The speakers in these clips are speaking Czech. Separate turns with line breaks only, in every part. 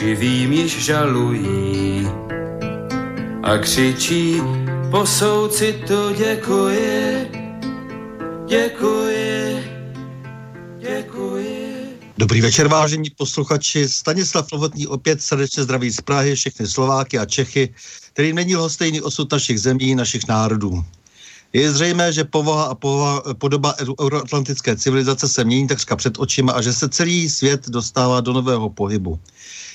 živým již žalují a křičí po soucitu děkuji, děkuji, děkuji.
Dobrý večer, vážení posluchači. Stanislav Novotný opět srdečně zdraví z Prahy, všechny Slováky a Čechy, kterým není lhostejný osud našich zemí, našich národů. Je zřejmé, že povaha a povaha, podoba euroatlantické civilizace se mění takřka před očima a že se celý svět dostává do nového pohybu.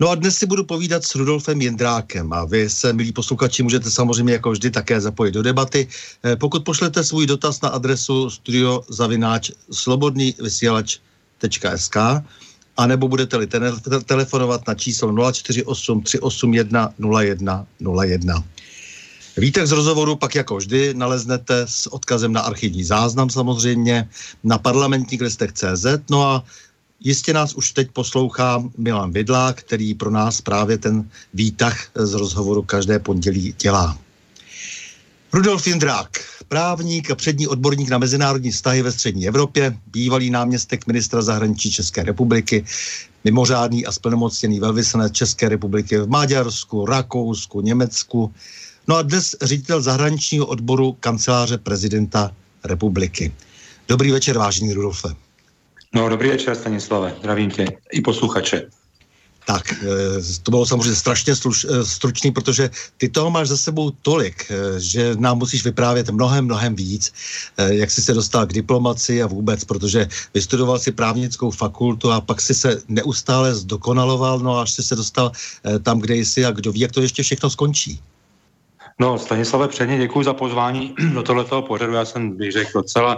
No a dnes si budu povídat s Rudolfem Jindrákem a vy se, milí posluchači, můžete samozřejmě jako vždy také zapojit do debaty. Eh, pokud pošlete svůj dotaz na adresu studiozavináč slobodný vysílač.sk a nebo budete-li telefonovat na číslo 048 381 01 01. Výtek z rozhovoru pak jako vždy naleznete s odkazem na archivní záznam samozřejmě na parlamentních listech CZ. No a jistě nás už teď poslouchá Milan Vidlá, který pro nás právě ten výtah z rozhovoru každé pondělí dělá. Rudolf Jindrák, právník a přední odborník na mezinárodní vztahy ve střední Evropě, bývalý náměstek ministra zahraničí České republiky, mimořádný a splnomocněný velvyslanec České republiky v Maďarsku, Rakousku, Německu, No a dnes ředitel zahraničního odboru kanceláře prezidenta republiky. Dobrý večer, vážený Rudolfe.
No, dobrý večer, Stanislave. Zdravím tě i posluchače.
Tak, eh, to bylo samozřejmě strašně sluš, eh, stručný, protože ty toho máš za sebou tolik, eh, že nám musíš vyprávět mnohem, mnohem víc, jak jsi se dostal k diplomaci a vůbec, protože vystudoval si právnickou fakultu a pak si se neustále zdokonaloval, no až jsi se dostal tam, kde jsi a kdo ví, jak to ještě všechno skončí.
No, Stanislave, předně děkuji za pozvání do tohoto pořadu. Já jsem, bych řekl, docela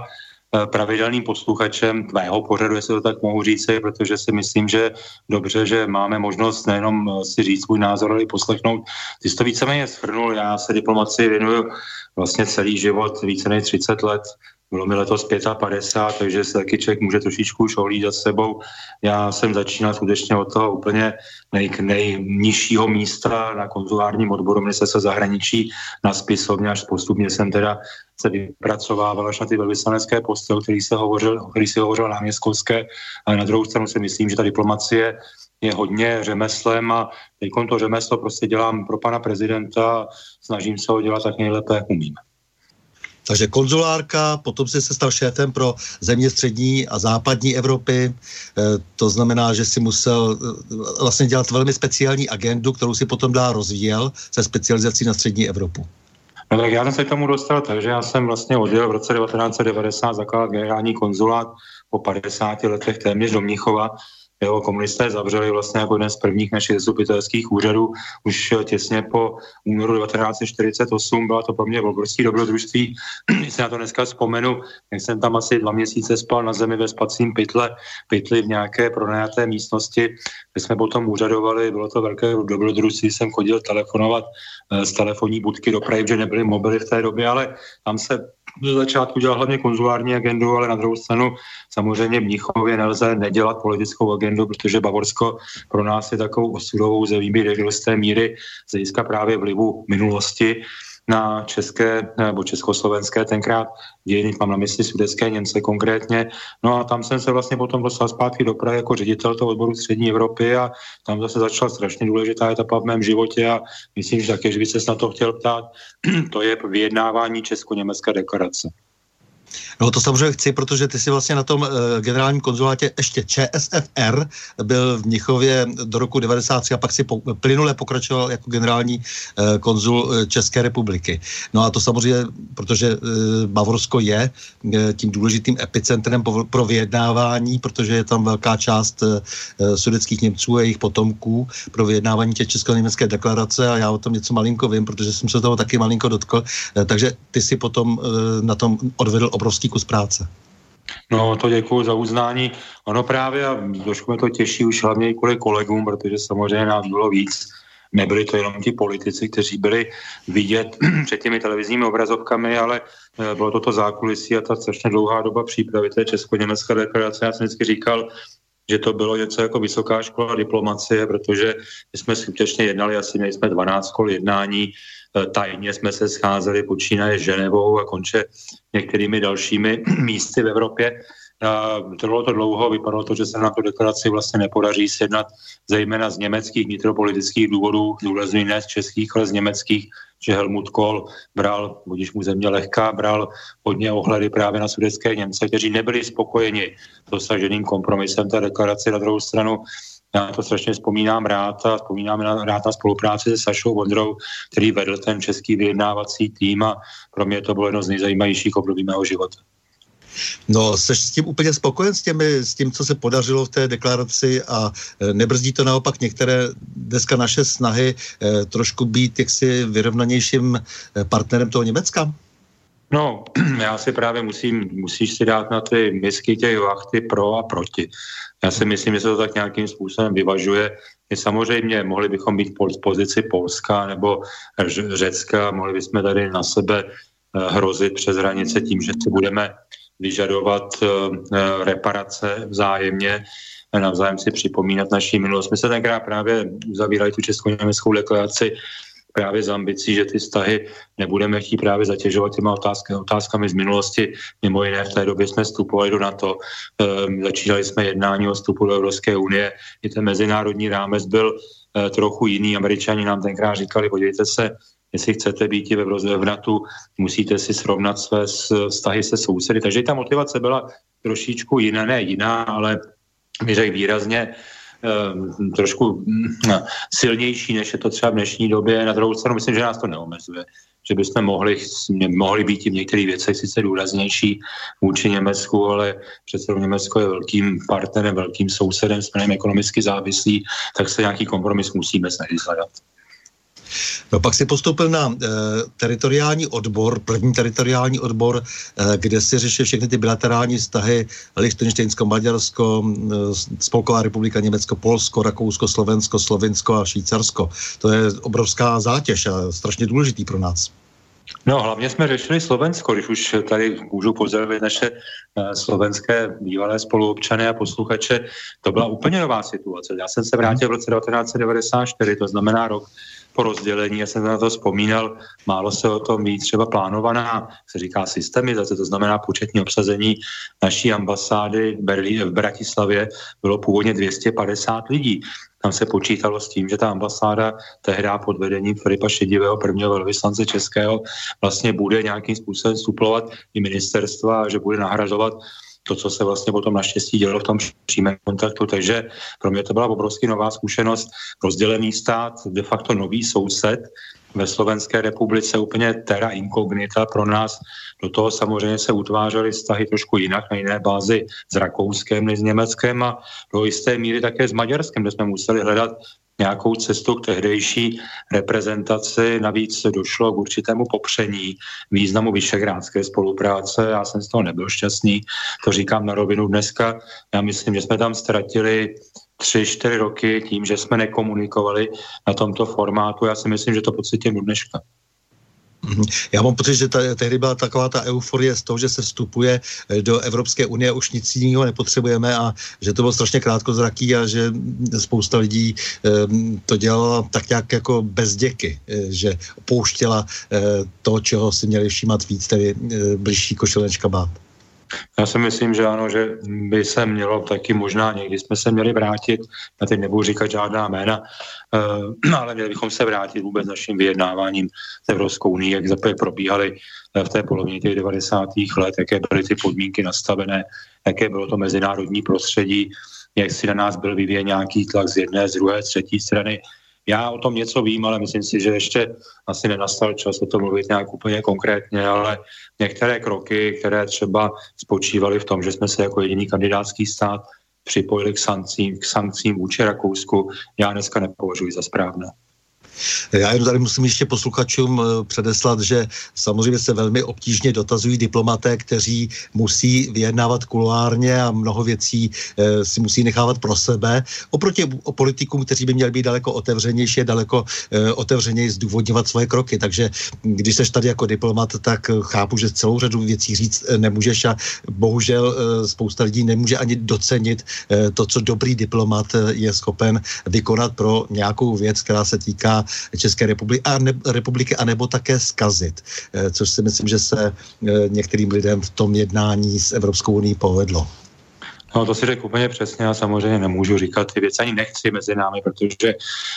pravidelným posluchačem tvého pořadu, jestli to tak mohu říct, protože si myslím, že dobře, že máme možnost nejenom eh, si říct svůj názor, ale i poslechnout. Ty jsi to víceméně shrnul, já se diplomaci věnuju vlastně celý život, více než 30 let, bylo mi letos 55, takže se taky člověk může trošičku už ohlídat sebou. Já jsem začínal skutečně od toho úplně nej, nejnižšího místa na konzulárním odboru ministerstva zahraničí na spisovně, až postupně jsem teda se vypracovával až na ty velvyslanecké posty, o kterých se hovořil, o kterých se hovořil náměstkovské, ale na druhou stranu si myslím, že ta diplomacie je hodně řemeslem a teď to řemeslo prostě dělám pro pana prezidenta a snažím se ho dělat tak nejlépe, jak umím.
Takže konzulárka, potom se stal šéfem pro země střední a západní Evropy. E, to znamená, že si musel e, vlastně dělat velmi speciální agendu, kterou si potom dá rozvíjel se specializací na střední Evropu.
No tak já jsem se k tomu dostal, takže já jsem vlastně odjel v roce 1990 zakládat generální konzulát po 50 letech téměř do Mnichova jeho komunisté zavřeli vlastně jako jeden z prvních našich zastupitelských úřadů už těsně po únoru 1948. Byla to pro mě obrovské dobrodružství. Když se na to dneska vzpomenu, jak jsem tam asi dva měsíce spal na zemi ve spacím pytle, pytli v nějaké pronajaté místnosti, kde jsme potom úřadovali. Bylo to velké dobrodružství, jsem chodil telefonovat eh, z telefonní budky do Prahy, že nebyly mobily v té době, ale tam se do začátku dělal hlavně konzulární agendu, ale na druhou stranu samozřejmě v Mnichově nelze nedělat politickou agendu, protože Bavorsko pro nás je takovou osudovou zemí, do z té míry z hlediska právě vlivu minulosti na české nebo československé tenkrát dějiny, mám na mysli sudecké Němce konkrétně. No a tam jsem se vlastně potom dostal zpátky do Prahy jako ředitel toho odboru střední Evropy a tam zase začala strašně důležitá etapa v mém životě a myslím, že také, že by se na to chtěl ptát, to je vyjednávání Česko-Německé deklarace.
No to samozřejmě chci, protože ty si vlastně na tom e, generálním konzulátě ještě ČSFR byl v Mnichově do roku 93 a pak si po, plynule pokračoval jako generální e, konzul eh, České republiky. No a to samozřejmě, protože e, Bavorsko je e, tím důležitým epicentrem po, pro vyjednávání, protože je tam velká část e, sudeckých Němců a jejich potomků pro vyjednávání těch česko-německé deklarace a já o tom něco malinko vím, protože jsem se toho taky malinko dotkl. E, takže ty si potom e, na tom odvedl obrovský kus práce.
No, to děkuji za uznání. Ono právě, a trošku mě to těší už hlavně i kvůli kolegům, protože samozřejmě nás bylo víc. Nebyli to jenom ti politici, kteří byli vidět před těmi televizními obrazovkami, ale eh, bylo to to zákulisí a ta strašně dlouhá doba přípravy té česko-německé deklarace. Já jsem vždycky říkal, že to bylo něco jako vysoká škola diplomacie, protože my jsme skutečně jednali, asi měli jsme 12 škol jednání, tajně jsme se scházeli, počínaje Ženevou a konče některými dalšími místy v Evropě. Trvalo to dlouho, vypadalo to, že se na to deklaraci vlastně nepodaří sjednat, zejména z německých vnitropolitických důvodů, důrazně ne z českých, ale z německých, že Helmut Kohl bral, když mu země lehká, bral hodně ohledy právě na sudecké Němce, kteří nebyli spokojeni dosaženým kompromisem té deklarace. Na druhou stranu já to strašně vzpomínám rád a vzpomínám rád na spolupráci se Sašou Vondrou, který vedl ten český vyjednávací tým a pro mě to bylo jedno z nejzajímavějších období mého života.
No, jsi s tím úplně spokojen s, těmi, s tím, co se podařilo v té deklaraci a e, nebrzdí to naopak některé dneska naše snahy e, trošku být jaksi vyrovnanějším e, partnerem toho Německa?
No, já si právě musím, musíš si dát na ty misky těch vachty pro a proti. Já si myslím, že se to tak nějakým způsobem vyvažuje. My samozřejmě mohli bychom být v pozici Polska nebo Řecka, mohli bychom tady na sebe eh, hrozit přes hranice tím, že si budeme vyžadovat eh, eh, reparace vzájemně, navzájem si připomínat naší minulost. My se tenkrát právě uzavírali tu česko-německou deklaraci právě z ambicí, že ty vztahy nebudeme chtít právě zatěžovat těma otázky, otázkami z minulosti. Mimo jiné v té době jsme vstupovali do NATO, um, začínali jsme jednání o vstupu do Evropské unie, i ten mezinárodní rámec byl uh, trochu jiný. Američani nám tenkrát říkali, podívejte se, jestli chcete být v, v NATO, musíte si srovnat své vztahy se sousedy. Takže ta motivace byla trošičku jiná, ne jiná, ale bych řekl výrazně trošku hm, silnější, než je to třeba v dnešní době. Na druhou stranu myslím, že nás to neomezuje že bychom mohli, mohli být i v některých věcech sice důraznější vůči Německu, ale přece Německo je velkým partnerem, velkým sousedem, jsme ekonomicky závislí, tak se nějaký kompromis musíme snažit hledat.
No pak si postoupil na e, teritoriální odbor, první teritoriální odbor, e, kde si řeší všechny ty bilaterální vztahy Lichtensteinsko, Maďarsko, e, Spolková republika Německo, Polsko, Rakousko, Slovensko, Slovinsko a Švýcarsko. To je obrovská zátěž a strašně důležitý pro nás.
No, hlavně jsme řešili Slovensko, když už tady můžu pozdravit naše slovenské bývalé spoluobčany a posluchače. To byla úplně nová situace. Já jsem se vrátil v roce 1994, to znamená rok po rozdělení, já jsem na to vzpomínal, málo se o tom ví, třeba plánovaná, se říká systemizace, to znamená početní obsazení naší ambasády v, Berlí, v Bratislavě bylo původně 250 lidí. Tam se počítalo s tím, že ta ambasáda tehdy pod vedením Filipa Šedivého, prvního velvyslance českého, vlastně bude nějakým způsobem suplovat i ministerstva že bude nahrazovat to, co se vlastně potom naštěstí dělo v tom přímém kontaktu. Takže pro mě to byla obrovsky nová zkušenost, rozdělený stát, de facto nový soused, ve Slovenské republice úplně terra incognita pro nás. Do toho samozřejmě se utvářely vztahy trošku jinak, na jiné bázi s Rakouskem než s Německem a do jisté míry také s Maďarskem, kde jsme museli hledat nějakou cestu k tehdejší reprezentaci. Navíc došlo k určitému popření významu vyšegrádské spolupráce. Já jsem z toho nebyl šťastný, to říkám na rovinu dneska. Já myslím, že jsme tam ztratili tři, čtyři roky tím, že jsme nekomunikovali na tomto formátu. Já si myslím, že to pocitím do dneška.
Mhm. Já mám pocit, že ta, tehdy byla taková ta euforie z toho, že se vstupuje eh, do Evropské unie, už nic jiného nepotřebujeme a že to bylo strašně krátkozraký a že spousta lidí um, to dělala tak nějak jako bez děky, eh, že pouštěla uh, to, čeho si měli všímat víc, tedy uh, blížší košelenčka bát.
Já si myslím, že ano, že by se mělo taky možná někdy jsme se měli vrátit, já teď nebudu říkat žádná jména, uh, ale měli bychom se vrátit vůbec naším vyjednáváním s Evropskou unii, jak zaprvé probíhaly eh, v té polovině těch 90. let, jaké byly ty podmínky nastavené, jaké bylo to mezinárodní prostředí, jak si na nás byl vyvíjen nějaký tlak z jedné, z druhé, z třetí strany. Já o tom něco vím, ale myslím si, že ještě asi nenastal čas o tom mluvit nějak úplně konkrétně, ale některé kroky, které třeba spočívaly v tom, že jsme se jako jediný kandidátský stát připojili k sankcím, k sankcím vůči Rakousku, já dneska nepovažuji za správné.
Já jen tady musím ještě posluchačům eh, předeslat, že samozřejmě se velmi obtížně dotazují diplomaté, kteří musí vyjednávat kuloárně a mnoho věcí e, si musí nechávat pro sebe. Oproti o politikům, kteří by měli být daleko otevřenější, daleko e, otevřeněji zdůvodňovat svoje kroky. Takže když jsi tady jako diplomat, tak chápu, že celou řadu věcí říct nemůžeš a bohužel e, spousta lidí nemůže ani docenit e, to, co dobrý diplomat je schopen vykonat pro nějakou věc, která se týká České republiky, a ne, republiky, anebo také zkazit, eh, což si myslím, že se eh, některým lidem v tom jednání s Evropskou unii povedlo.
No to si řekl úplně přesně, já samozřejmě nemůžu říkat ty věci, ani nechci mezi námi, protože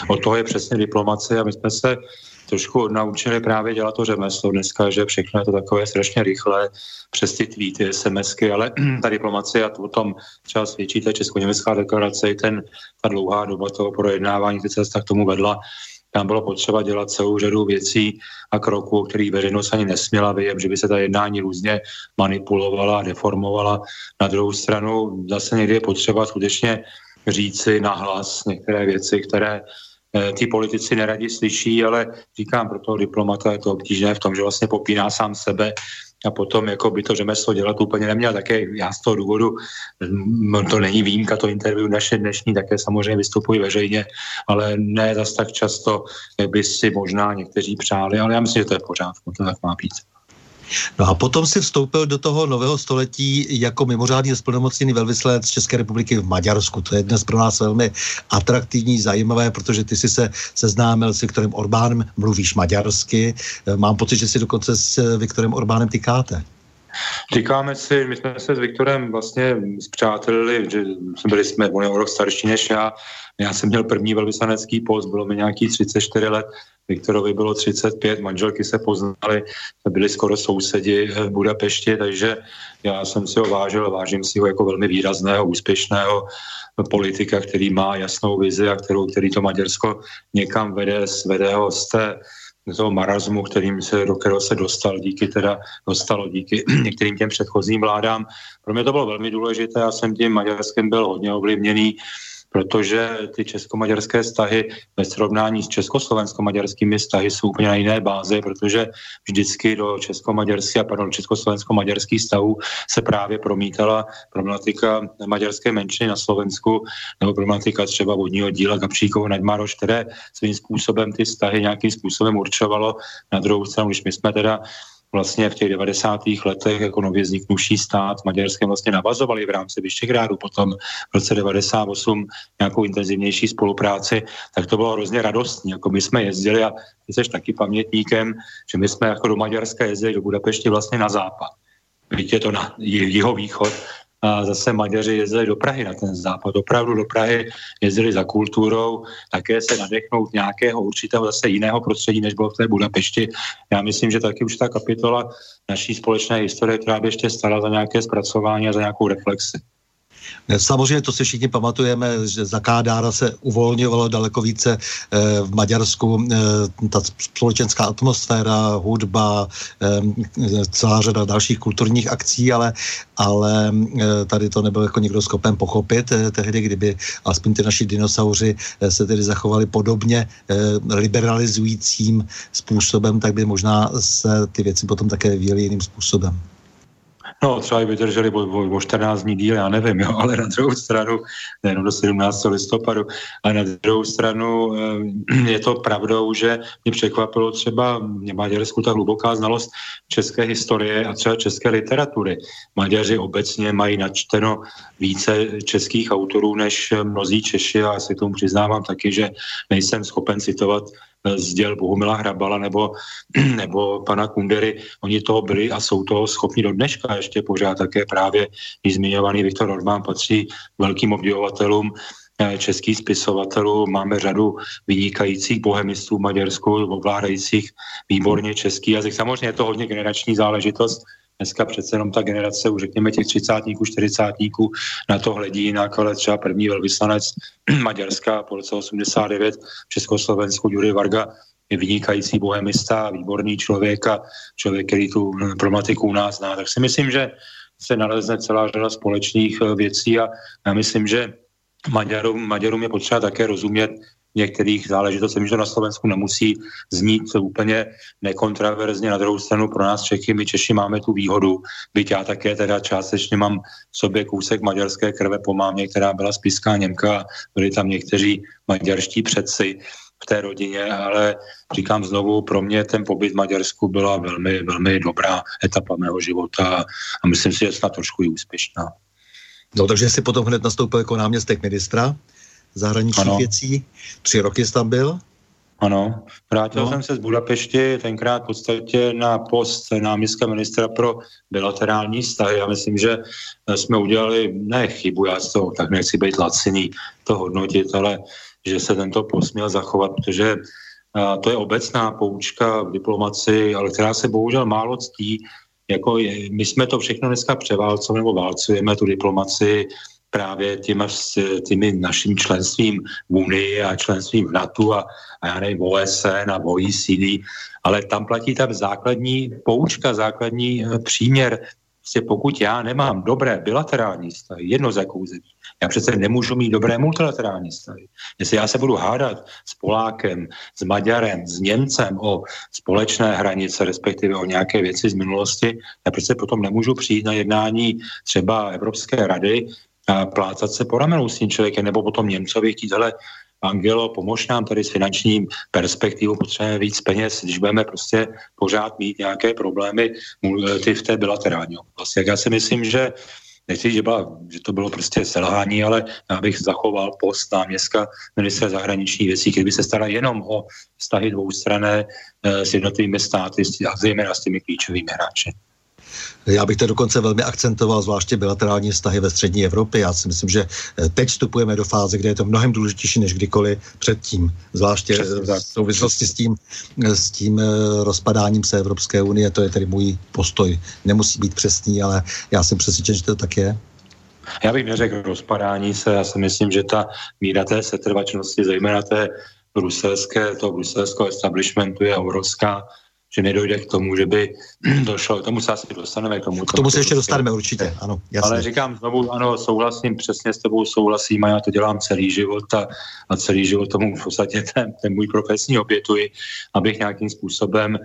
od toho je přesně diplomace a my jsme se trošku naučili právě dělat to řemeslo dneska, že všechno je to takové strašně rychlé přes ty tweety, SMSky, ale ta diplomacie a to o tom třeba svědčí ta česko-německá deklarace i ten, ta dlouhá doba toho projednávání, ty cesta k tomu vedla, tam bylo potřeba dělat celou řadu věcí a kroků, o kterých veřejnost ani nesměla vědět, že by se ta jednání různě manipulovala a deformovala. Na druhou stranu zase někdy je potřeba skutečně říci nahlas některé věci, které eh, ty politici neradi slyší, ale říkám, pro toho diplomata je to obtížné v tom, že vlastně popíná sám sebe a potom jako by to řemeslo dělat úplně neměl. Také já z toho důvodu, mm, to není výjimka, to interview naše dnešní, také samozřejmě vystupují veřejně, ale ne zas tak často, jak by si možná někteří přáli, ale já myslím, že to je v pořádku, to tak má být.
No a potom si vstoupil do toho nového století jako mimořádný splnomocněný velvyslanec České republiky v Maďarsku. To je dnes pro nás velmi atraktivní, zajímavé, protože ty si se seznámil s Viktorem Orbánem, mluvíš maďarsky. Mám pocit, že si dokonce s Viktorem Orbánem tykáte.
Říkáme si, my jsme se s Viktorem vlastně zpřátelili, že jsme byli jsme o rok starší než já. Já jsem měl první velvyslanecký post, bylo mi nějaký 34 let, Viktorovi bylo 35, manželky se poznali, byli skoro sousedi v Budapešti, takže já jsem si ho vážil, vážím si ho jako velmi výrazného, úspěšného politika, který má jasnou vizi a kterou, který to Maďarsko někam vede, vede ho z té toho marazmu, kterým se, do kterého se dostal díky teda, dostalo díky některým těm předchozím vládám. Pro mě to bylo velmi důležité, já jsem tím Maďarskem byl hodně ovlivněný protože ty česko-maďarské vztahy ve srovnání s československo-maďarskými vztahy jsou úplně na jiné bázi, protože vždycky do česko-maďarských a pardon, československo-maďarských vztahů se právě promítala problematika maďarské menšiny na Slovensku nebo problematika třeba vodního díla Gabčíkovo Naďmaroš, které svým způsobem ty vztahy nějakým způsobem určovalo. Na druhou stranu, když my jsme teda vlastně v těch 90. letech jako nově vzniknuvší stát Maďarskem vlastně navazovali v rámci Vyšegrádu, potom v roce 98 nějakou intenzivnější spolupráci, tak to bylo hrozně radostní. Jako my jsme jezdili a ty jsi taky pamětníkem, že my jsme jako do Maďarska jezdili do Budapešti vlastně na západ. Víte, to na jeho východ a zase Maďaři jezdili do Prahy na ten západ. Opravdu do Prahy jezdili za kulturou, také se nadechnout nějakého určitého zase jiného prostředí, než bylo v té Budapešti. Já myslím, že taky už ta kapitola naší společné historie, která by ještě stala za nějaké zpracování a za nějakou reflexi.
Samozřejmě to si všichni pamatujeme, že za Kádára se uvolňovalo daleko více eh, v Maďarsku eh, ta společenská atmosféra, hudba, eh, celá řada dalších kulturních akcí, ale, ale tady to nebyl jako někdo schopen pochopit tehdy, kdyby aspoň ty naši dinosauři se tedy zachovali podobně liberalizujícím způsobem, tak by možná se ty věci potom také vyvíjely jiným způsobem.
No, třeba i vydrželi o, o, o 14 dní díl, já nevím, jo, ale na druhou stranu, nejenom do 17. listopadu, ale na druhou stranu eh, je to pravdou, že mě překvapilo třeba mě Maďarsku ta hluboká znalost české historie a třeba české literatury. Maďaři obecně mají načteno více českých autorů než mnozí Češi a já si tomu přiznávám taky, že nejsem schopen citovat z děl Bohumila Hrabala nebo, nebo pana Kundery, oni toho byli a jsou toho schopni do dneška ještě pořád také právě zmiňovaný Viktor Orbán patří velkým obdivovatelům eh, českých spisovatelů. Máme řadu vynikajících bohemistů v Maďarsku, ovládajících výborně český jazyk. Samozřejmě je to hodně generační záležitost, Dneska přece jenom ta generace, už řekněme těch třicátníků, čtyřicátníků na to hledí jinak, ale třeba první velvyslanec Maďarska po roce 89 v Československu Jury Varga je vynikající bohemista, výborný člověk a člověk, který tu problematiku u nás zná. Tak si myslím, že se nalezne celá řada společných eh, věcí a já myslím, že Maďarům, Maďarům je potřeba také rozumět některých záležitostí. že to na Slovensku nemusí znít úplně nekontraverzně. Na druhou stranu pro nás Čechy, my Češi máme tu výhodu, byť já také teda částečně mám v sobě kousek maďarské krve po mámě, která byla spiská Němka, byli tam někteří maďarští předci v té rodině, ale říkám znovu, pro mě ten pobyt v Maďarsku byla velmi, velmi dobrá etapa mého života a myslím si, že snad trošku i úspěšná.
No, takže jsi potom hned nastoupil jako náměstek ministra zahraničních ano. věcí. Tři roky jsi tam byl?
Ano, vrátil no. jsem se z Budapešti tenkrát v podstatě na post náměstka ministra pro bilaterální vztahy. Já myslím, že jsme udělali, ne chybu, já to tak nechci být laciný to hodnotit, ale že se tento post měl zachovat, protože a to je obecná poučka v diplomaci, ale která se bohužel málo ctí. Jako je, my jsme to všechno dneska převálcujeme nebo válcujeme tu diplomaci právě těma, těmi naším členstvím v Unii a členstvím v NATO a, a já nevím, OSN a OECD, ale tam platí ta základní poučka, základní eh, příměr, Prostě pokud já nemám dobré bilaterální vztahy, jedno z jakou já přece nemůžu mít dobré multilaterální vztahy. Jestli já se budu hádat s Polákem, s Maďarem, s Němcem o společné hranice, respektive o nějaké věci z minulosti, já přece potom nemůžu přijít na jednání třeba Evropské rady, plácat se po ramenu s tím člověkem, nebo potom Němcovi chtít, hele, Angelo, pomož nám tady s finančním perspektivou, potřebujeme víc peněz, když budeme prostě pořád mít nějaké problémy ty v té bilaterální oblasti. Já si myslím, že nechci, že, byla, že to bylo prostě selhání, ale já bych zachoval post náměstka ministra zahraničních věcí, kdyby se staral jenom o vztahy dvoustrané eh, s jednotlivými státy a zejména s těmi klíčovými hráči.
Já bych to dokonce velmi akcentoval, zvláště bilaterální vztahy ve střední Evropě. Já si myslím, že eh, teď vstupujeme do fáze, kde je to mnohem důležitější než kdykoliv předtím. Zvláště v souvislosti s tím, eh, s tím eh, rozpadáním se Evropské unie. To je tedy můj postoj. Nemusí být přesný, ale já jsem přesvědčen, že to tak je.
Já bych neřekl rozpadání se, já si myslím, že ta míra té setrvačnosti, zejména té bruselské, toho bruselského establishmentu je obrovská že nedojde k tomu, že by došlo, k tomu se asi dostaneme. K tomu,
k tomu se ještě dostaneme určitě, ano.
Jasně. Ale říkám znovu, ano, souhlasím, přesně s tebou souhlasím a já to dělám celý život a, a celý život tomu v podstatě ten, ten můj profesní obětuji, abych nějakým způsobem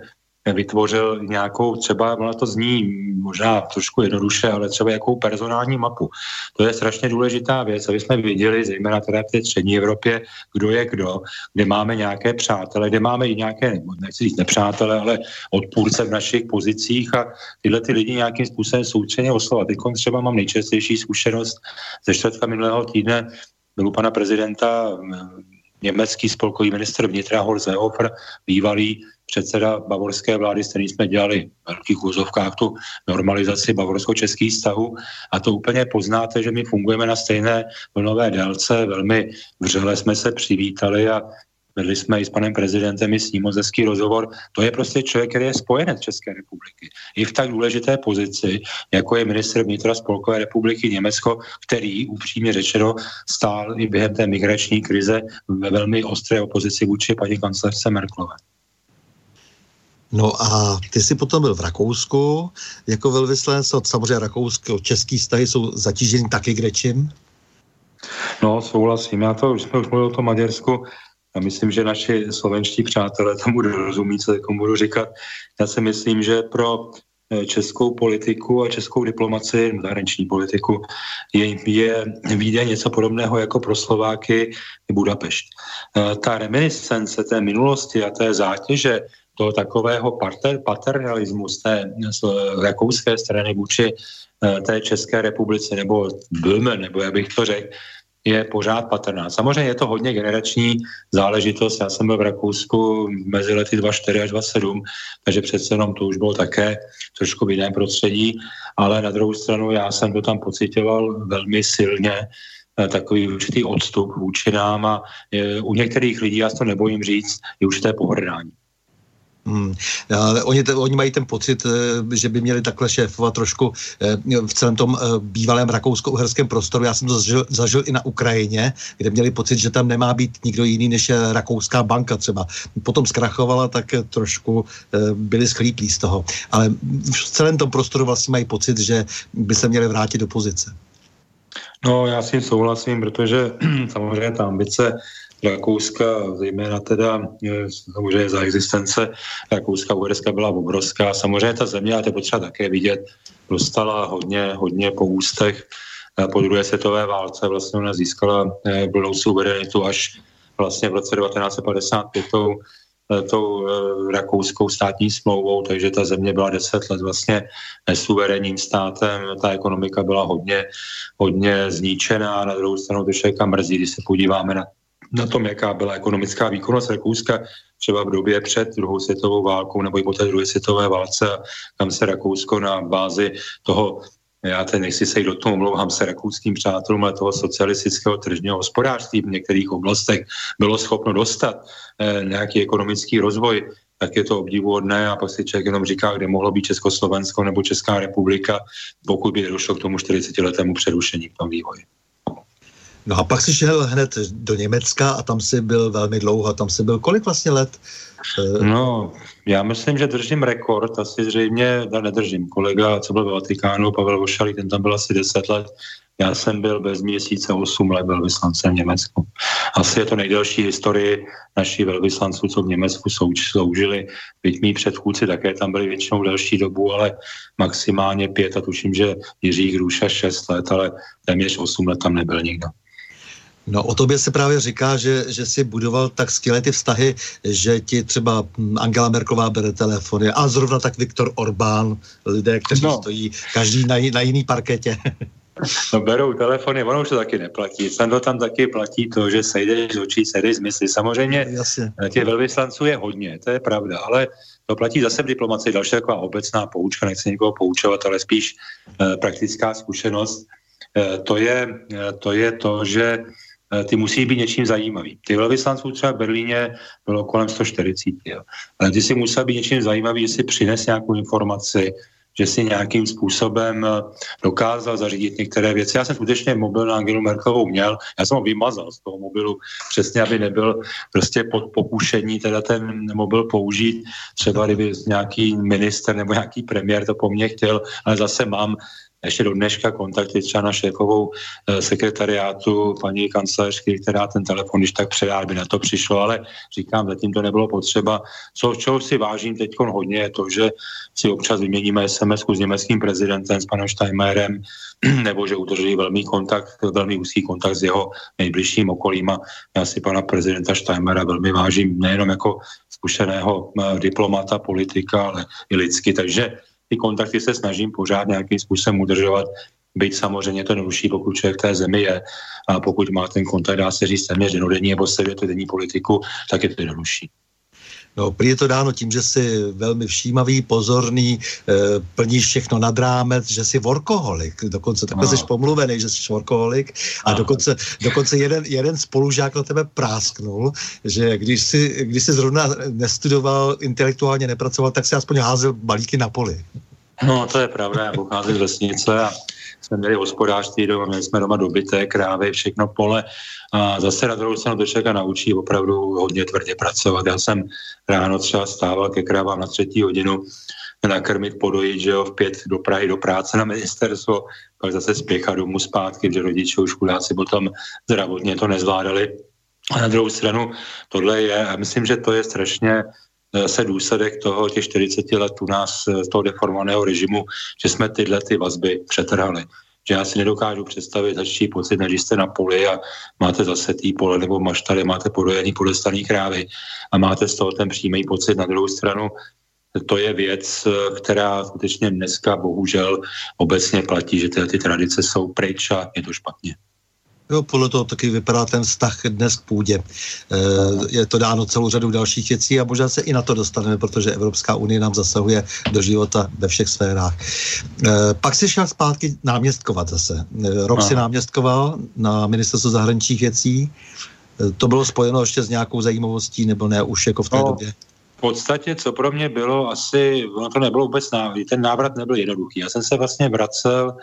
vytvořil nějakou, třeba ona to zní možná trošku jednoduše, ale třeba jakou personální mapu. To je strašně důležitá věc, aby jsme viděli, zejména teda v té střední Evropě, kdo je kdo, kde máme nějaké přátele, kde máme i nějaké, nechci říct nepřátele, ale odpůrce v našich pozicích a tyhle ty lidi nějakým způsobem soustředně oslovat. Teď třeba mám nejčastější zkušenost ze čtvrtka minulého týdne byl u pana prezidenta německý spolkový minister vnitra Horst Seehofer, bývalý předseda bavorské vlády, s kterým jsme dělali v velkých úzovkách tu normalizaci bavorsko-českých vztahů a to úplně poznáte, že my fungujeme na stejné vlnové délce, velmi vřele jsme se přivítali a vedli jsme i s panem prezidentem i s ním moc rozhovor, to je prostě člověk, který je spojenec České republiky. I v tak důležité pozici, jako je minister vnitra Spolkové republiky Německo, který upřímně řečeno stál i během té migrační krize ve velmi ostré opozici vůči paní kancelářce Merklové.
No a ty jsi potom byl v Rakousku jako velvyslanec, samozřejmě rakousko-český vztahy jsou zatíženy taky grečím?
No, souhlasím. Já to, už jsme už mluvili o tom Maďarsku, a myslím, že naši slovenští přátelé tomu rozumí, co tomu budu říkat. Já si myslím, že pro eh, českou politiku a českou diplomaci, zahraniční politiku, je, je výjde něco podobného jako pro Slováky Budapešť. Eh, ta reminiscence té minulosti a té zátěže toho takového pater, paternalismu z té z rakouské strany vůči eh, té České republice, nebo Böhmen, nebo jak bych to řekl, je pořád patrná. Samozřejmě je to hodně generační záležitost. Já jsem byl v Rakousku mezi lety 24 až 27, takže přece jenom to už bylo také trošku v jiném prostředí, ale na druhou stranu já jsem to tam pocitoval velmi silně, eh, takový určitý odstup vůči nám a je, u některých lidí, já to nebojím říct, je určité pohrdání.
Hmm. Ale oni, oni mají ten pocit, eh, že by měli takhle šéfovat trošku eh, v celém tom eh, bývalém rakousko-uherském prostoru. Já jsem to zažil, zažil i na Ukrajině, kde měli pocit, že tam nemá být nikdo jiný než rakouská banka třeba. Potom zkrachovala, tak trošku byli schlíplí z toho. Ale v celém tom prostoru vlastně mají pocit, že by se měli vrátit do pozice.
No, já s tím souhlasím, protože samozřejmě ta ambice Rakouska, zejména teda samozřejmě za existence Rakouska, Uherska byla obrovská. Samozřejmě ta země, a to je potřeba také vidět, dostala hodně, hodně po ústech po druhé světové válce. Vlastně ona získala eh, budou suverenitu až vlastně v roce 1955 tou, tou rakouskou státní smlouvou, takže ta země byla deset let vlastně nesuverénním státem, ta ekonomika byla hodně, hodně zničená, na druhou stranu to člověka mrzí, když se podíváme na na tom, jaká byla ekonomická výkonnost Rakouska třeba v době před druhou světovou válkou nebo i po té druhé světové válce, kam se Rakousko na bázi toho já teď nechci se jít do toho, omlouvám se rakouským přátelům, ale toho socialistického tržního hospodářství v některých oblastech bylo schopno dostat eh, nějaký ekonomický rozvoj, tak je to obdivuhodné a pak si člověk jenom říká, kde mohlo být Československo nebo Česká republika, pokud by došlo k tomu 40-letému přerušení v tom vývoji.
No a pak si šel hned do Německa a tam si byl velmi dlouho. Tam si byl kolik vlastně let?
No, já myslím, že držím rekord, asi zřejmě, da nedržím. Kolega, co byl ve Vatikánu, Pavel Vošalý, ten tam byl asi 10 let. Já jsem byl bez měsíce 8 let velvyslancem v Německu. Asi je to nejdelší historii naší velvyslanců, co v Německu sloužili. Byť mý předchůdci také tam byli většinou delší dobu, ale maximálně pět a tuším, že Jiří Hruša 6 let, ale téměř 8 let tam nebyl nikdo.
No o tobě se právě říká, že, že si budoval tak skvělé ty vztahy, že ti třeba Angela Merklová bere telefony a zrovna tak Viktor Orbán, lidé, kteří no. stojí každý na, na jiný parketě.
No berou telefony, ono už to taky neplatí. Sam to tam taky platí to, že sejdeš z očí, sejdeš z mysli. Samozřejmě Jasně. těch velvyslanců je hodně, to je pravda, ale to platí zase v diplomaci. Další taková obecná poučka, nechci někoho poučovat, ale spíš eh, praktická zkušenost. Eh, to, je, eh, to je to, že Eh, ty musí být něčím zajímavý. Ty velvyslanců třeba v Berlíně bylo kolem 140, jo. ale ty si musel být něčím zajímavý, že si přines nějakou informaci, že si nějakým způsobem eh, dokázal zařídit některé věci. Já jsem skutečně mobil na Angelu Merkelovou měl, já jsem ho vymazal z toho mobilu, přesně aby nebyl prostě pod pokušení teda ten mobil použít, třeba kdyby nějaký minister nebo nějaký premiér to po mně chtěl, ale zase mám ještě do dneška kontakty třeba na šéfovou eh, sekretariátu paní kancelářky, která ten telefon když tak předá, by na to přišlo, ale říkám, zatím to nebylo potřeba. Co, čeho si vážím teď hodně je to, že si občas vyměníme SMS s německým prezidentem, s panem Steinmeierem, nebo že udrží velmi kontakt, velmi úzký kontakt s jeho nejbližším okolím a já si pana prezidenta Steinmeiera velmi vážím nejenom jako zkušeného eh, diplomata, politika, ale i lidsky, takže ty kontakty se snažím pořád nějakým způsobem udržovat, byť samozřejmě to neruší, pokud člověk v té zemi je a pokud má ten kontakt, dá se říct téměř denodenní nebo to denní politiku, tak je to jednodušší.
No, prý je to dáno tím, že jsi velmi všímavý, pozorný, e, plníš všechno nad rámec, že jsi workoholik, dokonce takhle no. jsi pomluvený, že jsi workoholik a no. dokonce, dokonce jeden, jeden spolužák na tebe prásknul, že když jsi, když jsi zrovna nestudoval, intelektuálně nepracoval, tak si aspoň házel balíky na poli.
No, to je pravda, já pocházím z vesnice a jsme měli hospodářství doma, měli jsme doma dobyté, krávy, všechno pole a zase na druhou stranu to člověka naučí opravdu hodně tvrdě pracovat. Já jsem ráno třeba stával ke krávám na třetí hodinu, nakrmit, podojit, že jo, v pět do Prahy, do práce na ministerstvo, pak zase spěchat domů zpátky, že rodiče už chudáci potom zdravotně to nezvládali. A na druhou stranu tohle je, myslím, že to je strašně se důsledek toho těch 40 let u nás eh, toho deformovaného režimu, že jsme tyhle ty vazby přetrhali že já si nedokážu představit začší pocit, než jste na poli a máte zase tý pole nebo maštary, máte podojený podestaný krávy a máte z toho ten přímý pocit. Na druhou stranu to je věc, která skutečně dneska bohužel obecně platí, že ty, ty tradice jsou pryč a je to špatně.
Jo, podle toho taky vypadá ten vztah dnes k půdě. E, je to dáno celou řadu dalších věcí a možná se i na to dostaneme, protože Evropská unie nám zasahuje do života ve všech sférách. E, pak si šel zpátky náměstkovat zase. E, rok si náměstkoval na ministerstvu zahraničních věcí. E, to bylo spojeno ještě s nějakou zajímavostí, nebo ne už jako v té no, době?
V podstatě, co pro mě bylo asi, ono to nebylo vůbec návrat, ten návrat nebyl jednoduchý. Já jsem se vlastně vracel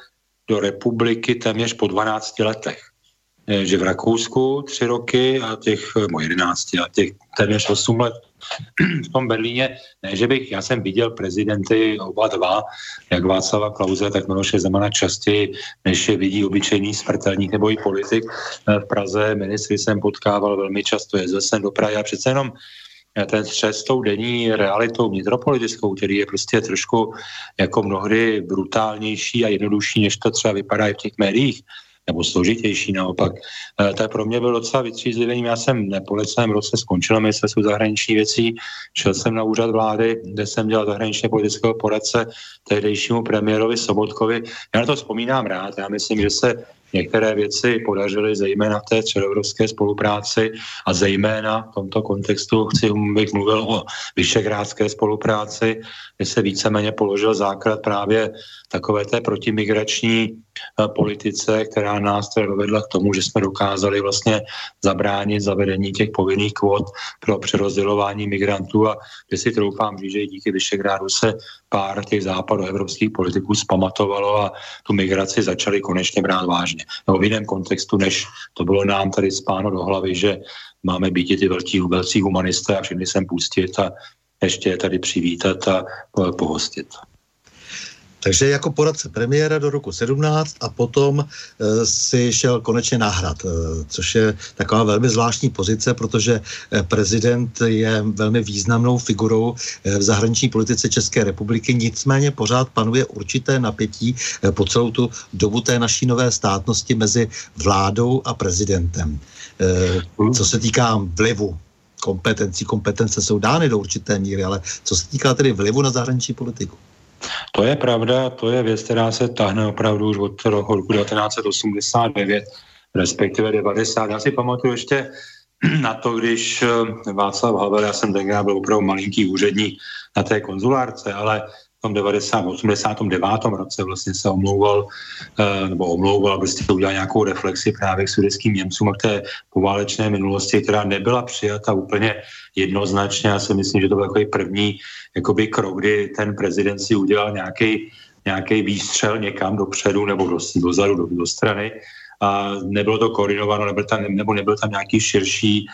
do republiky téměř po 12 letech že v Rakousku tři roky a těch, no 11 a těch téměř 8 let v tom Berlíně, ne, že bych, já jsem viděl prezidenty oba dva, jak Václava Klauze, tak Miloše Zemana častěji, než je vidí obyčejný smrtelník nebo i politik. Eh, v Praze ministry jsem potkával velmi často, jezdil jsem do Prahy a přece jenom ten střed s tou denní realitou vnitropolitickou, který je prostě trošku jako mnohdy brutálnější a jednodušší, než to třeba vypadá i v těch médiích, nebo složitější naopak. E, to je pro mě byl docela vytřízlivý. Já jsem po lecném roce skončil ministerstvu zahraniční věcí, šel jsem na úřad vlády, kde jsem dělal zahraničně politického poradce tehdejšímu premiérovi Sobotkovi. Já na to vzpomínám rád. Já myslím, že se některé věci podařily zejména v té středoevropské spolupráci a zejména v tomto kontextu chci, bych mluvil o vyšegrádské spolupráci, kde se víceméně položil základ právě takové té protimigrační eh, politice, která nás dovedla k tomu, že jsme dokázali vlastně zabránit zavedení těch povinných kvot pro přerozdělování migrantů a kde si troufám že i díky Vyšegrádu se pár těch západoevropských politiků zpamatovalo a tu migraci začali konečně brát vážně. Nebo v jiném kontextu, než to bylo nám tady spáno do hlavy, že máme být ty velcí, velcí humanisté a všechny sem pustit a ještě je tady přivítat a pohostit.
Takže jako poradce premiéra do roku 17 a potom e, si šel konečně na hrad, e, což je taková velmi zvláštní pozice, protože e, prezident je velmi významnou figurou e, v zahraniční politice České republiky, nicméně pořád panuje určité napětí e, po celou tu dobu té naší nové státnosti mezi vládou a prezidentem. E, co se týká vlivu kompetencí, kompetence jsou dány do určité míry, ale co se týká tedy vlivu na zahraniční politiku?
To je pravda, to je věc, která se tahne opravdu už od roku 1989, respektive 90. Já si pamatuju ještě na to, když eh, Václav Havel, já jsem tenkrát byl opravdu malinký úředník na té konzulárce, ale tom 90, 89. roce vlastně se omlouval, eh, nebo omlouval, prostě udělal nějakou reflexi právě k sudeckým Němcům a k té poválečné minulosti, která nebyla přijata úplně jednoznačně. Já si myslím, že to byl takový první jakoby krok, kdy ten prezident si udělal nějaký nějaký výstřel někam dopředu nebo do, dozadu, do, do strany a nebylo to koordinováno, nebyl tam, nebo nebyl tam nějaký širší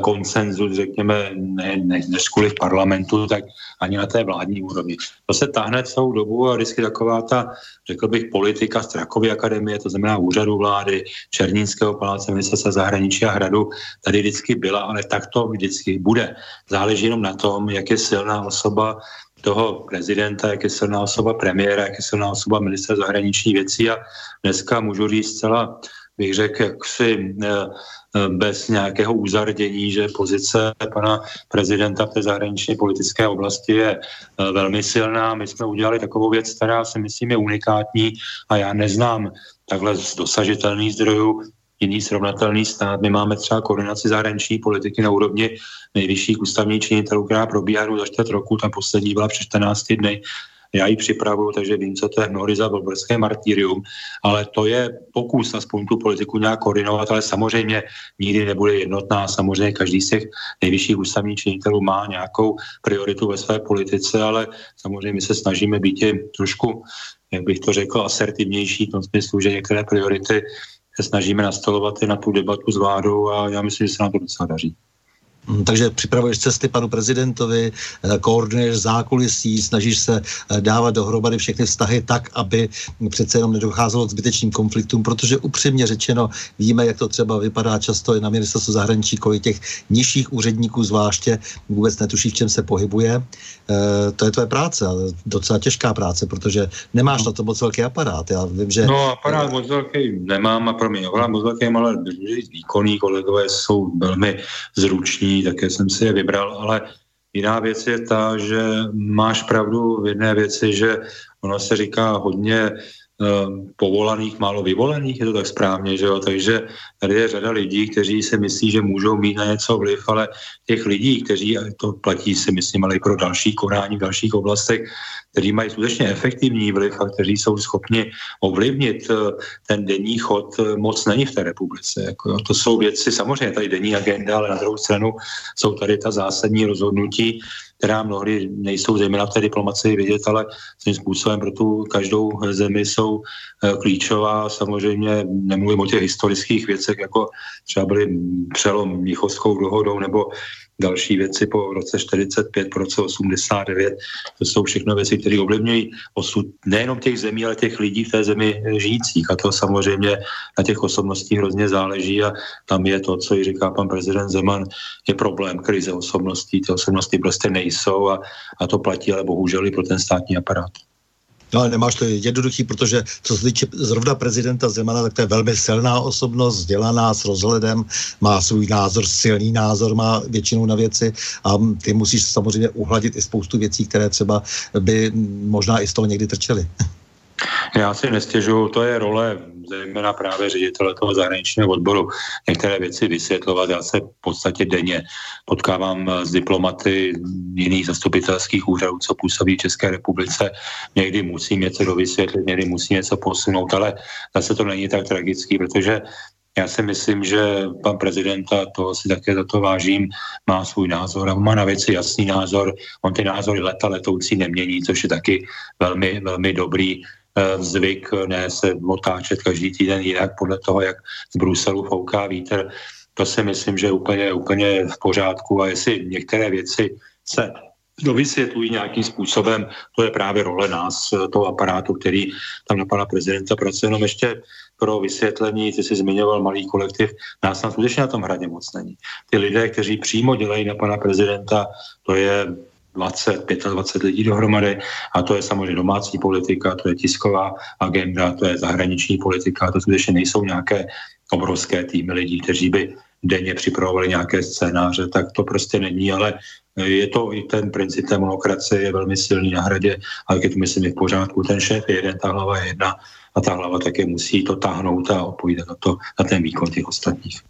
konsenzus, řekněme, ne, ne, než kvůli v parlamentu, tak ani na té vládní úrovni. To se tahne celou dobu a vždycky taková ta, řekl bych, politika Strakovy akademie, to znamená úřadu vlády, Černínského paláce, ministerstva zahraničí a hradu, tady vždycky byla, ale tak to vždycky bude. Záleží jenom na tom, jak je silná osoba toho prezidenta, jak je silná osoba premiéra, jak je silná osoba ministra zahraničních věcí a dneska můžu říct zcela bych řekl, jaksi eh, eh, bez nějakého uzardění, že pozice pana prezidenta v té zahraniční politické oblasti je eh, velmi silná. My jsme udělali takovou věc, která si myslím je unikátní a já neznám takhle z dosažitelných zdrojů jiný srovnatelný stát. My máme třeba koordinaci zahraniční politiky na úrovni nejvyšších ústavních činitelů, která probíhá za čtvrt roku, tam poslední byla před 14 dny já ji připravuju, takže vím, co to je hnory za bolberské martýrium, ale to je pokus aspoň tu politiku nějak koordinovat, ale samozřejmě nikdy nebude jednotná. Samozřejmě každý z těch nejvyšších ústavních činitelů má nějakou prioritu ve své politice, ale samozřejmě my se snažíme být trošku, jak bych to řekl, asertivnější v tom smyslu, že některé priority se snažíme nastolovat i na tu debatu s vládou a já myslím, že se nám to docela daří.
Mm, takže připravuješ cesty panu prezidentovi, eh, koordinuješ zákulisí, snažíš se eh, dávat dohromady všechny vztahy tak, aby přece jenom nedocházelo k zbytečným konfliktům, protože upřímně řečeno víme, jak to třeba vypadá často i na ministerstvu zahraničí, kolik těch nižších úředníků zvláště vůbec netuší, v čem se pohybuje. E, to je tvoje práce, ale docela těžká práce, protože nemáš no. na to moc velký aparát. Já vím, že...
No, aparát moc velký nemám a pro mě moc velký, ale výkonní kolegové jsou velmi zruční, také jsem si je vybral, ale jiná věc je ta, že máš pravdu v jedné věci, že ono se říká hodně povolaných, málo vyvolených, je to tak správně, že jo? takže tady je řada lidí, kteří si myslí, že můžou mít na něco vliv, ale těch lidí, kteří, to platí si myslím, ale i pro další konání v dalších oblastech, kteří mají skutečně efektivní vliv a kteří jsou schopni ovlivnit eh, ten denní chod, eh, moc není v té republice. Jako jo. To jsou věci, samozřejmě tady denní agenda, ale na druhou stranu jsou tady ta zásadní rozhodnutí, která mnohdy nejsou zejména v té diplomaci vidět, ale svým způsobem pro tu každou zemi jsou eh, klíčová. Samozřejmě nemluvím o těch historických věcech, jako třeba byly přelom Mnichovskou dohodou nebo další věci po roce 45, po roce 89. To jsou všechno věci, které ovlivňují osud nejenom těch zemí, ale těch lidí v té zemi žijících. A to samozřejmě na těch osobnostích hrozně záleží a tam je to, co i říká pan prezident Zeman, je problém krize osobností. Ty osobnosti prostě nejsou a, a to platí ale bohužel i pro ten státní aparát.
No ale nemáš to jednoduchý, protože co se týče zrovna prezidenta Zemana, tak to je velmi silná osobnost, vzdělaná s rozhledem, má svůj názor, silný názor má většinou na věci a ty musíš samozřejmě uhladit i spoustu věcí, které třeba by možná i z toho někdy trčely.
Já si nestěžuju, to je role zejména právě ředitele toho zahraničního odboru, některé věci vysvětlovat. Já se v podstatě denně potkávám s diplomaty jiných zastupitelských úřadů, co působí v České republice. Někdy musím něco dovysvětlit, někdy musím něco posunout, ale zase to není tak tragický, protože já si myslím, že pan prezident, a to si také za to vážím, má svůj názor a má na věci jasný názor. On ty názory leta letoucí nemění, což je taky velmi, velmi dobrý Eh, zvyk ne se otáčet každý týden jinak podle toho, jak z Bruselu fouká vítr. To si myslím, že je úplně, úplně v pořádku a jestli některé věci se dovysvětlují nějakým způsobem, to je právě role nás, eh, toho aparátu, který tam na pana prezidenta pracuje. Jenom ještě pro vysvětlení, ty jsi zmiňoval malý kolektiv, nás tam skutečně na tom hradě moc není. Ty lidé, kteří přímo dělají na pana prezidenta, to je 20, 25 lidí dohromady. A to je samozřejmě domácí politika, to je tisková agenda, to je zahraniční politika, to skutečně nejsou nějaké obrovské týmy lidí, kteří by denně připravovali nějaké scénáře, tak to prostě není, ale je to i ten princip té monokracie je velmi silný na hradě, ale je to myslím je v pořádku. Ten šéf je jeden, ta hlava je jedna a ta hlava také musí to táhnout a odpovídat na, to, na ten výkon těch ostatních.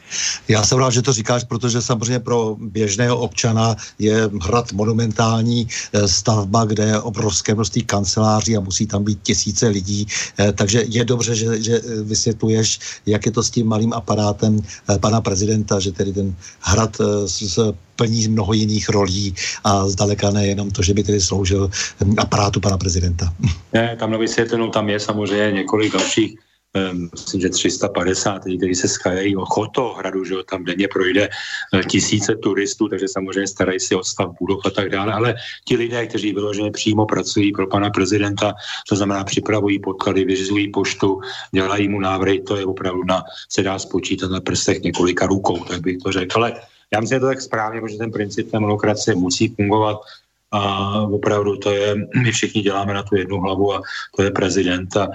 Já jsem rád, že to říkáš, protože samozřejmě pro běžného občana je hrad monumentální eh, stavba, kde je obrovské množství kanceláří a musí tam být tisíce lidí, eh, takže je dobře, že, že vysvětluješ, jak je to s tím malým aparátem eh, pana prezidenta, že tedy ten hrad s plní mnoho jiných rolí a zdaleka nejenom to, že by tedy sloužil hm, aparátu pana prezidenta.
Ne, tam na vysvětlenou tam je samozřejmě několik dalších myslím, že 350 lidí, kteří se skajají o chod toho hradu, že tam denně projde eh, tisíce turistů, takže samozřejmě starají si o stav budov a tak dále, ale ti lidé, kteří vyloženě přímo pracují pro pana prezidenta, to znamená připravují podklady, vyřizují poštu, dělají mu návrhy, to je opravdu na, se dá spočítat na prstech několika rukou, tak bych to řekl, ale já myslím, že to tak správně, protože ten princip té demokracie musí fungovat a opravdu to je, my všichni děláme na tu jednu hlavu a to je prezident a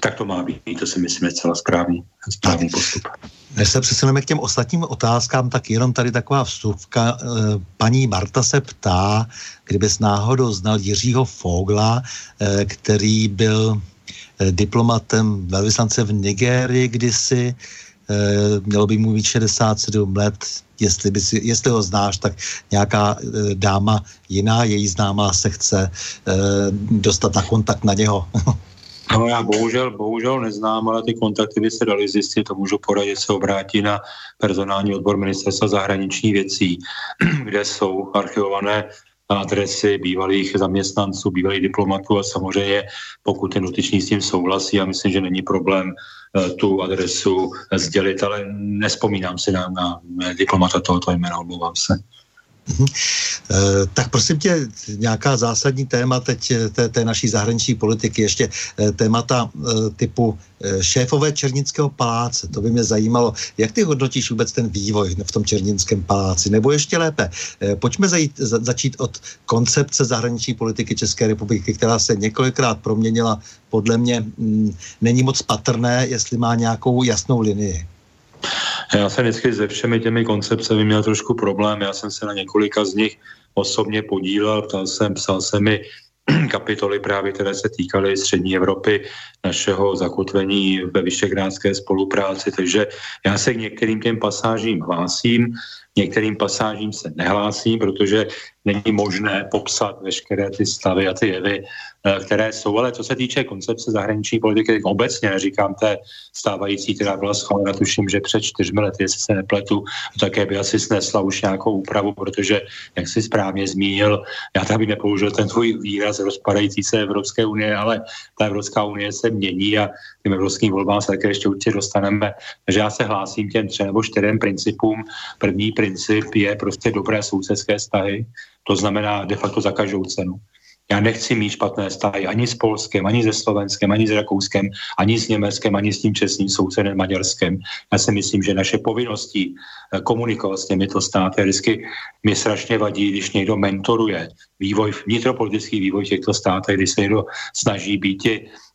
tak to má být, to si myslím je celá správný, správný postup.
Než se přesuneme k těm ostatním otázkám, tak jenom tady taková vstupka. Eh, paní Marta se ptá, kdybys náhodou znal Jiřího Fogla, eh, který byl eh, diplomatem velvyslance v Nigérii kdysi, mělo by mu být 67 let, jestli, by si, jestli ho znáš, tak nějaká dáma jiná, její známá se chce dostat na kontakt na něho.
No já bohužel, bohužel neznám, ale ty kontakty by se daly zjistit, to můžu poradit, se obrátí na personální odbor ministerstva zahraniční věcí, kde jsou archivované adresy bývalých zaměstnanců, bývalých diplomatů a samozřejmě pokud ten dotyčný s tím souhlasí, já myslím, že není problém eh, tu adresu sdělit, ale nespomínám si na, na diplomata tohoto jména, omlouvám se.
Mhm. Eh, tak prosím tě, nějaká zásadní téma teď eh, té, té naší zahraniční politiky, ještě eh, témata typu šéfové Černického paláce. To by mě zajímalo, jak ty hodnotíš vůbec ten vývoj v tom Černickém paláci? Nebo ještě lépe, pojďme zajít, za, začít od koncepce zahraniční politiky České republiky, která se několikrát proměnila. Podle mě m, mm, není moc patrné, jestli má nějakou jasnou linii.
Já jsem vždycky se všemi těmi koncepcemi měl trošku problém. Já jsem se na několika z nich osobně podílel, ptal jsem, psal jsem mi kapitoly právě, které se týkaly střední Evropy, našeho zakotvení ve vyšegrádské spolupráci, takže já se k některým těm pasážím hlásím, některým pasážím se nehlásím, protože není možné popsat veškeré ty stavy a ty jevy Eh, které jsou, ale co se týče koncepce zahraniční politiky, tak obecně neříkám té stávající, která byla schválena, tuším, že před čtyřmi lety, jestli se nepletu, také by asi snesla už nějakou úpravu, protože, jak si správně zmínil, já tady bych nepoužil ten tvůj výraz rozpadající se Evropské unie, ale ta Evropská unie se mění a tím evropským volbám se také ještě určitě dostaneme. Takže já se hlásím těm třem nebo čtyřem principům. První princip je prostě dobré sousedské vztahy, to znamená de facto za každou cenu. Já nechci mít špatné vztahy ani s Polskem, ani se Slovenskem, ani s Rakouskem, ani s Německem, ani s tím čestným sousedem Maďarskem. Já si myslím, že naše povinnosti eh, komunikovat s těmito státy vždycky mě strašně vadí, když někdo mentoruje vývoj, vnitropolitický vývoj těchto státech, když se někdo snaží být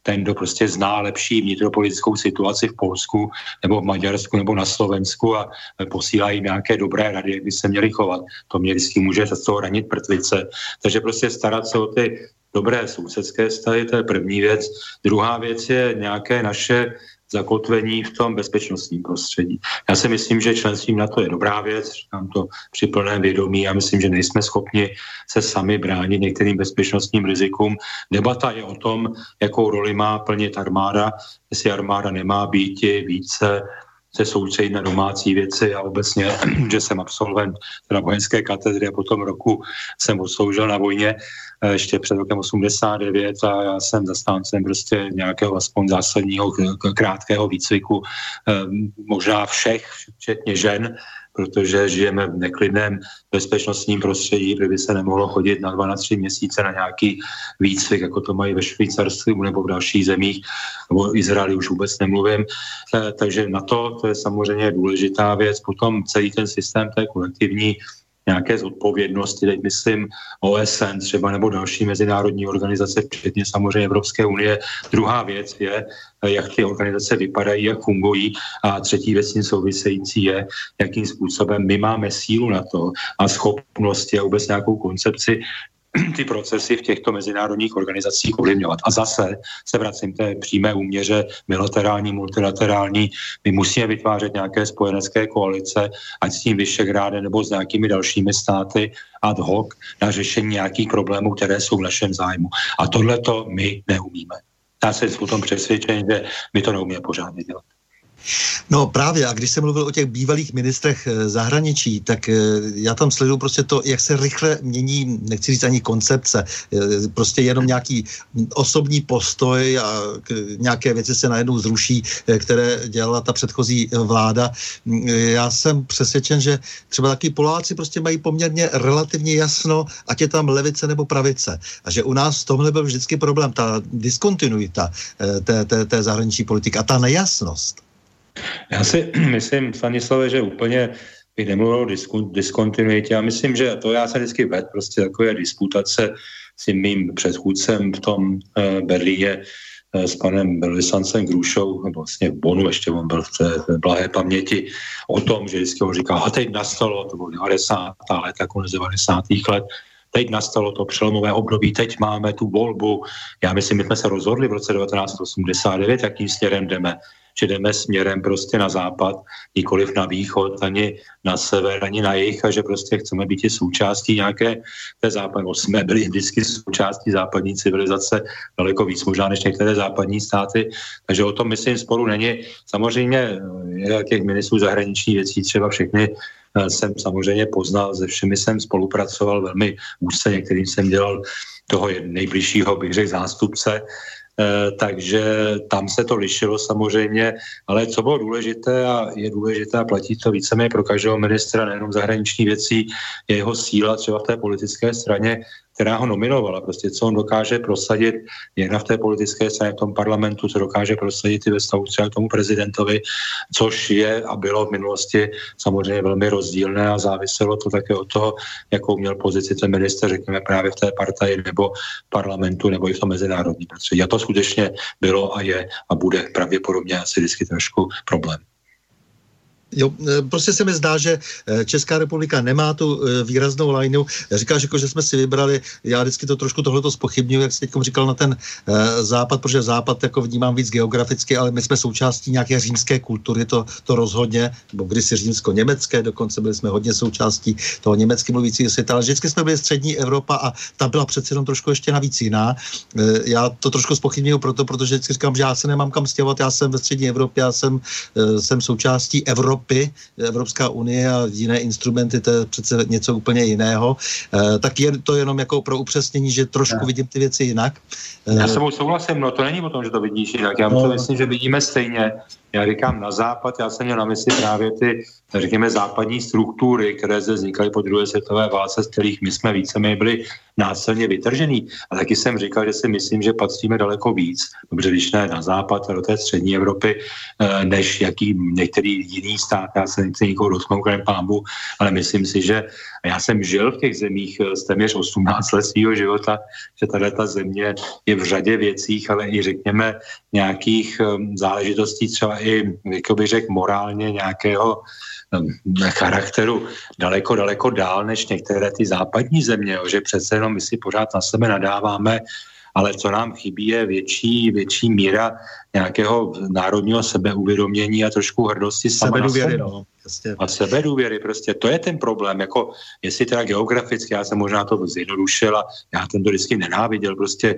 ten, kdo prostě zná lepší vnitropolitickou situaci v Polsku nebo v Maďarsku nebo na Slovensku a posílají nějaké dobré rady, jak by se měli chovat. To mě vždycky může z toho ranit prtvice. Takže prostě starat se o ty dobré sousedské vztahy, to je první věc. Druhá věc je nějaké naše zakotvení v tom bezpečnostním prostředí. Já si myslím, že členstvím na to je dobrá věc, říkám to při plném vědomí a myslím, že nejsme schopni se sami bránit některým bezpečnostním rizikům. Debata je o tom, jakou roli má plnit armáda, jestli armáda nemá být více se soustředit na domácí věci a obecně, že jsem absolvent teda vojenské katedry a po tom roku jsem odsloužil na vojně eh, ještě před rokem 89 a já jsem zastáncem prostě nějakého aspoň zásadního krátkého výcviku, eh, možná všech, včetně žen, protože žijeme v neklidném bezpečnostním prostředí, kde by se nemohlo chodit na dva, na tři měsíce na nějaký výcvik, jako to mají ve Švýcarsku nebo v dalších zemích, nebo Izraeli už vůbec nemluvím. Eh, takže na to, to je samozřejmě důležitá věc. Potom celý ten systém té kolektivní nějaké zodpovědnosti, teď myslím OSN třeba nebo další mezinárodní organizace, včetně samozřejmě Evropské unie. Druhá věc je, jak ty organizace vypadají, jak fungují a třetí věc související je, jakým způsobem my máme sílu na to a schopnosti a vůbec nějakou koncepci ty procesy v těchto mezinárodních organizacích ovlivňovat. A zase se vracím té přímé úměře, bilaterální, multilaterální. My musíme vytvářet nějaké spojenecké koalice, ať s tím Vyšegrádem nebo s nějakými dalšími státy ad hoc na řešení nějakých problémů, které jsou v našem zájmu. A tohle to my neumíme. Já jsem o tom přesvědčen, že my to neumíme pořádně dělat.
No právě, a když jsem mluvil o těch bývalých ministrech eh, zahraničí, tak eh, já tam sleduju prostě to, jak se rychle mění, nechci říct ani koncepce, eh, prostě jenom nějaký osobní postoj a nějaké věci se najednou zruší, které dělala ta předchozí vláda. Mm, já jsem přesvědčen, že třeba taky Poláci prostě mají poměrně relativně jasno, ať je tam levice nebo pravice. A že u nás v tomhle byl vždycky problém, ta diskontinuita té, té, té zahraniční politiky a ta nejasnost.
Já si myslím, Stanislave, že úplně bych nemluvil o diskontinuitě. Já myslím, že to já se vždycky ved, prostě takové disputace s tím mým předchůdcem v tom uh, Berlíně uh, s panem velvyslancem Grušou, vlastně v Bonu, ještě on byl v té blahé paměti, o tom, že vždycky on říká, a teď nastalo, to bylo 90. let, konec 90. let, teď nastalo to přelomové období, teď máme tu volbu. Já myslím, my jsme se rozhodli v roce 1989, jakým směrem jdeme že jdeme směrem prostě na západ, nikoliv na východ, ani na sever, ani na jih a že prostě chceme být i součástí nějaké té západní, jsme byli vždycky součástí západní civilizace daleko víc možná než některé západní státy, takže o tom myslím sporu není. Samozřejmě je těch ministrů zahraničních věcí třeba všechny eh, jsem samozřejmě poznal, se všemi jsem spolupracoval velmi úzce, některým jsem dělal toho nejbližšího, bych řekl, zástupce, Eh, takže tam se to lišilo samozřejmě, ale co bylo důležité a je důležité a platí to víceméně pro každého ministra, nejenom zahraniční věcí, je jeho síla třeba v té politické straně, která ho nominovala. Prostě co on dokáže prosadit jak v té politické straně, v tom parlamentu, co dokáže prosadit i ve stavu třeba tomu prezidentovi, což je a bylo v minulosti samozřejmě velmi rozdílné a záviselo to také od toho, jakou měl pozici ten minister, řekněme právě v té partaji nebo parlamentu nebo i v tom mezinárodním prostředí. A to skutečně bylo a je a bude pravděpodobně asi vždycky trošku problém.
Jo, e, prostě se mi zdá, že e, Česká republika nemá tu e, výraznou lineu. Říkáš, jako, že jsme si vybrali, já vždycky to trošku tohleto spochybnuju, jak jsi teď říkal na ten západ, protože západ jako vnímám víc geograficky, ale my jsme součástí nějaké římské kultury, to, to rozhodně, nebo kdysi římsko-německé, dokonce byli jsme hodně součástí toho německy mluvícího světa, ale vždycky jsme byli střední Evropa a ta byla přece jenom trošku ještě navíc jiná. Já to trošku spochybnuju proto, protože vždycky říkám, že já se nemám kam stěhovat, já jsem ve střední Evropě, já jsem, jsem součástí Evropy Evropy, Evropská unie a jiné instrumenty, to je přece něco úplně jiného. Eh, tak je to jenom jako pro upřesnění, že trošku vidím ty věci jinak.
Já s sebou souhlasím, no to není o tom, že to vidíš jinak. Já no. to myslím, že vidíme stejně. Já říkám na západ, já jsem měl na mysli právě ty, řekněme, západní struktury, které zde vznikaly po druhé světové válce, z kterých my jsme víceméně byli násilně vytržený. A taky jsem říkal, že si myslím, že patříme daleko víc, dobře, když ne na západ a do té střední Evropy, eh, než jaký některý jiný stát. Já se nechci nikoho dotknout, kolem pámbu, ale myslím si, že já jsem žil v těch zemích z eh, téměř 18 let svého života, že tahle ta země je v řadě věcích, ale i řekněme nějakých ehm, záležitostí třeba i, jak bych řekl, morálně nějakého charakteru daleko, daleko dál než některé ty západní země, jo, že přece jenom my si pořád na sebe nadáváme, ale co nám chybí je větší, větší míra nějakého národního sebeuvědomění a trošku hrdosti sama
Sebedůvěry, no.
Jasně. A sebedůvěry, prostě to je ten problém, jako jestli teda geograficky, já jsem možná to zjednodušil a já ten to vždycky nenáviděl, prostě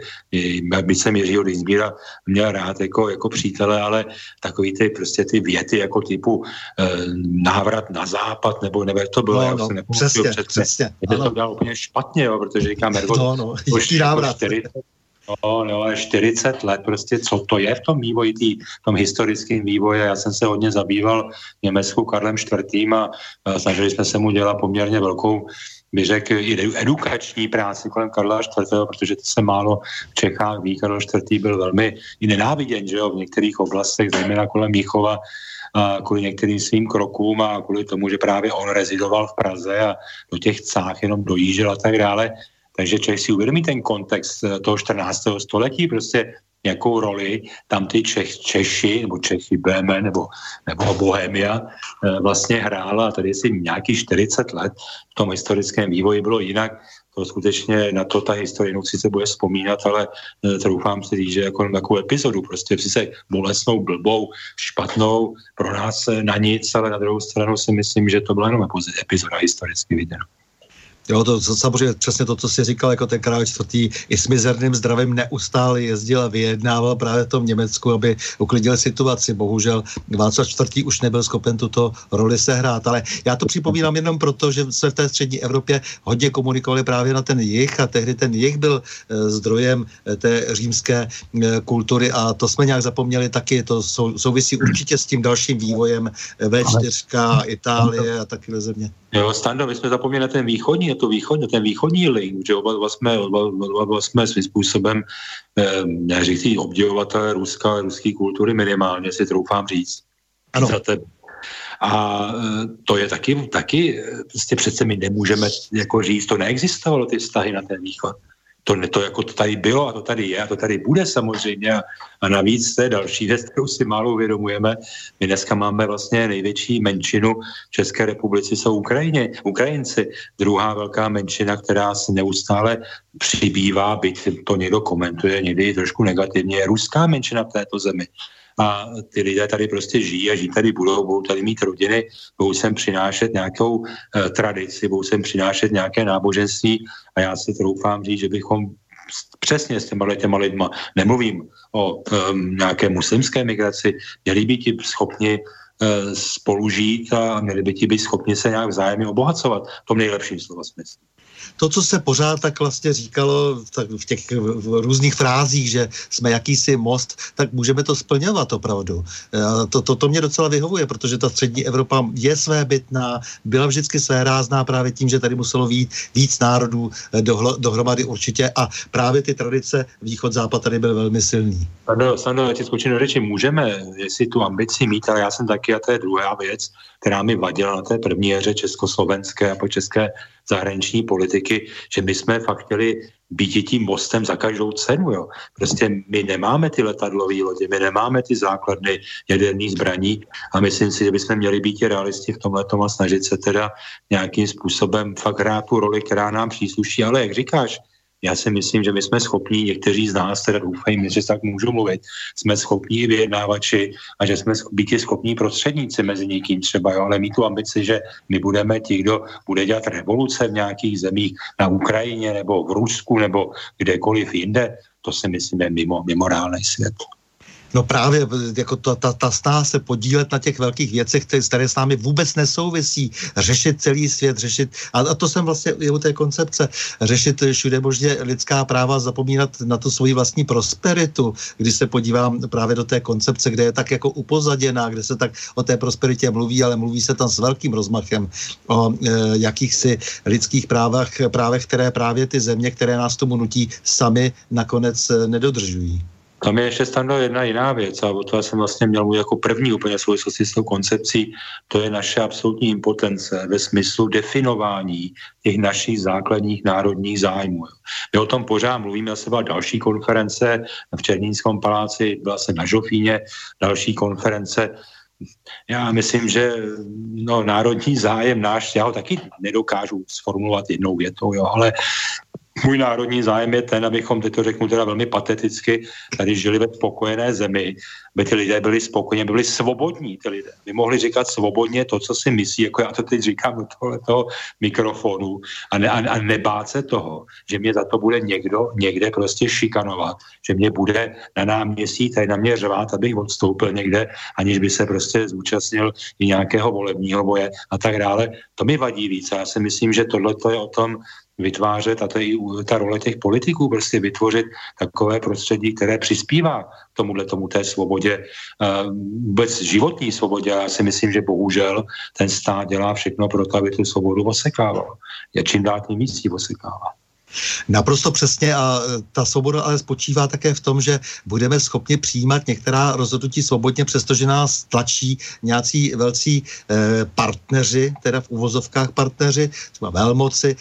byť jsem Jiřího Dinsbíra měl rád jako, jako přítele, ale takový ty prostě ty věty jako typu e, návrat na západ, nebo nebo to bylo, no, já
no, se přesně, přesně, přesně.
To dělal úplně špatně, jo, protože říkám, Ergo,
no, no, návrat. 40,
No, no, ale 40 let, prostě co to je v tom vývoji, tý, v tom historickém vývoji. Já jsem se hodně zabýval Německu Karlem IV. a snažili jsme se mu dělat poměrně velkou bych řekl, edukační práci kolem Karla IV., protože to se málo v Čechách ví. Karel IV. byl velmi i nenáviděn, že jo, v některých oblastech, zejména kolem Míchova, a kvůli některým svým krokům a kvůli tomu, že právě on rezidoval v Praze a do těch cách jenom dojížděl a tak dále. Takže člověk si uvědomí ten kontext eh, toho 14. století, prostě jakou roli tam ty Čech, Češi, nebo Čechy, BM, nebo, nebo Bohemia eh, vlastně hrála. Tady jestli nějaký 40 let v tom historickém vývoji bylo jinak, to skutečně na to ta historie no, sice bude vzpomínat, ale eh, troufám si říct, že jako takovou epizodu, prostě sice bolestnou, blbou, špatnou, pro nás na nic, ale na druhou stranu si myslím, že to byla jenom epizoda historicky viděna.
Jo, to samozřejmě přesně to, co jsi říkal, jako ten král čtvrtý i s mizerným zdravím neustále jezdil a vyjednával právě v Německu, aby uklidil situaci. Bohužel Václav čtvrtý už nebyl schopen tuto roli sehrát, ale já to připomínám jenom proto, že se v té střední Evropě hodně komunikovali právě na ten jich a tehdy ten jich byl e, zdrojem e, té římské e, kultury a to jsme nějak zapomněli taky, to sou, souvisí určitě s tím dalším vývojem V4, Itálie a takové země.
Jo, Stando, my jsme zapomněli na ten východní, to východní, ten východní link, že oba dva jsme, oba, oba dva jsme svým způsobem, eh, neříct obdivovatelé Ruska, ruské kultury minimálně, si troufám říct.
Ano. Za tebe.
A eh, to je taky, taky, eh, prostě přece my nemůžeme jako říct, to neexistovalo, ty vztahy na ten východ to, to jako to tady bylo a to tady je a to tady bude samozřejmě a, a navíc to je další věc, kterou si málo uvědomujeme. My dneska máme vlastně největší menšinu v České republice jsou Ukrajině, Ukrajinci. Druhá velká menšina, která se neustále přibývá, byť to někdo komentuje někdy trošku negativně, je ruská menšina v této zemi. A ty lidé tady prostě žijí a žijí tady budou, budou tady mít rodiny, budou sem přinášet nějakou eh, tradici, budou sem přinášet nějaké náboženství. A já si troufám říct, že bychom přesně s těma, těma lidma, nemluvím o um, nějaké muslimské migraci, měli být ti schopni uh, spolužít a měli by ti být schopni se nějak vzájemně obohacovat v tom nejlepším slova smyslu
to, co se pořád tak vlastně říkalo tak v těch v různých frázích, že jsme jakýsi most, tak můžeme to splňovat opravdu. To, to, to mě docela vyhovuje, protože ta střední Evropa je své bytná, byla vždycky své rázná právě tím, že tady muselo být víc národů eh, dohlo, dohromady určitě a právě ty tradice východ-západ tady byl velmi silný.
Sando, Sando, ti skočím do řeči, můžeme, jestli tu ambici mít, ale já jsem taky, a to je druhá věc, která mi vadila na té první éře československé a po české zahraniční politiky, že my jsme fakt chtěli být tím mostem za každou cenu. Jo. Prostě my nemáme ty letadlové lodě, my nemáme ty základny jaderných zbraní a myslím si, že bychom měli být realisti v tomhle a snažit se teda nějakým způsobem fakt hrát tu roli, která nám přísluší. Ale jak říkáš, já si myslím, že my jsme schopní, někteří z nás, teda doufají, že tak můžu mluvit, jsme schopní i vyjednávači a že jsme být schopní prostředníci mezi někým třeba, jo, ale mít tu ambici, že my budeme ti, kdo bude dělat revoluce v nějakých zemích na Ukrajině nebo v Rusku nebo kdekoliv jinde, to si myslím je mimo, mimo reálný svět.
No právě, jako ta, ta, ta stá se podílet na těch velkých věcech, které s námi vůbec nesouvisí, řešit celý svět, řešit, a, a to jsem vlastně i u té koncepce, řešit všude možně lidská práva, zapomínat na tu svoji vlastní prosperitu, když se podívám právě do té koncepce, kde je tak jako upozaděná, kde se tak o té prosperitě mluví, ale mluví se tam s velkým rozmachem o e, jakýchsi lidských právech, právech, které právě ty země, které nás tomu nutí, sami nakonec e, nedodržují.
Tam je ještě stando jedna jiná věc a o to já jsem vlastně měl mít jako první úplně souvislosti s tou koncepcí, to je naše absolutní impotence ve smyslu definování těch našich základních národních zájmů. My o tom pořád mluvíme, se byla další konference v Černínskom paláci, byla se na Žofíně, další konference já myslím, že no, národní zájem náš, já ho taky nedokážu sformulovat jednou větou, jo, ale můj národní zájem je ten, abychom, teď to řeknu teda velmi pateticky, tady žili ve spokojené zemi, aby ty lidé byli spokojení, byli svobodní ty lidé. By mohli říkat svobodně to, co si myslí, jako já to teď říkám do tohoto mikrofonu a, ne, a, a nebát se toho, že mě za to bude někdo někde prostě šikanovat, že mě bude na náměstí tady na mě řvát, abych odstoupil někde, aniž by se prostě zúčastnil i nějakého volebního boje a tak dále. To mi vadí víc. Já si myslím, že tohle je o tom, vytvářet, a to je i ta role těch politiků, prostě vytvořit takové prostředí, které přispívá tomuhle tomu té svobodě, eh, vůbec životní svobodě. Já si myslím, že bohužel ten stát dělá všechno pro to, aby tu svobodu osekával. Je čím dál tím víc osekává.
Naprosto přesně a e, ta svoboda ale spočívá také v tom, že budeme schopni přijímat některá rozhodnutí svobodně, přestože nás tlačí nějací velcí e, partneři, teda v uvozovkách partneři, třeba velmoci,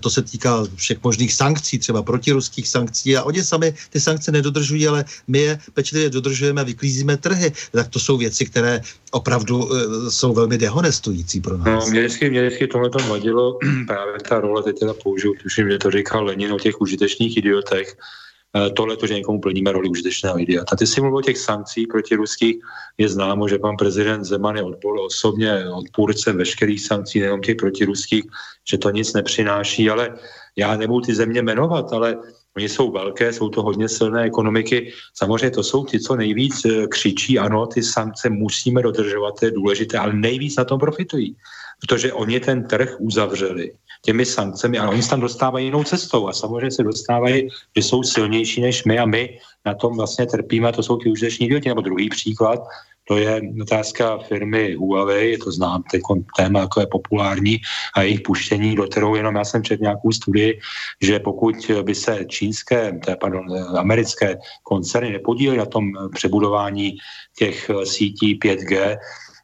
to se týká všech možných sankcí, třeba protiruských sankcí a oni sami ty sankce nedodržují, ale my je pečlivě dodržujeme, vyklízíme trhy. Tak to jsou věci, které opravdu e, jsou velmi dehonestující pro nás.
No, mě vždycky, mě vždycky tohle tam vadilo právě ta role, teď teda použiju, tuším, že to říkal Lenin o těch užitečných idiotech, eh, tohle to, že někomu plníme roli užitečného idiota. Ty si mluvil o těch sankcí proti ruských, je známo, že pan prezident Zeman je odbol, osobně odpůrce veškerých sankcí, nejenom těch protiruských, že to nic nepřináší, ale já nebudu ty země jmenovat, ale Oni jsou velké, jsou to hodně silné ekonomiky. Samozřejmě to jsou ti, co nejvíc eh, křičí, ano, ty sankce musíme dodržovat, to je důležité, ale nejvíc na tom profitují, protože oni ten trh uzavřeli těmi sankcemi, ale oni se tam dostávají jinou cestou a samozřejmě se dostávají, že jsou silnější než my a my na tom vlastně trpíme, to jsou ty užiteční idioti. Nebo druhý příklad, to je otázka firmy Huawei, je to znám, teď téma jako je populární a jejich puštění do kterou jenom já jsem četl nějakou studii, že pokud by se čínské, pardon, americké koncerny nepodílely na tom přebudování těch sítí 5G,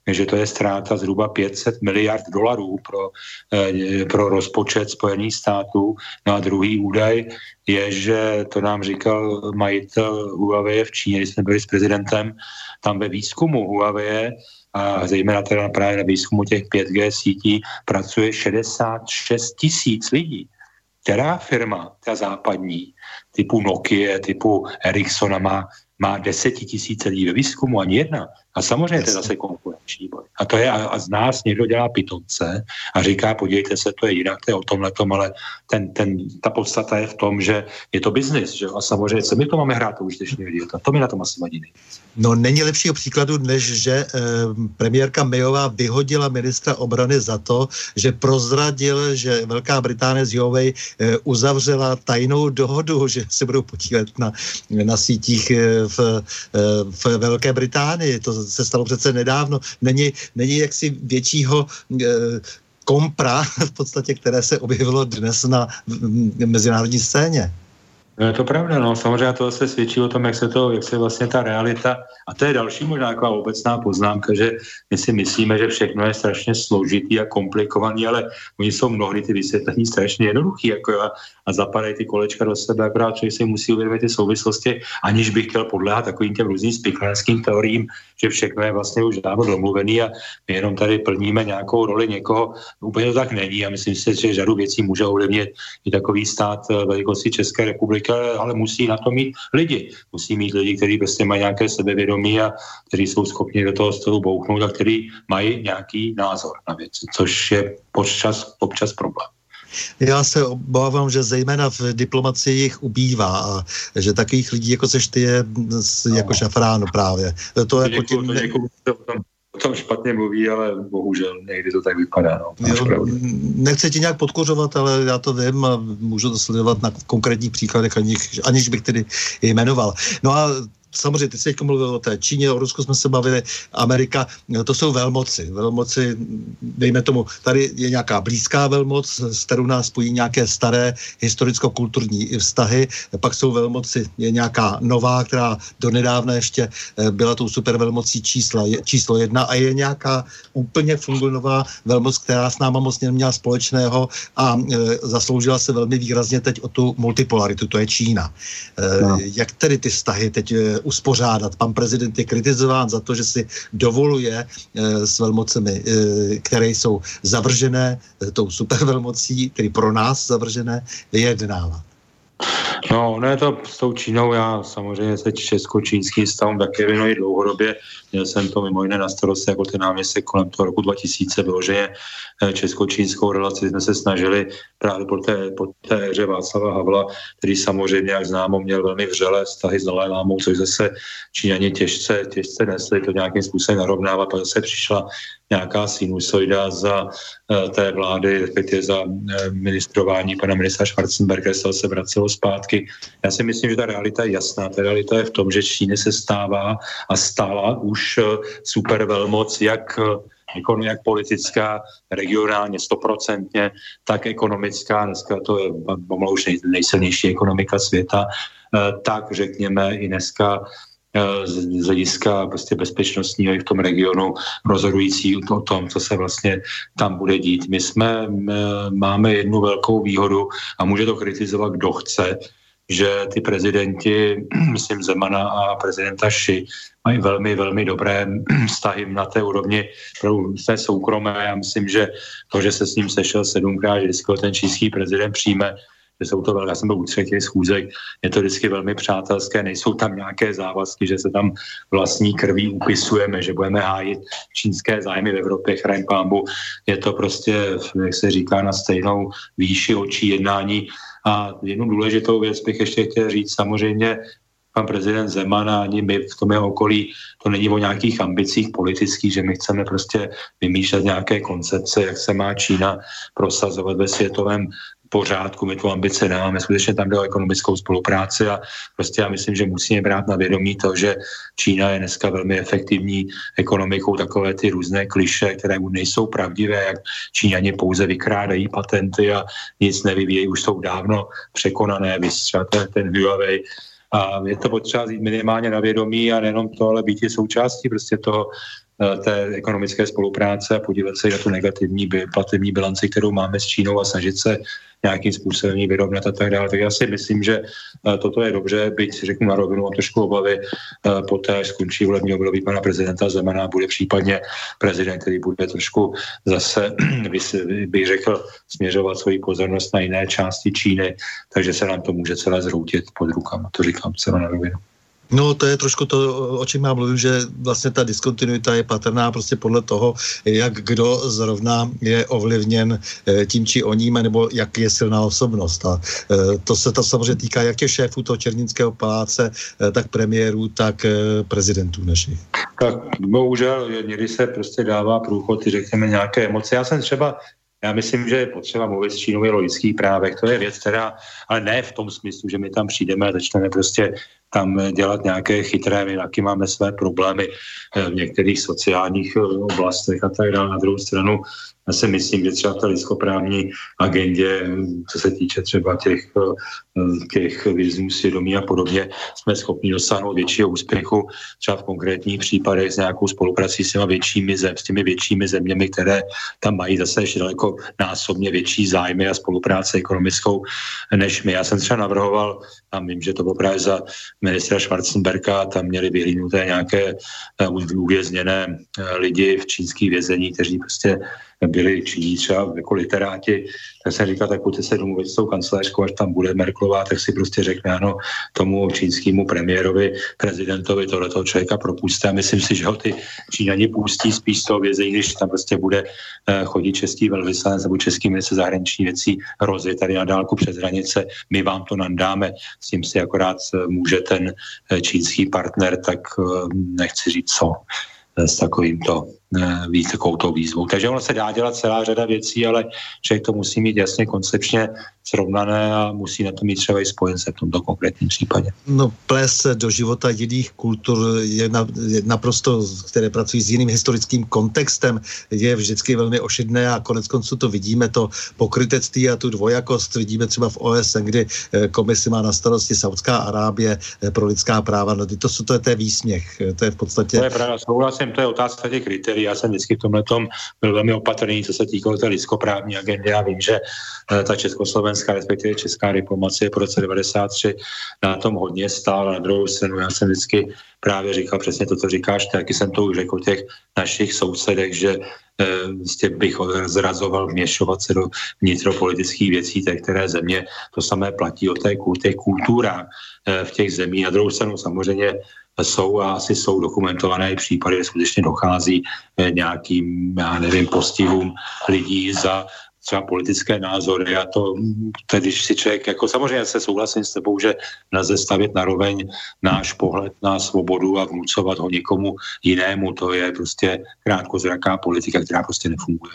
že to je ztráta zhruba 500 miliard dolarů pro, eh, pro rozpočet Spojených států. No a druhý údaj je, že to nám říkal majitel Huawei v Číně, když jsme byli s prezidentem, tam ve výzkumu Huawei a zejména teda právě na výzkumu těch 5G sítí pracuje 66 tisíc lidí. Která firma, ta západní, typu Nokia, typu Ericssona má má desetitisíce lidí ve výzkumu, ani jedna. A samozřejmě to je zase konkurenční boj. A to je, a, a z nás někdo dělá pitomce a říká, podívejte se, to je jinak, to je o tomhle tom, ale ten, ten, ta podstata je v tom, že je to biznis, že A samozřejmě, co my to máme hrát, to už dnešní lidi, to, to mi na tom asi vadí
No není lepšího příkladu, než že eh, premiérka Mayová vyhodila ministra obrany za to, že prozradil, že Velká Británie z Huawei eh, uzavřela tajnou dohodu, že se budou podívat na, na sítích eh, v, eh, v Velké Británii. To se stalo přece nedávno. Není, není jaksi většího eh, kompra v podstatě, které se objevilo dnes na mezinárodní scéně.
No je to pravda, no. Samozřejmě to se svědčí o tom, jak se to, jak se vlastně ta realita, a to je další možná taková obecná poznámka, že my si myslíme, že všechno je strašně složitý a komplikovaný, ale oni jsou mnohdy ty vysvětlení strašně jednoduchý, jako a, a zapadají ty kolečka do sebe, akorát člověk si musí uvědomit ty souvislosti, aniž bych chtěl podléhat takovým těm různým spiklenským teoriím, že všechno je vlastně už dávno domluvený a my jenom tady plníme nějakou roli někoho. Úplně to tak není a myslím si, že řadu věcí může ovlivnit i takový stát eh, velikosti České republiky, ale musí na to mít lidi. Musí mít lidi, kteří prostě mají nějaké sebevědomí a kteří jsou schopni do toho stolu bouchnout a kteří mají nějaký názor na věci, což je občas, občas problém.
Já se obávám, že zejména v diplomacii jich ubývá a že takových lidí, jako seš ty, je jako no. šafránu právě.
To, jako tím... to, děkuju, to, o tom špatně mluví, ale bohužel někdy to tak vypadá. No.
Jo, nechci ti nějak podkořovat, ale já to vím a můžu to sledovat na konkrétních příkladech, aniž, aniž bych tedy jmenoval. No a samozřejmě, teď jsi mluvil o té Číně, o Rusku jsme se bavili, Amerika, to jsou velmoci. Velmoci, dejme tomu, tady je nějaká blízká velmoc, s kterou nás spojí nějaké staré historicko-kulturní vztahy, pak jsou velmoci, je nějaká nová, která donedávna ještě eh, byla tou supervelmocí čísla, číslo jedna a je nějaká úplně fungulová velmoc, která s náma moc neměla společného a e, zasloužila se velmi výrazně teď o tu multipolaritu, to je Čína. E, no. Jak tedy ty vztahy teď uspořádat. Pan prezident je kritizován za to, že si dovoluje eh, s velmocemi, eh, které jsou zavržené eh, tou supervelmocí, tedy pro nás zavržené, vyjednávat.
No, je to s tou Čínou, já samozřejmě se česko-čínský stavům také věnuji dlouhodobě. Měl jsem to mimo jiné na starosti jako ten náměstek kolem toho roku 2000, vyloženě eh, česko-čínskou relaci jsme se snažili právě po té, po té hře Václava Havla, který samozřejmě, jak známo, měl velmi vřelé vztahy s Dalaj Lámou, což zase Číňani těžce, těžce nesli to nějakým způsobem narovnávat, pak zase přišla nějaká sinusoida za uh, té vlády, respektive za uh, ministrování pana ministra Schwarzenberga, se vracelo zpátky. Já si myslím, že ta realita je jasná. Ta realita je v tom, že Číny se stává a stála už uh, super velmoc, jak jako jak politická, regionálně stoprocentně, tak ekonomická, dneska to je pomalu už nejsilnější ekonomika světa, tak řekněme i dneska Eh, z hlediska prostě bezpečnostního i v tom regionu rozhodující o tom, co se vlastně tam bude dít. My jsme, máme jednu velkou výhodu a může to kritizovat, kdo chce, že ty prezidenti, myslím Zemana a prezidenta Ši, mají velmi, velmi dobré vztahy na té úrovni své soukromé. Já myslím, že to, že se s ním sešel sedmkrát, že vždycky ten čínský prezident přijme, že jsou to já jsem byl u těch schůzek, je to vždycky velmi přátelské, nejsou tam nějaké závazky, že se tam vlastní krví upisujeme, že budeme hájit čínské zájmy v Evropě, chraň pámbu. Je to prostě, jak se říká, na stejnou výši očí jednání. A jednu důležitou věc bych ještě chtěl říct, samozřejmě pan prezident Zeman a ani my v tom jeho okolí, to není o nějakých ambicích politických, že my chceme prostě vymýšlet nějaké koncepce, jak se má Čína prosazovat ve světovém pořádku, my tu ambice nemáme, skutečně tam jde o ekonomickou spolupráci a prostě já myslím, že musíme brát na vědomí to, že Čína je dneska velmi efektivní ekonomikou, takové ty různé kliše, které už nejsou pravdivé, jak Číňani pouze vykrádají patenty a nic nevyvíjejí, už jsou dávno překonané, vystřaté ten Huawei, a je to potřeba jít minimálně na vědomí a nejenom to, ale být je součástí prostě toho té ekonomické spolupráce a podívat se na tu negativní platební bilanci, kterou máme s Čínou a snažit se nějakým způsobem ji vyrovnat a tak dále. Tak já si myslím, že eh, toto je dobře, byť řeknu na rovinu, a trošku obavy eh, poté, až skončí volební období pana prezidenta Zemana, bude případně prezident, který bude trošku zase, bych řekl, směřovat svoji pozornost na jiné části Číny, takže se nám to může celé zroutit pod rukama. To říkám celé na rovinu.
No to je trošku to, o čem já mluvím, že vlastně ta diskontinuita je patrná prostě podle toho, jak kdo zrovna je ovlivněn eh, tím či oním, nebo jak je silná osobnost. A eh, to se to samozřejmě týká jak těch šéfů toho Černínského paláce, eh, tak premiérů, tak prezidentů našich.
Tak bohužel někdy se prostě dává průchod, řekněme, nějaké emoce. Já jsem třeba já myslím, že je potřeba mluvit s Čínou o lidských právech. To je věc, která, ale ne v tom smyslu, že my tam přijdeme a začneme prostě tam dělat nějaké chytré, my taky máme své problémy eh, v některých sociálních eh, oblastech a tak dále. Na druhou stranu já si myslím, že třeba té lidskoprávní agendě, co se týče třeba těch, těch výzvů svědomí a podobně, jsme schopni dosáhnout většího úspěchu třeba v konkrétních případech s nějakou spoluprací s těmi většími, zem, s těmi většími zeměmi, které tam mají zase ještě daleko násobně větší zájmy a spolupráce ekonomickou než my. Já jsem třeba navrhoval, a vím, že to bylo právě za ministra Schwarzenberga, tam měli vyhlídnuté nějaké eh, uvězněné eh, lidi v čínských vězení, kteří prostě byli činí třeba jako literáti, tak jsem říkal, tak pojďte se domluvit s tou kancelářkou, až tam bude Merklová, tak si prostě řekne ano tomu čínskému premiérovi, prezidentovi tohoto člověka propuste. A myslím si, že ho ty Číňani pustí spíš z toho vězení, když tam prostě bude eh, chodit český velvyslanec nebo český ministr zahraniční věcí rozjet tady na dálku přes hranice, my vám to nandáme, s tím si akorát eh, může ten eh, čínský partner, tak nechci říct co, s takovýmto víc takovou tou výzvou. Takže ono se dá dělat celá řada věcí, ale člověk to musí mít jasně koncepčně srovnané a musí na to mít třeba i spojence v tomto konkrétním případě.
No ples do života jiných kultur je, na, je naprosto, které pracují s jiným historickým kontextem, je vždycky velmi ošidné a konec konců to vidíme, to pokrytectví a tu dvojakost vidíme třeba v OSN, kdy eh, komisi má na starosti Saudská Arábie eh, pro lidská práva. No to, to, to je té výsměch, to je v podstatě...
To je pravda, souhlasím, to je otázka těch kritérií já jsem vždycky v tomhle tom byl velmi opatrný, co se týkalo té lidskoprávní agendy. Já vím, že eh, ta československá, respektive česká diplomacie po roce 93 na tom hodně stála. Na druhou stranu já jsem vždycky právě říkal přesně to, co říkáš, taky jsem to už řekl o těch našich sousedech, že vlastně bych zrazoval vměšovat se do vnitropolitických věcí té které země. To samé platí o té, kulturách eh, v těch zemích. Na druhou stranu samozřejmě jsou a asi jsou dokumentované případy, kde skutečně dochází eh, nějakým, já nevím, postihům lidí za třeba politické názory. A to, tedy když si člověk, jako samozřejmě se souhlasím s tebou, že nelze stavět naroveň náš pohled na svobodu a vnucovat ho někomu jinému, to je prostě krátkozraká politika, která prostě nefunguje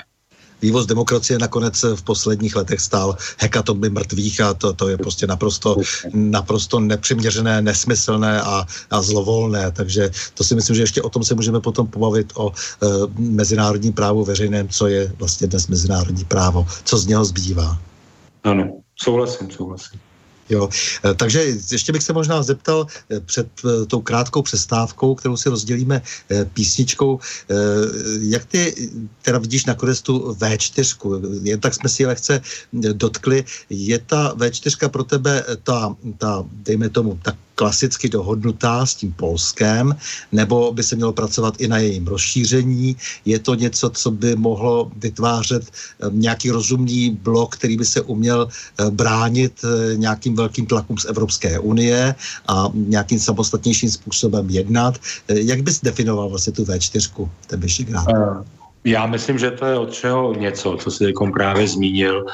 vývoz demokracie nakonec v posledních letech stál hekatomy mrtvých a to, to je prostě naprosto, naprosto nepřiměřené, nesmyslné a, a zlovolné. Takže to si myslím, že ještě o tom se můžeme potom pobavit o e, mezinárodním právu veřejném, co je vlastně dnes mezinárodní právo, co z něho zbývá.
Ano, souhlasím, souhlasím.
Jo, eh, takže ještě bych se možná zeptal eh, před eh, tou krátkou přestávkou, kterou si rozdělíme písničkou, jak ty teda vidíš nakonec tu V4, jen tak jsme si lehce dotkli, je ta V4 pro tebe ta, ta dejme tomu, tak klasicky dohodnutá s tím Polskem, nebo by se mělo pracovat i na jejím rozšíření. Je to něco, co by mohlo vytvářet eh, nějaký rozumný blok, který by se uměl eh, bránit eh, nějakým velkým tlakům z Evropské unie a nějakým samostatnějším způsobem jednat. Jak bys definoval vlastně tu V4, ten Vyšegrád?
Já myslím, že to je od čeho něco, co si jako právě zmínil.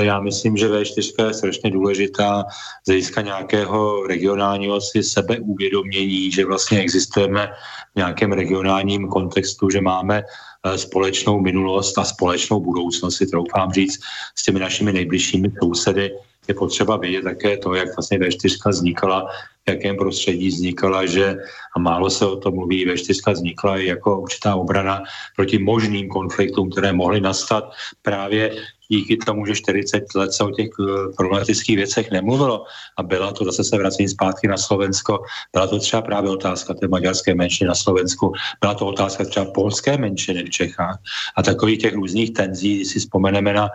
Já myslím, že V4 je strašně důležitá z hlediska nějakého regionálního si sebeuvědomění, že vlastně existujeme v nějakém regionálním kontextu, že máme eh, společnou minulost a společnou budoucnost, si troufám říct, s těmi našimi nejbližšími sousedy. Je potřeba vědět také to, jak vlastně V4 vznikala v jakém prostředí vznikala, že a málo se o tom mluví, V4 vznikla jako určitá obrana proti možným konfliktům, které mohly nastat právě díky tomu, že 40 let se o těch eh, problematických věcech nemluvilo a byla to, zase se vracím zpátky na Slovensko, byla to třeba právě otázka té maďarské menšiny na Slovensku, byla to otázka třeba polské menšiny v Čechách a takových těch různých tenzí, když si vzpomeneme na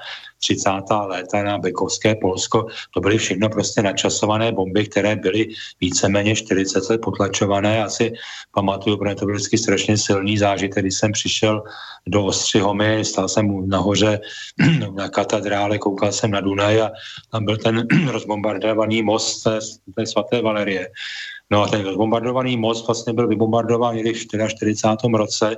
30. léta na Bekovské Polsko, to byly všechno prostě načasované bomby, které byly víceméně 40 let potlačované. Já si pamatuju, protože to byl vždycky strašně silný zážitek, když jsem přišel do Ostřihomy, stál jsem nahoře na katedrále, koukal jsem na Dunaj a tam byl ten rozbombardovaný most té, té svaté Valerie. No a ten vybombardovaný most vlastně byl vybombardován někdy v 44. roce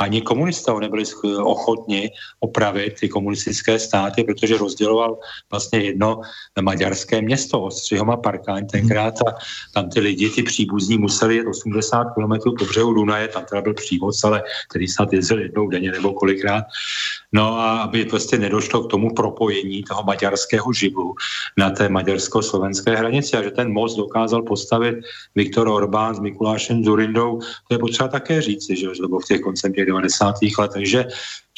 ani komunisté nebyli ochotni opravit ty komunistické státy, protože rozděloval vlastně jedno maďarské město, Ostřihoma Parkáň tenkrát a tam ty lidi, ty příbuzní museli jet 80 km po břehu Dunaje, tam teda byl přívoz, ale který snad jezdil jednou denně nebo kolikrát. No a aby prostě nedošlo k tomu propojení toho maďarského živlu na té maďarsko-slovenské hranici a že ten most dokázal postavit Viktor Orbán s Mikulášem Zurindou, to je potřeba také říci, že to bylo v těch koncem těch 90. let. Takže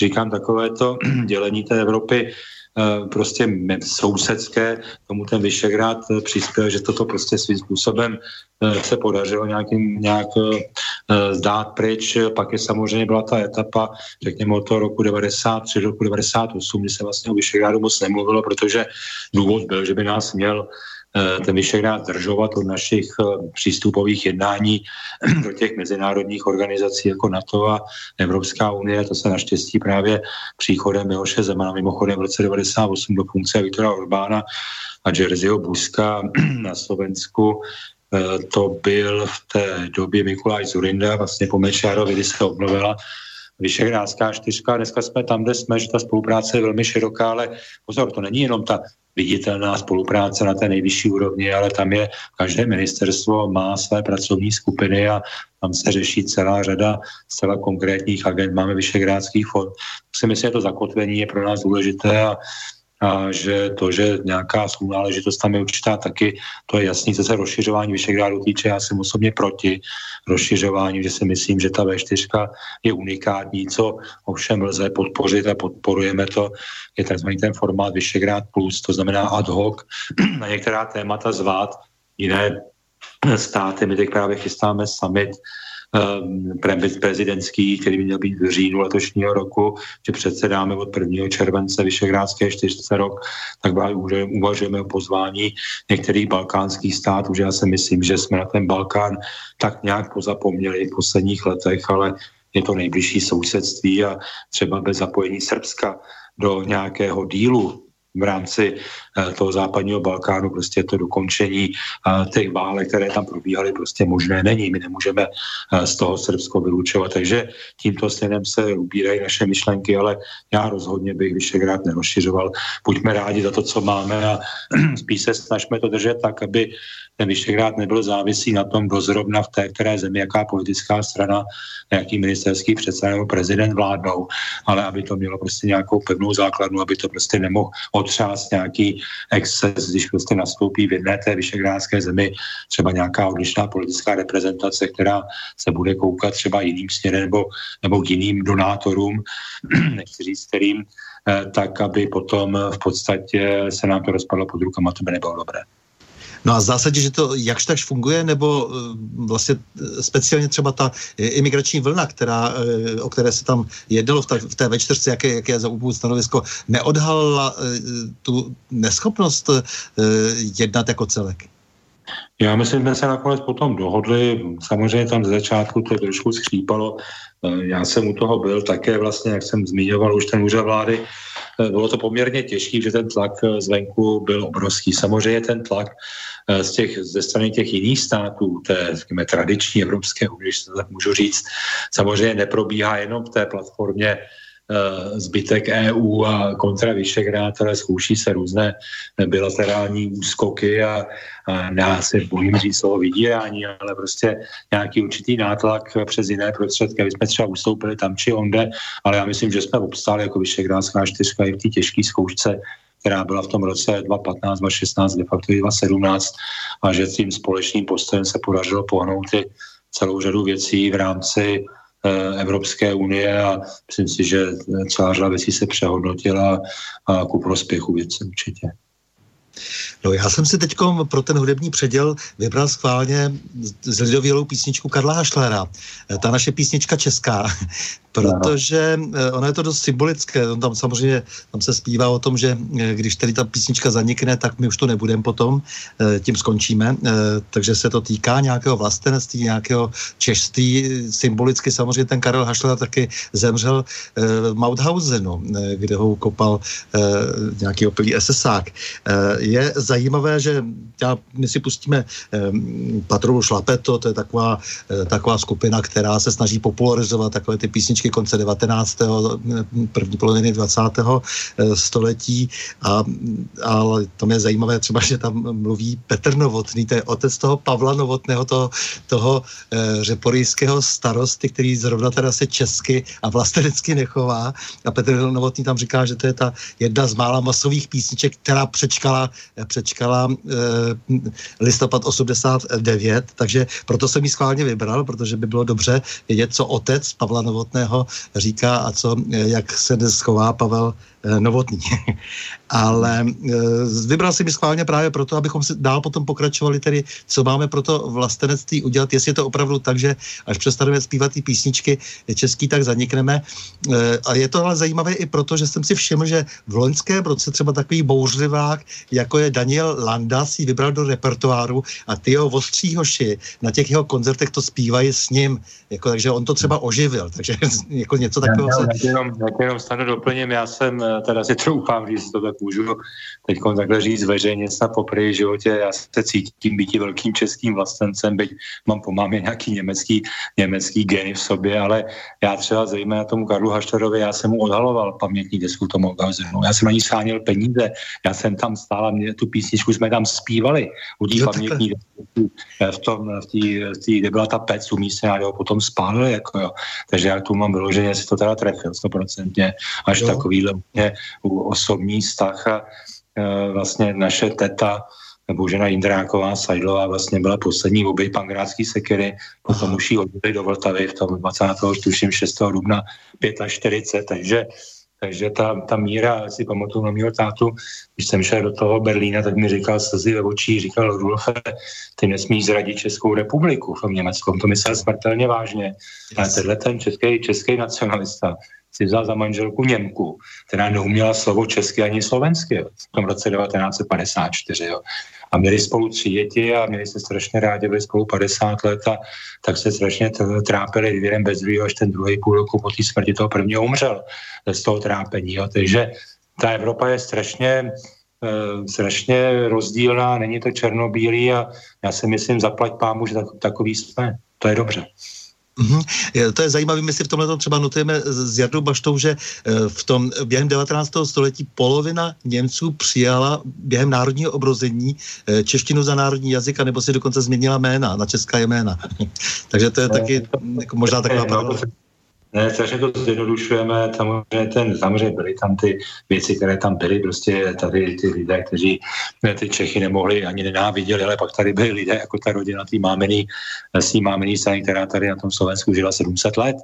říkám, takové to dělení té Evropy prostě sousedské, tomu ten Vyšegrad eh, přispěl, že toto prostě svým způsobem eh, se podařilo nějakým, nějak zdát pryč. Pak je samozřejmě byla ta etapa, řekněme od toho roku 93 roku 98, kdy se vlastně o Vyšegrádu moc nemluvilo, protože důvod byl, že by nás měl Eh, ten Vyšehrad zdržovat od našich eh, přístupových jednání do těch mezinárodních organizací jako NATO a Evropská unie. To se naštěstí právě příchodem Miloše Zemana, mimochodem v roce 98 do funkce Viktora Orbána a Jerseyho Buska na Slovensku eh, to byl v té době Mikuláš Zurinda, vlastně po Mečárovi, kdy se obnovila Vyšehrádská čtyřka. Dneska jsme tam, kde jsme, že ta spolupráce je velmi široká, ale pozor, to není jenom ta viditelná spolupráce na té nejvyšší úrovni, ale tam je, každé ministerstvo má své pracovní skupiny a tam se řeší celá řada zcela konkrétních agent. Máme Vyšegrádský fond. Si myslím, že to zakotvení je pro nás důležité a a že to, že nějaká sounáležitost tam je určitá taky, to je jasný, co se rozšiřování Vyšegrádu týče, já jsem osobně proti rozšiřování, že si myslím, že ta V4 je unikátní, co ovšem lze podpořit a podporujeme to, je tzv. ten formát Vyšegrád plus, to znamená ad hoc na některá témata zvát jiné státy. My teď právě chystáme summit prezidentský, který by měl být v říjnu letošního roku, že předsedáme od 1. července Vyšegrádské čtyřce rok, tak uvažujeme o pozvání některých balkánských států, že já si myslím, že jsme na ten Balkán tak nějak pozapomněli v posledních letech, ale je to nejbližší sousedství a třeba bez zapojení Srbska do nějakého dílu v rámci eh, toho západního Balkánu prostě to dokončení eh, těch válek, které tam probíhaly, prostě možné není. My nemůžeme eh, z toho Srbsko vylučovat. Takže tímto směrem se ubírají naše myšlenky, ale já rozhodně bych Vyšegrad nerozšiřoval. Buďme rádi za to, co máme a spíš se snažíme to držet tak, aby ten Vyšegrad nebyl závislý na tom, kdo zrovna v té které zemi, jaká politická strana, jaký ministerský předseda nebo prezident vládnou, ale aby to mělo prostě nějakou pevnou základnu, aby to prostě nemohl otřást nějaký exces, když prostě nastoupí v jedné té vyšegrádské zemi třeba nějaká odlišná politická reprezentace, která se bude koukat třeba jiným směrem nebo, nebo k jiným donátorům, nechci říct kterým, eh, tak aby potom v podstatě se nám to rozpadlo pod rukama, to by nebylo dobré.
No a v zásadě, že to jakž takž funguje, nebo eh, vlastně eh, speciálně třeba ta imigrační vlna, která, eh, o které se tam jednalo v, v té večerce, jaké, jaké je za úpůl stanovisko, neodhalila tu neschopnost jednat jako celek?
Já myslím, že jsme se nakonec potom dohodli. Samozřejmě tam z začátku to trošku skřípalo. Já jsem u toho byl také vlastně, jak jsem zmiňoval, už ten úřad vlády. Bylo to poměrně těžké, že ten tlak zvenku byl obrovský. Samozřejmě ten tlak Eh, z těch, ze strany těch jiných států, té řekněme, tradiční Evropské když to tak můžu říct, samozřejmě neprobíhá jenom v té platformě eh, zbytek EU a kontra Vyšegrád, ale zkouší se různé bilaterální úskoky a, a já se bojím říct slovo vydírání, ale prostě nějaký určitý nátlak přes jiné prostředky, aby jsme třeba ustoupili tam či onde, ale já myslím, že jsme obstáli jako Vyšegrádská čtyřka i v té těžké zkoušce která byla v tom roce 2015, 2016, de facto 2017 a že tím společným postojem se podařilo pohnout i celou řadu věcí v rámci eh, Evropské unie a myslím si, že celá řada věcí se přehodnotila a ku prospěchu věci určitě.
No já jsem si teď pro ten hudební předěl vybral schválně z lidovělou písničku Karla Hašlera. Ta naše písnička česká, protože eh, ono je to dost symbolické. On tam samozřejmě tam se zpívá o tom, že eh, když tady ta písnička zanikne, tak my už to nebudeme potom, eh, tím skončíme. Takže se to týká nějakého vlastenství, nějakého češství. Symbolicky samozřejmě ten Karel Hašler taky zemřel v Mauthausenu, kde ho kopal nějaký opilý SSák. Je zajímavé, že já, my si pustíme Patrolu Šlapeto, to je taková, taková skupina, která se snaží popularizovat takové ty písničky konce 19. první poloviny 20. Eh, století a, ale tam je zajímavé třeba, že tam mluví Petr Novotný, to je otec toho Pavla Novotného, toho, toho e, řeporijského starosty, který zrovna teda se česky a vlastenecky nechová a Petr Novotný tam říká, že to je ta jedna z mála masových písniček, která přečkala, eh, přečkala e, listopad 89, takže proto jsem ji schválně vybral, protože by bylo dobře vědět, co otec Pavla Novotného říká a co, jak se dnes chová Pavel novotný. Ale eh, vybral si mi schválně právě proto, abychom si dál potom pokračovali tedy, co máme pro to vlastenectví udělat, jestli je to opravdu tak, že až přestaneme zpívat ty písničky český, tak zanikneme. Eh, a je to ale zajímavé i proto, že jsem si všiml, že v loňském roce třeba takový bouřlivák, jako je Daniel Landa, si vybral do repertoáru a ty jeho ostří hoši na těch jeho koncertech to zpívají s ním. Jako, takže on to třeba oživil. Takže jako něco takového.
Já, já, jenom, já jenom stanu doplním, já jsem teda si troufám, si to tak můžu teď takhle říct veřejně snad poprvé v životě, já se cítím být velkým českým vlastencem, byť mám po mámě nějaký německý, německý geny v sobě, ale já třeba zejména tomu Karlu Hašterovi, já jsem mu odhaloval pamětní desku tomu Gauzenu, já jsem na ní scháněl peníze, já jsem tam stála, mě tu písničku jsme tam zpívali u té pamětní desky, v tom, v té, kde byla ta pec umístěná, ho potom spálili, jako jo. Takže já tu mám vyloženě, si to teda trefil stoprocentně, až jo. takovýhle osobní vztah a e, vlastně naše teta Božena Jindráková Sajdlová vlastně byla poslední oběť pangrátský sekery, potom už ji odjeli do Vltavy v tom 26. dubna 45, takže takže ta, ta míra, si pamatuju na mého tátu, když jsem šel do toho Berlína, tak mi říkal slzy ve očí, říkal Rudolfe, ty nesmíš zradit Českou republiku v Německu. To myslel smrtelně vážně. Ale tenhle ten český, český nacionalista si vzal za manželku Němku, která neuměla slovo česky ani slovensky v tom roce 1954. Jo. A měli spolu tři děti a měli se strašně rádi, byli spolu 50 let a tak se strašně trápili jeden bez druhého, až ten druhý půl roku po té smrti toho prvního umřel z toho trápení. Jo. Takže ta Evropa je strašně eh, strašně rozdílná, není to černobílý a já si myslím, zaplať pámu, že tak, takový jsme. To je dobře.
Mm-hmm. To je zajímavé, my si v tomhle třeba notujeme s Jardou Baštou, že eh, v tom během 19. století polovina Němců přijala během národního obrození eh, češtinu za národní jazyk, nebo si dokonce změnila jména na česká jména. Takže to je taky jako možná taková pravda.
Ne, strašně to zjednodušujeme, samozřejmě, ten, samozřejmě byly tam ty věci, které tam byly, prostě tady ty lidé, kteří ne, ty Čechy nemohli ani nenáviděli, ale pak tady byli lidé, jako ta rodina tý mámený, s tím mámený strany, která tady na tom Slovensku žila 700 let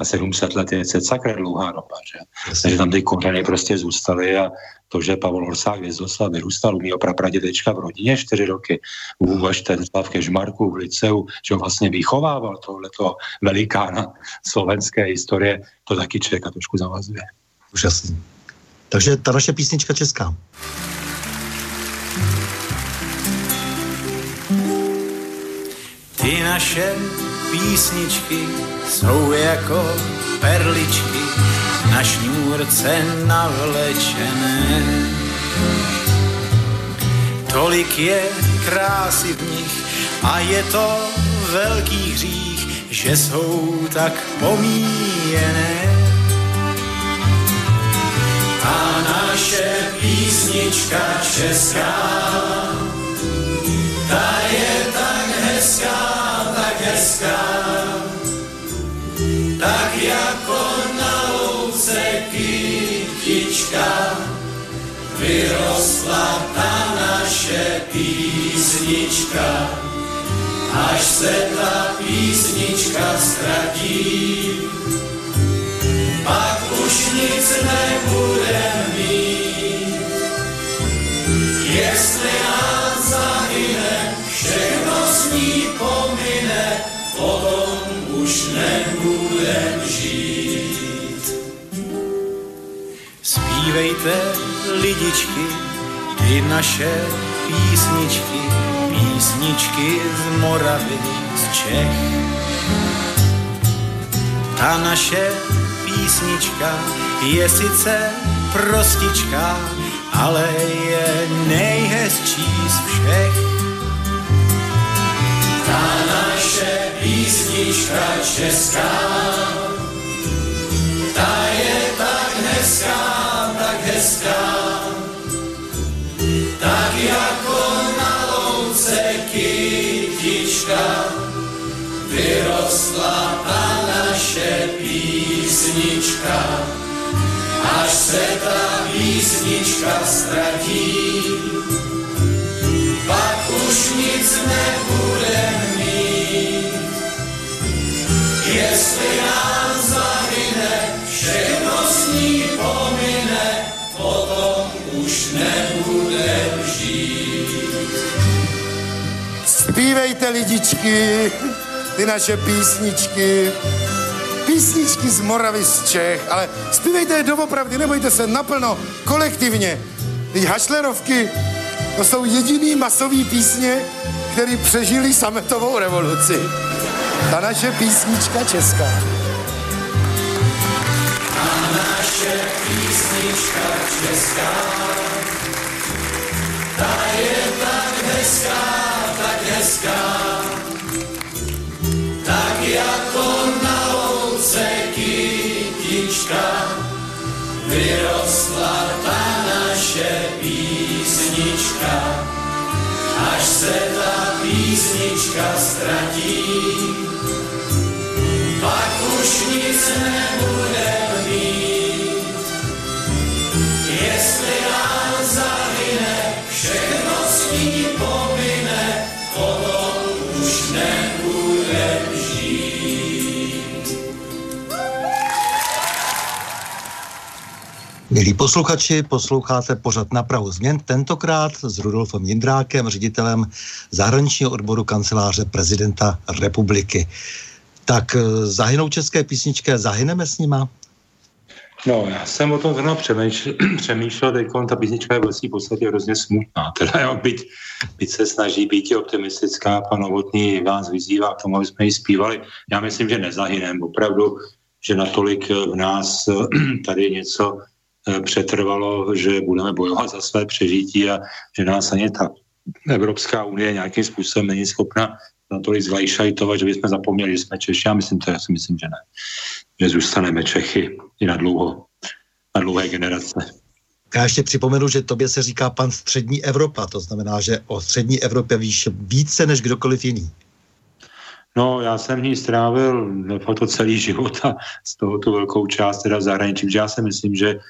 a 700 let je sakra dlouhá doba, že? Takže tam ty kořeny prostě zůstaly a to, že Pavel Orsák Vězoslav vyrůstal u mého prapradědečka v rodině čtyři roky, u Vaštenslav Kežmarku v liceu, že ho vlastně vychovával tohleto velikána slovenské historie, to taky člověka trošku zavazuje.
Úžasný. Takže ta naše písnička česká.
Ty naše písničky jsou jako perličky na šňůrce navlečené. Tolik je krásy v nich a je to velký hřích, že jsou tak pomíjené. A naše písnička česká, ta je tak hezká, hezká, tak jako kytička, vyrostla ta naše písnička. Až se ta písnička ztratí, pak už nic nebudem Zpívejte, lidičky, ty naše písničky, písničky z Moravy, z Čech. Ta naše písnička je sice prostička, ale je nejhezčí z všech. Ta naše písnička česká, ta je tak hezká, písnička až se ta písnička ztratí, pak už nic nebude mít. Jestli nám zahyne, všechno s ní pomine, potom už nebude žít.
Zpívejte lidičky, ty naše písničky, písničky z Moravy, z Čech, ale zpívejte je doopravdy, nebojte se, naplno, kolektivně. Ty hašlerovky, to jsou jediný masový písně, který přežili sametovou revoluci. Ta naše písnička česká.
Ta naše písnička česká, ta je tak hezká, tak hezká, tak jako na louce kytička vyrostla ta naše písnička. Až se ta písnička ztratí, pak už nic nebude mít. Jestli nám zahyne, všechno s ní pomine, potom už nebude
Milí posluchači, posloucháte pořad na Prahu změn, tentokrát s Rudolfem Jindrákem, ředitelem zahraničního odboru kanceláře prezidenta republiky. Tak eh, zahynou české písničky, zahyneme s nima?
No, já jsem o tom zrovna přemýšlel, přemýšlel teď ta písnička je vlastně v podstatě hrozně smutná. Teda jo, byť, byť se snaží být optimistická, pan Novotný vás vyzývá k tomu, aby jsme ji zpívali. Já myslím, že nezahynem, opravdu, že natolik v nás tady něco eh, přetrvalo, že budeme bojovat za své přežití a že nás ani ta Evropská unie nějakým způsobem není schopna natolik zlajšajtovat, že bychom zapomněli, že jsme Češi. Já myslím, to já si myslím, že ne. Že zůstaneme Čechy i na dlouho, na dlouhé generace.
Já ještě připomenu, že tobě se říká pan Střední Evropa, to znamená, že o Střední Evropě víš více než kdokoliv jiný.
No, já jsem v ní strávil to celý život a z toho tu velkou část teda v zahraničí, já si myslím, že eh,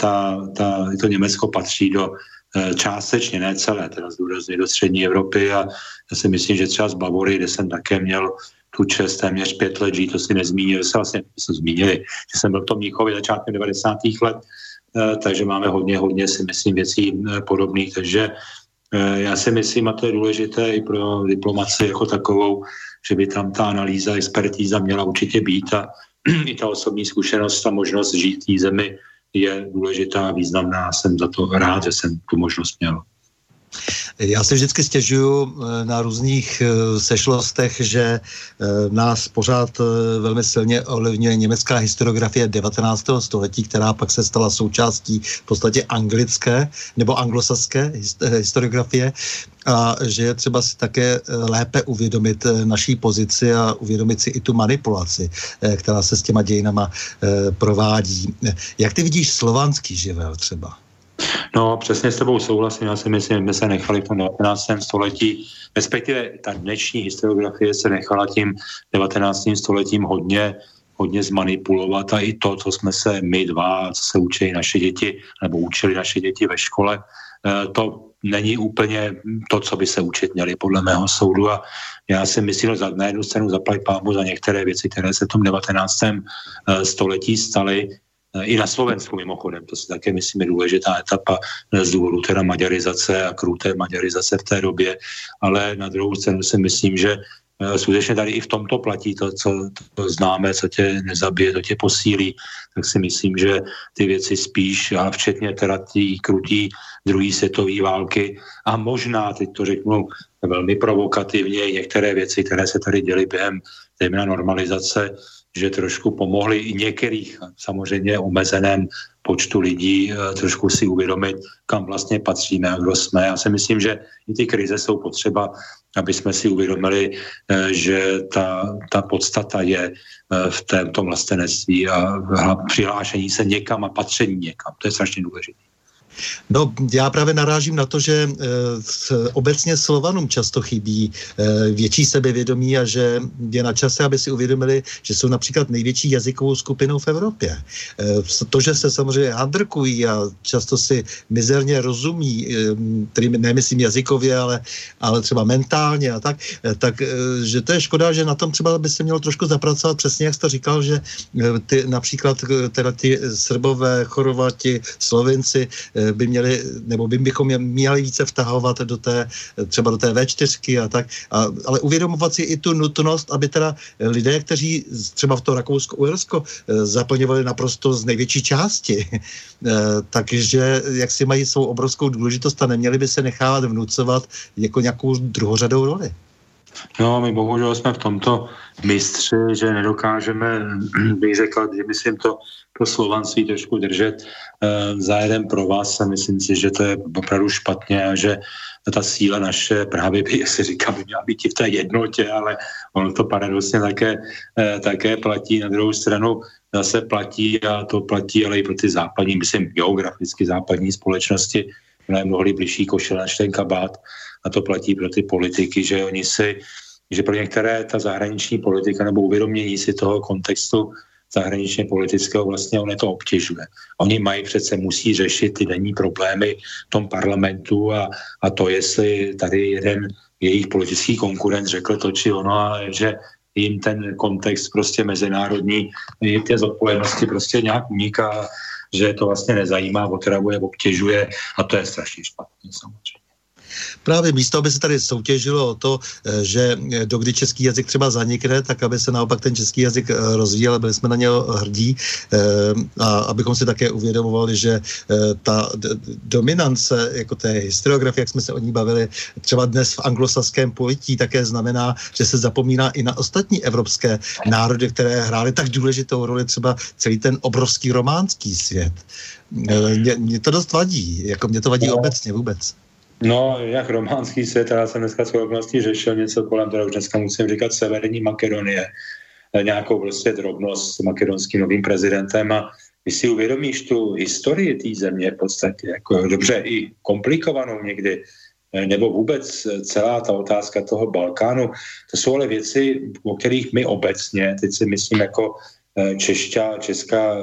ta, ta, to Německo patří do eh, částečně, ne celé, teda zdůrazně do střední Evropy a já si myslím, že třeba z Bavory, kde jsem také měl tu čest téměř pět let žít, to si nezmínil, se vlastně jsme zmínili, že jsem byl v tom Mnichově začátkem 90. let, eh, takže máme hodně, hodně si myslím věcí podobných, takže já si myslím, a to je důležité i pro diplomaci jako takovou, že by tam ta analýza, expertíza měla určitě být a i ta osobní zkušenost, ta možnost žít v té zemi je důležitá a významná. Jsem za to rád, že jsem tu možnost měl.
Já si vždycky stěžuju na různých sešlostech, že nás pořád velmi silně ovlivňuje německá historiografie 19. století, která pak se stala součástí v podstatě anglické nebo anglosaské historiografie a že je třeba si také lépe uvědomit naší pozici a uvědomit si i tu manipulaci, která se s těma dějinama provádí. Jak ty vidíš slovanský živel třeba?
No, přesně s tebou souhlasím. Já si myslím, že se nechali v tom 19. století, respektive ta dnešní historiografie se nechala tím 19. stoletím hodně hodně zmanipulovat a i to, co jsme se my dva, co se učí naše děti, nebo učili naše děti ve škole, eh, to není úplně to, co by se učit měli, podle mého soudu. A já si myslím, že na jednu stranu zaplať pámu za některé věci, které se v tom 19. Eh, století staly, i na Slovensku mimochodem, to si také myslím je důležitá etapa z důvodu teda maďarizace a kruté maďarizace v té době, ale na druhou stranu si myslím, že Eh, skutečně tady i v tomto platí to, co to známe, co tě nezabije, to tě posílí, tak si myslím, že ty věci spíš, a včetně teda tý krutí druhé světové války a možná, teď to řeknu velmi provokativně, některé věci, které se tady děly během zejména normalizace, že trošku pomohly i některých samozřejmě omezeném počtu lidí eh, trošku si uvědomit, kam vlastně patříme a kdo jsme. Já si myslím, že i ty krize jsou potřeba, aby jsme si uvědomili, eh, že ta, ta podstata je eh, v tom vlastenectví a přihlášení se někam a patření někam. To je strašně důležité.
No, já právě narážím na to, že e, obecně Slovanům často chybí e, větší sebevědomí a že je na čase, aby si uvědomili, že jsou například největší jazykovou skupinou v Evropě. E, to, že se samozřejmě handrkují a často si mizerně rozumí, e, tedy nemyslím jazykově, ale, ale třeba mentálně a tak, e, tak e, že to je škoda, že na tom třeba by se mělo trošku zapracovat, přesně jak jste říkal, že e, ty, například teda ty Srbové, Chorvati, Slovinci, Eh, by měli, nebo by bychom měli více vtahovat do té, třeba do té V4 a tak, a, ale uvědomovat si i tu nutnost, aby teda lidé, kteří třeba v to Rakousko-Uhersko eh, zaplňovali naprosto z největší části, eh, takže jak si mají svou obrovskou důležitost a neměli by se nechávat vnucovat jako nějakou druhořadou roli.
No, my bohužel jsme v tomto mistři, že nedokážeme, bych řekl, že myslím to, to slovanství trošku držet uh, za jeden pro vás a myslím si, že to je opravdu špatně a že ta síla naše právě by, si říká, by měla být i v té jednotě, ale ono to paradoxně také, uh, také platí. Na druhou stranu zase platí a to platí ale i pro ty západní, myslím geograficky západní společnosti, mnohem mnohdy blížší košel než ten kabát a to platí pro ty politiky, že oni si, že pro některé ta zahraniční politika nebo uvědomění si toho kontextu zahraničně politického vlastně on to obtěžuje. Oni mají přece, musí řešit ty denní problémy v tom parlamentu a, a to, jestli tady jeden jejich politický konkurent řekl to či ono, a že jim ten kontext prostě mezinárodní, ty zodpovědnosti prostě nějak uniká, že to vlastně nezajímá, otravuje, obtěžuje a to je strašně špatně samozřejmě.
Právě místo, aby se tady soutěžilo o to, eh, že eh, dokdy český jazyk třeba zanikne, tak aby se naopak ten český jazyk eh, rozvíjel, byli jsme na něho hrdí a abychom si také uvědomovali, že ta dominance jako té historiografie, jak jsme se o ní bavili, třeba dnes v anglosaském pojetí také znamená, že se zapomíná i na ostatní evropské národy, které hrály tak důležitou roli, třeba celý ten obrovský románský svět. Mě, mě to dost vadí, jako mě to vadí obecně vůbec.
No, jak románský svět, já jsem dneska s řešil něco kolem toho, už dneska musím říkat Severní Makedonie, eh, nějakou prostě drobnost s makedonským novým prezidentem a když si uvědomíš tu historii té země v podstatě, jako dobře i komplikovanou někdy, eh, nebo vůbec celá ta otázka toho Balkánu, to jsou ale věci, o kterých my obecně, teď si myslím jako češťa, česká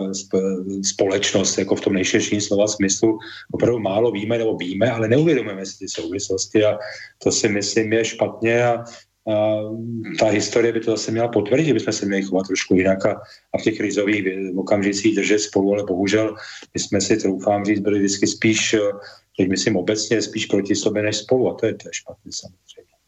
společnost, jako v tom nejširším slova smyslu, opravdu málo víme nebo víme, ale neuvědomujeme si ty souvislosti a to si myslím je špatně a, a ta historie by to zase měla potvrdit, že bychom se měli chovat trošku jinak a, a v těch krizových okamžicích držet spolu, ale bohužel my jsme si, troufám říct, byli vždycky spíš, eh, teď myslím obecně, spíš proti sobě než spolu a to je, to je špatně samozřejmě.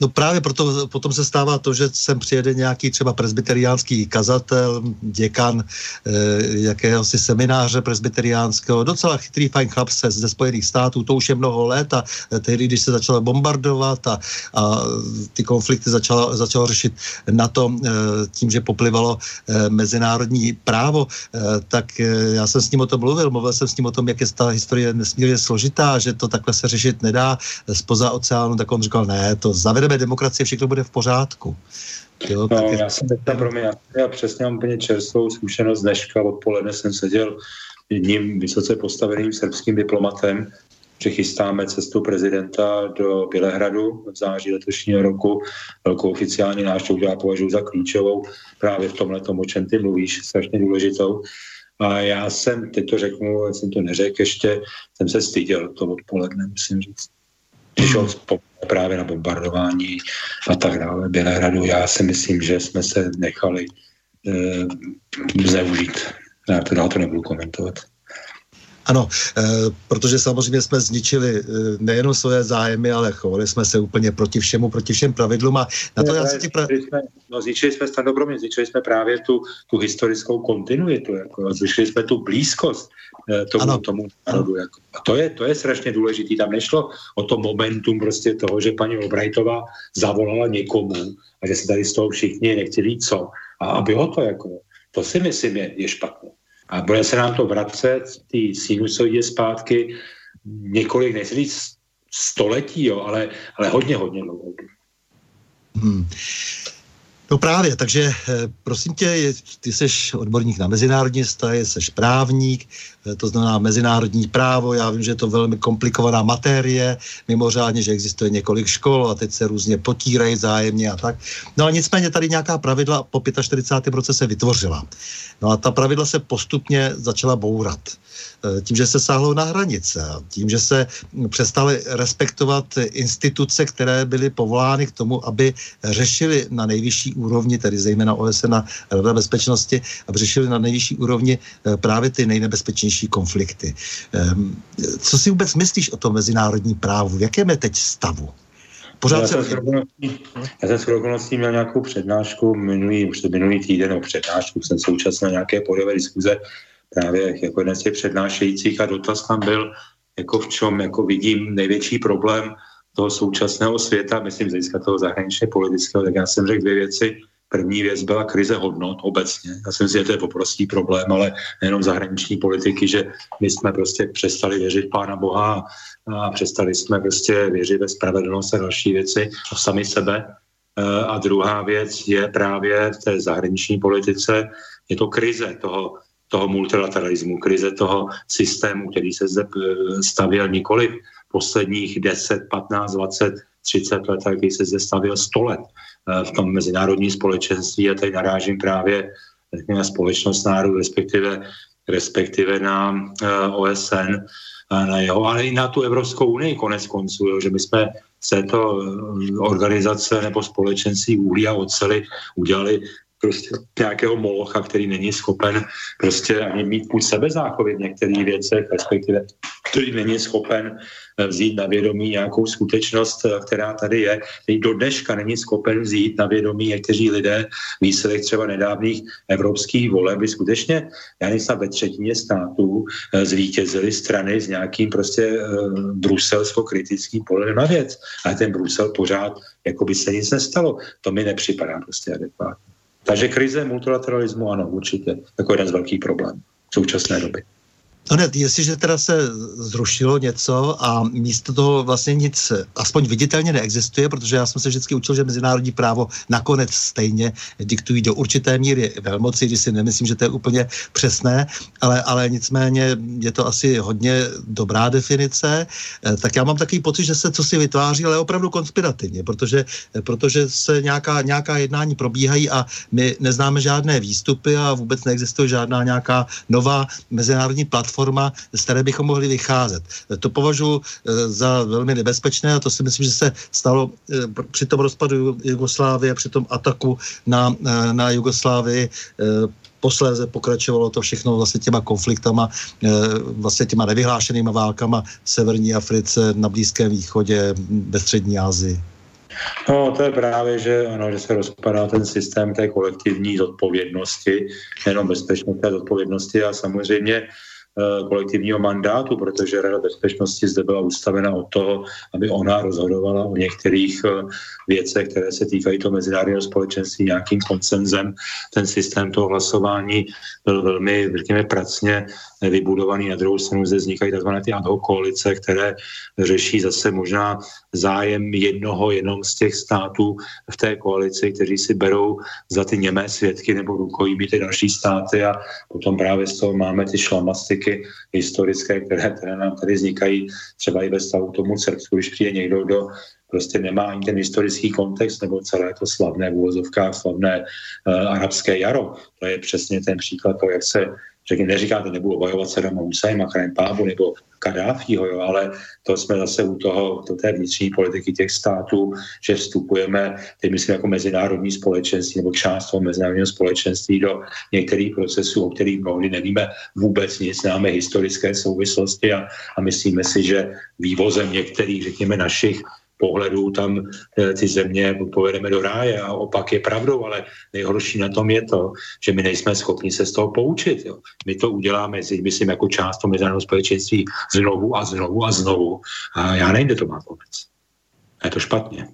No právě proto potom se stává to, že sem přijede nějaký třeba presbyteriánský kazatel, děkan eh, jakéhosi semináře presbyteriánského, docela chytrý fajn chlap se ze Spojených států, to už je mnoho let a eh, tehdy, když se začalo bombardovat a, a ty konflikty začalo, začalo řešit na to eh, tím, že poplivalo eh, mezinárodní právo, eh, tak eh, já jsem s ním o tom mluvil, mluvil jsem s ním o tom, jak je ta historie nesmírně složitá, že to takhle se řešit nedá spoza oceánu, tak on říkal, ne, to zavedeme demokracie, všechno bude v pořádku.
Jo, no, je... já jsem teď pro mě, já přesně mám úplně čerstvou zkušenost dneška, odpoledne jsem seděl jedním vysoce postaveným srbským diplomatem, že chystáme cestu prezidenta do Bělehradu v září letošního roku. Velkou oficiální návštěvu, já považuji za klíčovou právě v tomhle o čem ty mluvíš, strašně důležitou. A já jsem, teď to řeknu, jsem to neřekl ještě, jsem se styděl to odpoledne, musím říct. Když ho právě na bombardování a tak dále Bělehradu. Já si myslím, že jsme se nechali e, zneužít. Já to dál to nebudu komentovat.
Ano, e, protože samozřejmě jsme zničili e, nejenom svoje zájmy, ale chovali jsme se úplně proti všemu, proti všem pravidlům a na to já
si pra... jsme, no, zničili jsme standobromě, zničili jsme právě tu, tu historickou kontinuitu, jako, zničili jsme tu blízkost tomu, ano. tomu národu. Jako. A to je, to je strašně důležité. Tam nešlo o to momentum prostě toho, že paní Obrajtová zavolala někomu a že se tady z toho všichni nechtěli co. A aby ho to jako, to si myslím je, je špatné. A bude se nám to vracet, ty sinusoidě zpátky, několik, nechci říct století, jo, ale, ale hodně, hodně dlouho.
Hmm. No právě, takže eh, prosím tě, ty jsi odborník na mezinárodní vztahy, jsi právník, eh, to znamená mezinárodní právo, já vím, že je to velmi komplikovaná matérie, mimořádně, že existuje několik škol a teď se různě potírají zájemně a tak. No a nicméně tady nějaká pravidla po 45. roce se vytvořila. No a ta pravidla se postupně začala bourat. Eh, tím, že se sáhlo na hranice, tím, že se přestali respektovat instituce, které byly povolány k tomu, aby řešili na nejvyšší úrovni, tedy zejména OSN a Rada bezpečnosti, aby řešili na nejvyšší úrovni eh, právě ty nejnebezpečnější konflikty. Ehm, co si vůbec myslíš o tom mezinárodní právu? V jakém je teď stavu?
Pořád já, se... jsem já jsem s okolností měl nějakou přednášku minulý, už minulý týden o přednášku, jsem současně nějaké podové diskuze právě jako jeden z těch přednášejících a dotaz tam byl, jako v čem jako vidím největší problém toho současného světa, myslím z hlediska toho zahraničně politického, tak já jsem řekl dvě věci. První věc byla krize hodnot obecně. Já si myslím, že to je poprostý problém, ale nejenom zahraniční politiky, že my jsme prostě přestali věřit Pána Boha a přestali jsme prostě věřit ve spravedlnost a další věci a sami sebe. E, a druhá věc je právě v té zahraniční politice, je to krize toho toho multilateralismu, krize toho systému, který se zde eh, stavěl nikoli posledních 10, 15, 20, 30 let, který se zde stavěl 100 let eh, v tom mezinárodním společenství a tady narážím právě na společnost národů, respektive, respektive na eh, OSN, na jeho, ale i na tu Evropskou unii konec konců, jo, že my jsme z této organizace nebo společenství uhlí a oceli udělali prostě nějakého molocha, který není schopen prostě ani mít půl sebezáchovy v některých věcech, respektive který není schopen eh, vzít na vědomí nějakou skutečnost, eh, která tady je, který do dneška není schopen vzít na vědomí někteří lidé výsledek třeba nedávných evropských voleb, by skutečně, já nejsem ve třetině států eh, zvítězili strany s nějakým prostě bruselsko-kritickým pohledem na věc. Ale ten Brusel pořád, jako by se nic nestalo. To mi nepřipadá prostě adekvátně. Takže krize multilateralismu, ano, určitě, jako jeden z velkých problémů současné doby.
No ne, jestliže teda se zrušilo něco a místo toho vlastně nic aspoň viditelně neexistuje, protože já jsem se vždycky učil, že mezinárodní právo nakonec stejně diktují do určité míry velmoci, když si nemyslím, že to je úplně přesné, ale, ale nicméně je to asi hodně dobrá definice, eh, tak já mám takový pocit, že se co si vytváří, ale opravdu konspirativně, protože, protože se nějaká, nějaká jednání probíhají a my neznáme žádné výstupy a vůbec neexistuje žádná nějaká nová mezinárodní platforma, platforma, z které bychom mohli vycházet. To považuji eh, za velmi nebezpečné a to si myslím, že se stalo eh, při tom rozpadu Jugoslávie, při tom ataku na, eh, na Jugoslávii posléze pokračovalo to všechno vlastně těma konfliktama, vlastně těma nevyhlášenýma válkama v Severní Africe, na Blízkém východě, ve Střední Asii.
No, to je právě, že, ano, že se rozpadá ten systém té kolektivní zodpovědnosti, nejenom bezpečnosti a zodpovědnosti a samozřejmě kolektivního mandátu, protože Rada bezpečnosti zde byla ustavena od toho, aby ona rozhodovala o některých eh, věcech, které se týkají toho mezinárodního společenství nějakým koncenzem. Ten systém toho hlasování byl velmi, řekněme, pracně vybudovaný. Na druhou stranu zde vznikají tzv. ty ad hoc koalice, které řeší zase možná zájem jednoho jenom z těch států v té koalici, kteří si berou za ty němé svědky nebo rukojmí ty další státy a potom právě z toho máme ty šlamastiky historické, které, které nám tady vznikají třeba i ve stavu tomu Srbsku, když přijde někdo, kdo prostě nemá ani ten historický kontext nebo celé to slavné v slavné uh, arabské jaro. To je přesně ten příklad toho, jak se řekněme, neříkáte, nebudu obhajovat Sadama Husajma, chraň pábu, nebo Kadáfího, jo, ale to jsme zase u toho, to té vnitřní politiky těch států, že vstupujeme, teď myslím jako mezinárodní společenství nebo část toho mezinárodního společenství do některých procesů, o kterých mnohdy nevíme vůbec nic, známe historické souvislosti a, a myslíme si, že vývozem některých, řekněme, našich pohledů tam eh, ty země povedeme do ráje a opak je pravdou, ale nejhorší na tom je to, že my nejsme schopni se z toho poučit. Jo. My to uděláme, myslím, jako část toho mezinárodního společenství znovu a znovu a znovu a já nevím, kde to má konec. Je to špatně.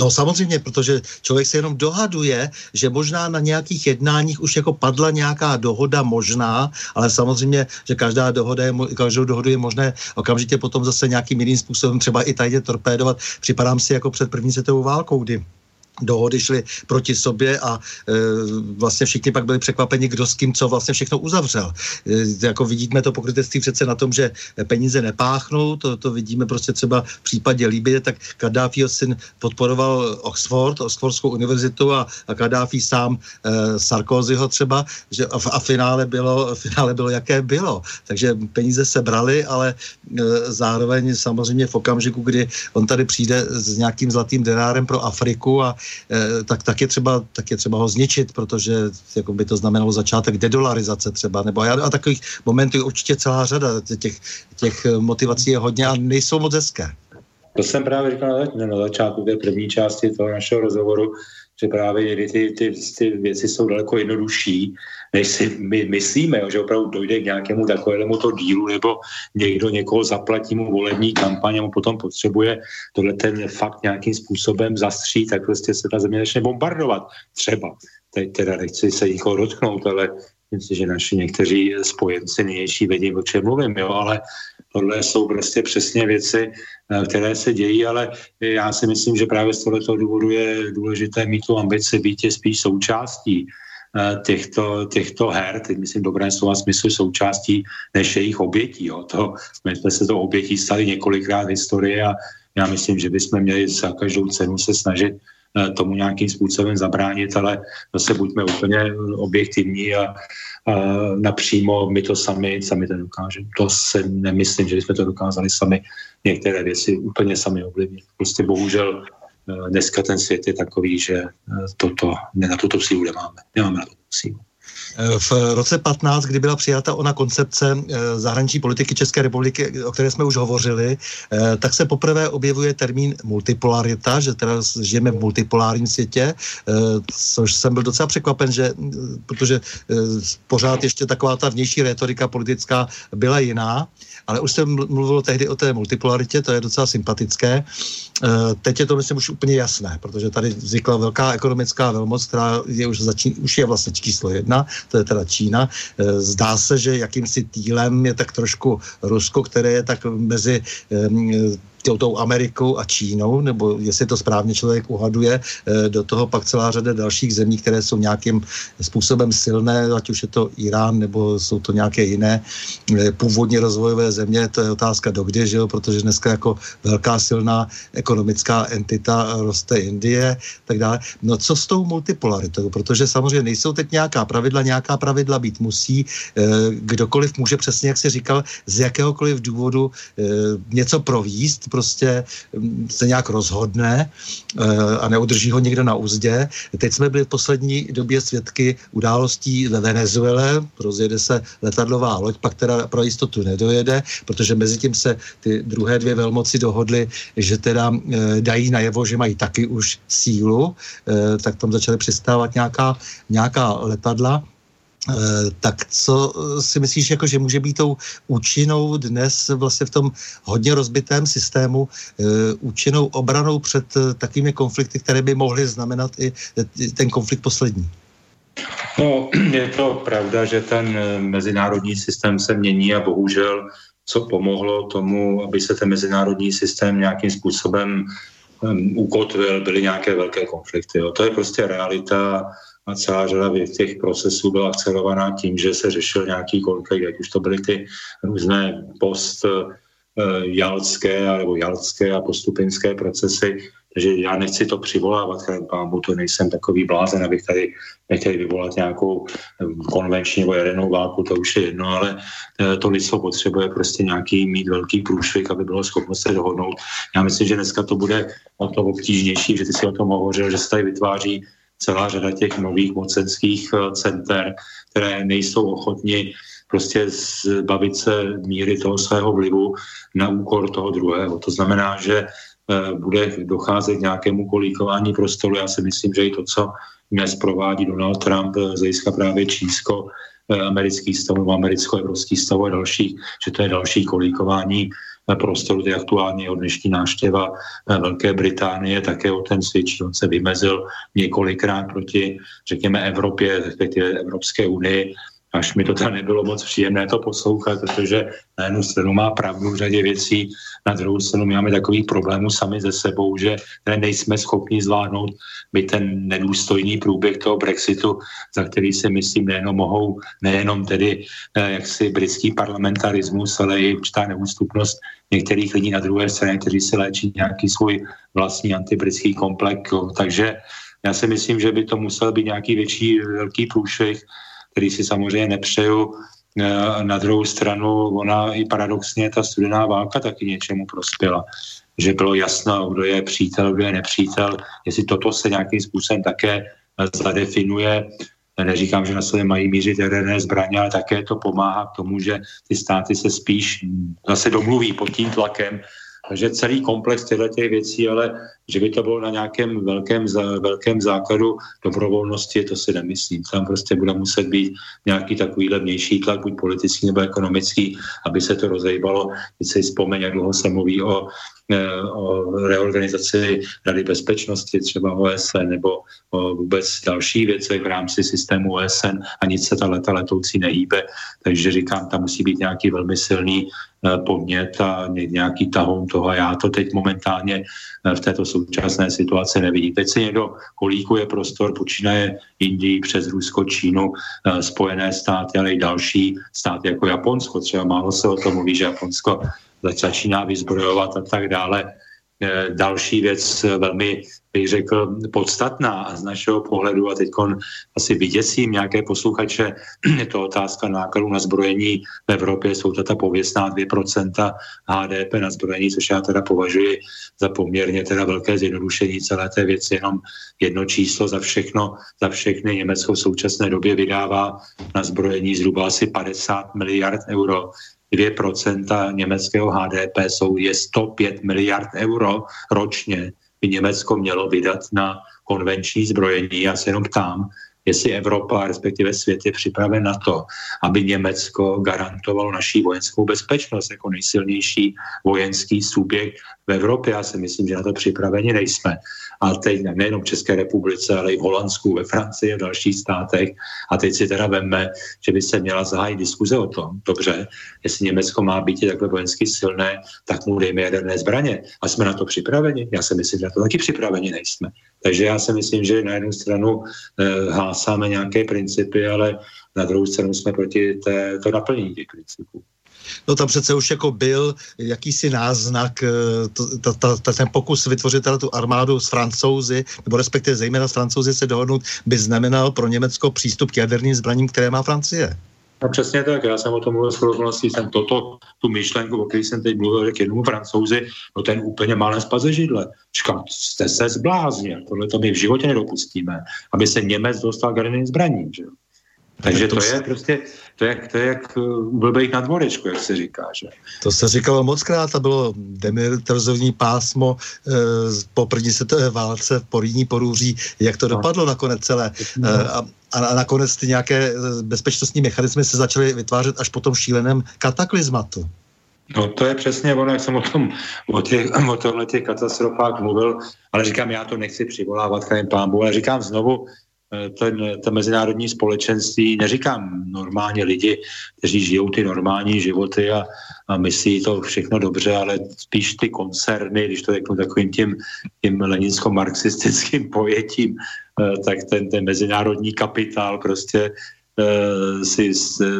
No samozřejmě, protože člověk se jenom dohaduje, že možná na nějakých jednáních už jako padla nějaká dohoda možná, ale samozřejmě, že každá dohoda je, každou dohodu je možné okamžitě potom zase nějakým jiným způsobem třeba i tajně torpédovat. Připadám si jako před první světovou válkou, kdy dohody šly proti sobě a e, vlastně všichni pak byli překvapeni, kdo s kým co vlastně všechno uzavřel. E, jako vidíme to pokrytectví přece na tom, že peníze nepáchnou, to, to vidíme prostě třeba v případě Líbě, tak Kadáfího syn podporoval Oxford, Oxfordskou univerzitu a, a Kadáfí sám e, Sarkozyho třeba, že a, a finále bylo, finále bylo, jaké bylo. Takže peníze se brali, ale e, zároveň samozřejmě v okamžiku, kdy on tady přijde s nějakým zlatým denárem pro Afriku a tak, tak, je třeba, tak je třeba ho zničit, protože jako by to znamenalo začátek dedolarizace třeba, nebo a, a takových momentů určitě celá řada těch, těch motivací je hodně a nejsou moc hezké.
To jsem právě říkal na, na začátku té první části toho našeho rozhovoru, že právě ty, ty, ty věci jsou daleko jednodušší, než si my myslíme, že opravdu dojde k nějakému takovému to dílu, nebo někdo někoho zaplatí mu volební kampaň a mu potom potřebuje tohle ten fakt nějakým způsobem zastřít, tak prostě se ta země začne bombardovat. Třeba. Teď teda nechci se nikoho dotknout, ale myslím, že naši někteří spojenci nynější vědí, o čem mluvím, jo, ale tohle jsou prostě přesně věci, eh, které se dějí, ale já si myslím, že právě z tohoto důvodu je důležité mít tu ambici být spíš součástí eh, těchto, těchto her, teď myslím dobré slova smyslu součástí než jejich obětí. Jo. To, my jsme se to obětí stali několikrát v historii a já myslím, že bychom měli za každou cenu se snažit tomu nějakým způsobem zabránit, ale zase buďme úplně objektivní a, a napřímo my to sami, sami to dokážeme. To se nemyslím, že jsme to dokázali sami některé věci úplně sami ovlivnit. Prostě bohužel eh, dneska ten svět je takový, že eh, toto, ne na tuto sílu nemáme. Nemáme na tuto sílu.
V roce 15, kdy byla přijata ona koncepce eh, zahraniční politiky České republiky, o které jsme už hovořili, eh, tak se poprvé objevuje termín multipolarita, že teda žijeme v multipolárním světě, eh, což jsem byl docela překvapen, že, protože pořád ještě taková ta vnější retorika politická byla jiná, ale už jsem mluvil tehdy o té multipolaritě, to je docela sympatické. Teď je to, myslím, už úplně jasné, protože tady vznikla velká ekonomická velmoc, která je už, začín, už je vlastně číslo jedna, to je teda Čína. Eh, zdá se, že jakýmsi týlem je tak trošku Rusko, které je tak mezi tou Amerikou a Čínou, nebo jestli to správně člověk uhaduje, eh, do toho pak celá řada dalších zemí, které jsou nějakým způsobem silné, ať už je to Irán, nebo jsou to nějaké jiné eh, původně rozvojové země, to je otázka dokdy, že jo? protože dneska jako velká silná ekonomická entita roste Indie, tak dále. No co s tou multipolaritou, protože samozřejmě nejsou teď nějaká pravidla, nějaká pravidla být musí, eh, kdokoliv může přesně, jak si říkal, z jakéhokoliv důvodu něco províst, prostě mm, se nějak rozhodne eh, a neudrží ho někdo na úzdě. Teď jsme byli v poslední době svědky událostí ve Venezuele, rozjede se letadlová loď, pak teda pro jistotu nedojede, protože mezi tím se ty druhé dvě velmoci dohodly, že teda eh, dají najevo, že mají taky už sílu, eh, tak tam začaly přistávat nějaká, nějaká letadla. Eh, tak co eh, si myslíš, jako, že může být tou účinnou dnes vlastně v tom hodně rozbitém systému uh, účinnou obranou před takými konflikty, které by mohly znamenat i ten konflikt poslední?
No, je to pravda, že ten mezinárodní systém se mění a bohužel co pomohlo tomu, aby se ten mezinárodní systém nějakým způsobem ukotvil, byly nějaké velké konflikty. Jo. To je prostě realita a celá řada těch procesů byla akcelerovaná tím, že se řešil nějaký konflikt, ať už to byly ty různé post eh, jalské nebo jalské a postupinské procesy. Takže já nechci to přivolávat, pámu, to nejsem takový blázen, abych tady nechtěl vyvolat nějakou konvenční nebo jadernou válku, to už je jedno, ale eh, to lidstvo potřebuje prostě nějaký mít velký průšvih, aby bylo schopno se dohodnout. Já myslím, že dneska to bude o to obtížnější, že ty si o tom hovořil, že se tady vytváří celá řada těch nových mocenských eh, center, které nejsou ochotni prostě zbavit se míry toho svého vlivu na úkor toho druhého. To znamená, že eh, bude docházet nějakému kolíkování prostoru. Já si myslím, že i to, co dnes provádí Donald Trump eh, z hlediska právě Čísko, americký stav, americko-evropský stav a další, že to je další kolíkování prostoru, je aktuálně od dnešní návštěva eh, Velké Británie také o ten svědčí. On se vymezil několikrát proti, řekněme, Evropě, respektive Evropské unii až mi to tam nebylo moc příjemné to poslouchat, protože na jednu stranu má pravdu v řadě věcí, na druhou stranu máme takový problémů sami ze sebou, že nejsme schopni zvládnout by ten nedůstojný průběh toho Brexitu, za který si myslím nejenom mohou, nejenom tedy eh, jaksi britský parlamentarismus, ale i určitá neústupnost některých lidí na druhé straně, kteří si léčí nějaký svůj vlastní antibritský komplex. Takže já si myslím, že by to musel být nějaký větší velký průšvih, který si samozřejmě nepřeju. E, na druhou stranu ona i paradoxně ta studená válka taky něčemu prospěla. Že bylo jasno, kdo je přítel, kdo je nepřítel, jestli toto se nějakým způsobem také zadefinuje. Neříkám, že na sebe mají mířit jaderné zbraně, ale také to pomáhá k tomu, že ty státy se spíš zase domluví pod tím tlakem, takže celý komplex těchto těch věcí, ale že by to bylo na nějakém velkém, velkém základu dobrovolnosti, to si nemyslím. Tam prostě bude muset být nějaký takový vnější tlak, buď politický nebo ekonomický, aby se to rozejbalo. Teď si vzpomeň, jak dlouho se mluví o Eh, o reorganizaci Rady bezpečnosti, třeba OSN, nebo o vůbec další věci v rámci systému OSN a nic se ta leta letoucí nehýbe. Takže říkám, tam musí být nějaký velmi silný eh, podnět a nějaký tahoun toho. Já to teď momentálně v této současné situaci nevidím. Teď se někdo kolíkuje prostor, počínaje Indii přes Rusko, Čínu, Spojené státy, ale i další státy jako Japonsko. Třeba málo se o tom mluví, že Japonsko začíná vyzbrojovat a tak dále. E, další věc e, velmi, bych řekl, podstatná z našeho pohledu a teď asi vyděsím nějaké posluchače, je to otázka nákladů na zbrojení v Evropě, jsou to ta pověstná 2% HDP na zbrojení, což já teda považuji za poměrně teda velké zjednodušení celé té věci, jenom jedno číslo za všechno, za všechny. Německo v současné době vydává na zbrojení zhruba asi 50 miliard euro. 2% německého HDP jsou je 105 miliard euro ročně by Německo mělo vydat na konvenční zbrojení. Já se jenom ptám, jestli Evropa, respektive svět je připraven na to, aby Německo garantovalo naší vojenskou bezpečnost jako nejsilnější vojenský subjekt v Evropě. Já si myslím, že na to připraveni nejsme a teď nejenom v České republice, ale i v Holandsku, ve Francii a v dalších státech. A teď si teda veme, že by se měla zahájit diskuze o tom, dobře, jestli Německo má být takhle vojensky silné, tak mu dejme jaderné zbraně. A jsme na to připraveni? Já si myslím, že na to taky připraveni nejsme. Takže já si myslím, že na jednu stranu e, hásáme nějaké principy, ale na druhou stranu jsme proti té, to naplnění těch principů.
No tam přece už jako byl jakýsi náznak, eh, to, to, to, ten pokus vytvořit tu armádu s francouzi, nebo respektive zejména s francouzi se dohodnout, by znamenal pro Německo přístup k jaderným zbraním, které má Francie.
No přesně tak, já jsem o tom mluvil s okolností, jsem toto, tu myšlenku, o které jsem teď mluvil, k jednomu francouzi, no ten úplně malé spaze židle. Říkám, jste se zbláznil, tohle to my v životě nedopustíme, aby se Němec dostal k jaderným zbraním. Že? Takže to, to je prostě, to je, to je jak blbejk na dvorečku, jak se říká. Že?
To se říkalo moc krát, a bylo demilitarizovní pásmo e, po první světové válce v Poríní porůří, jak to no. dopadlo nakonec celé. No. E, a, a nakonec ty nějaké eh, bezpečnostní mechanismy se začaly vytvářet až po tom šíleném kataklizmatu.
No to je přesně ono, jak jsem o tom, o, těch, o těch katastrofách mluvil, ale říkám, já to nechci přivolávat, chajím pámbu, ale říkám znovu, Eh, ten, ten mezinárodní společenství, neříkám normálně lidi, kteří žijou ty normální životy a, a myslí to všechno dobře, ale spíš ty koncerny, když to řeknu takovým tím, tím leninsko-marxistickým pojetím, eh, tak ten, ten mezinárodní kapitál prostě si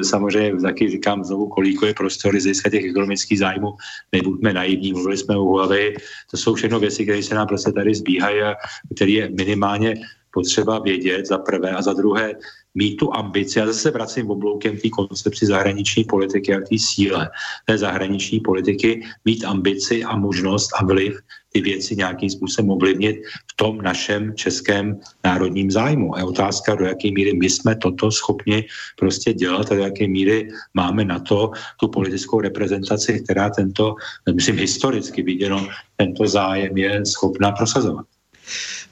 samozřejmě taky říkám znovu, koliko je prostory získat těch ekonomických zájmů, nebuďme naivní, mluvili jsme o Huawei, to jsou všechno věci, které se nám prostě tady zbíhají a které je minimálně potřeba vědět za prvé a za druhé mít tu ambici, já zase vracím obloukem té koncepci zahraniční politiky a té síle té zahraniční politiky, mít ambici a možnost a vliv ty věci nějakým způsobem ovlivnit v tom našem českém národním zájmu. A je otázka, do jaké míry my jsme toto schopni prostě dělat a do jaké míry máme na to tu politickou reprezentaci, která tento, myslím historicky viděno, tento zájem je schopná prosazovat.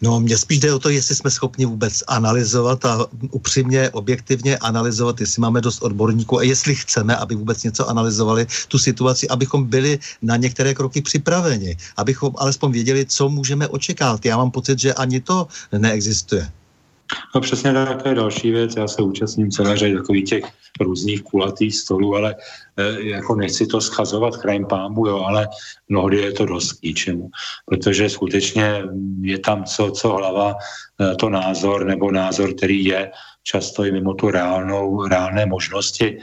No, mě spíš jde o to, jestli jsme schopni vůbec analyzovat a upřímně, objektivně analyzovat, jestli máme dost odborníků a jestli chceme, aby vůbec něco analyzovali, tu situaci, abychom byli na některé kroky připraveni, abychom alespoň věděli, co můžeme očekávat. Já mám pocit, že ani to neexistuje.
No přesně tak, to je další věc. Já se účastním celé řady takových těch různých kulatých stolů, ale e, jako nechci to schazovat krajem pámbu, jo, ale mnohdy je to dost k ničemu, protože skutečně je tam co, co hlava, e, to názor nebo názor, který je často i mimo tu reálnou, reálné možnosti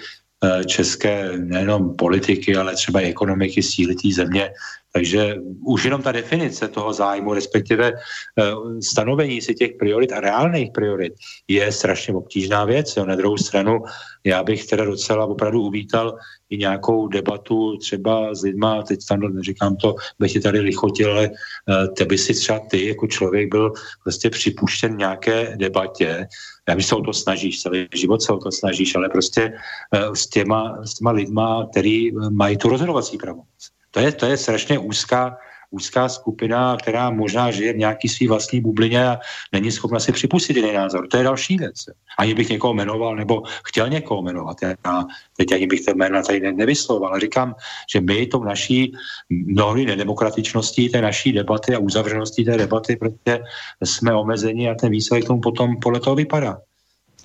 české nejenom politiky, ale třeba i ekonomiky síly té země takže už jenom ta definice toho zájmu, respektive uh, stanovení si těch priorit a reálných priorit je strašně obtížná věc. Jo. Na druhou stranu já bych teda docela opravdu uvítal i nějakou debatu třeba s lidma, teď tam neříkám to, bych ti tady lichotil, ale uh, tebe si třeba ty jako člověk byl prostě připuštěn nějaké debatě, já vím, že se o to snažíš, celý život se o to snažíš, ale prostě uh, s, těma, s těma lidma, který mají tu rozhodovací pravomoc. To je, to je strašně úzká, úzká skupina, která možná žije v nějaký svý vlastní bublině a není schopna si připustit jiný názor. To je další věc. Ani bych někoho jmenoval, nebo chtěl někoho jmenovat. Já teď ani bych to jméno tady nevysloval, ale říkám, že my tou naší mnohdy nedemokratičností té naší debaty a uzavřeností té debaty, protože jsme omezeni a ten výsledek tomu potom podle toho vypadá.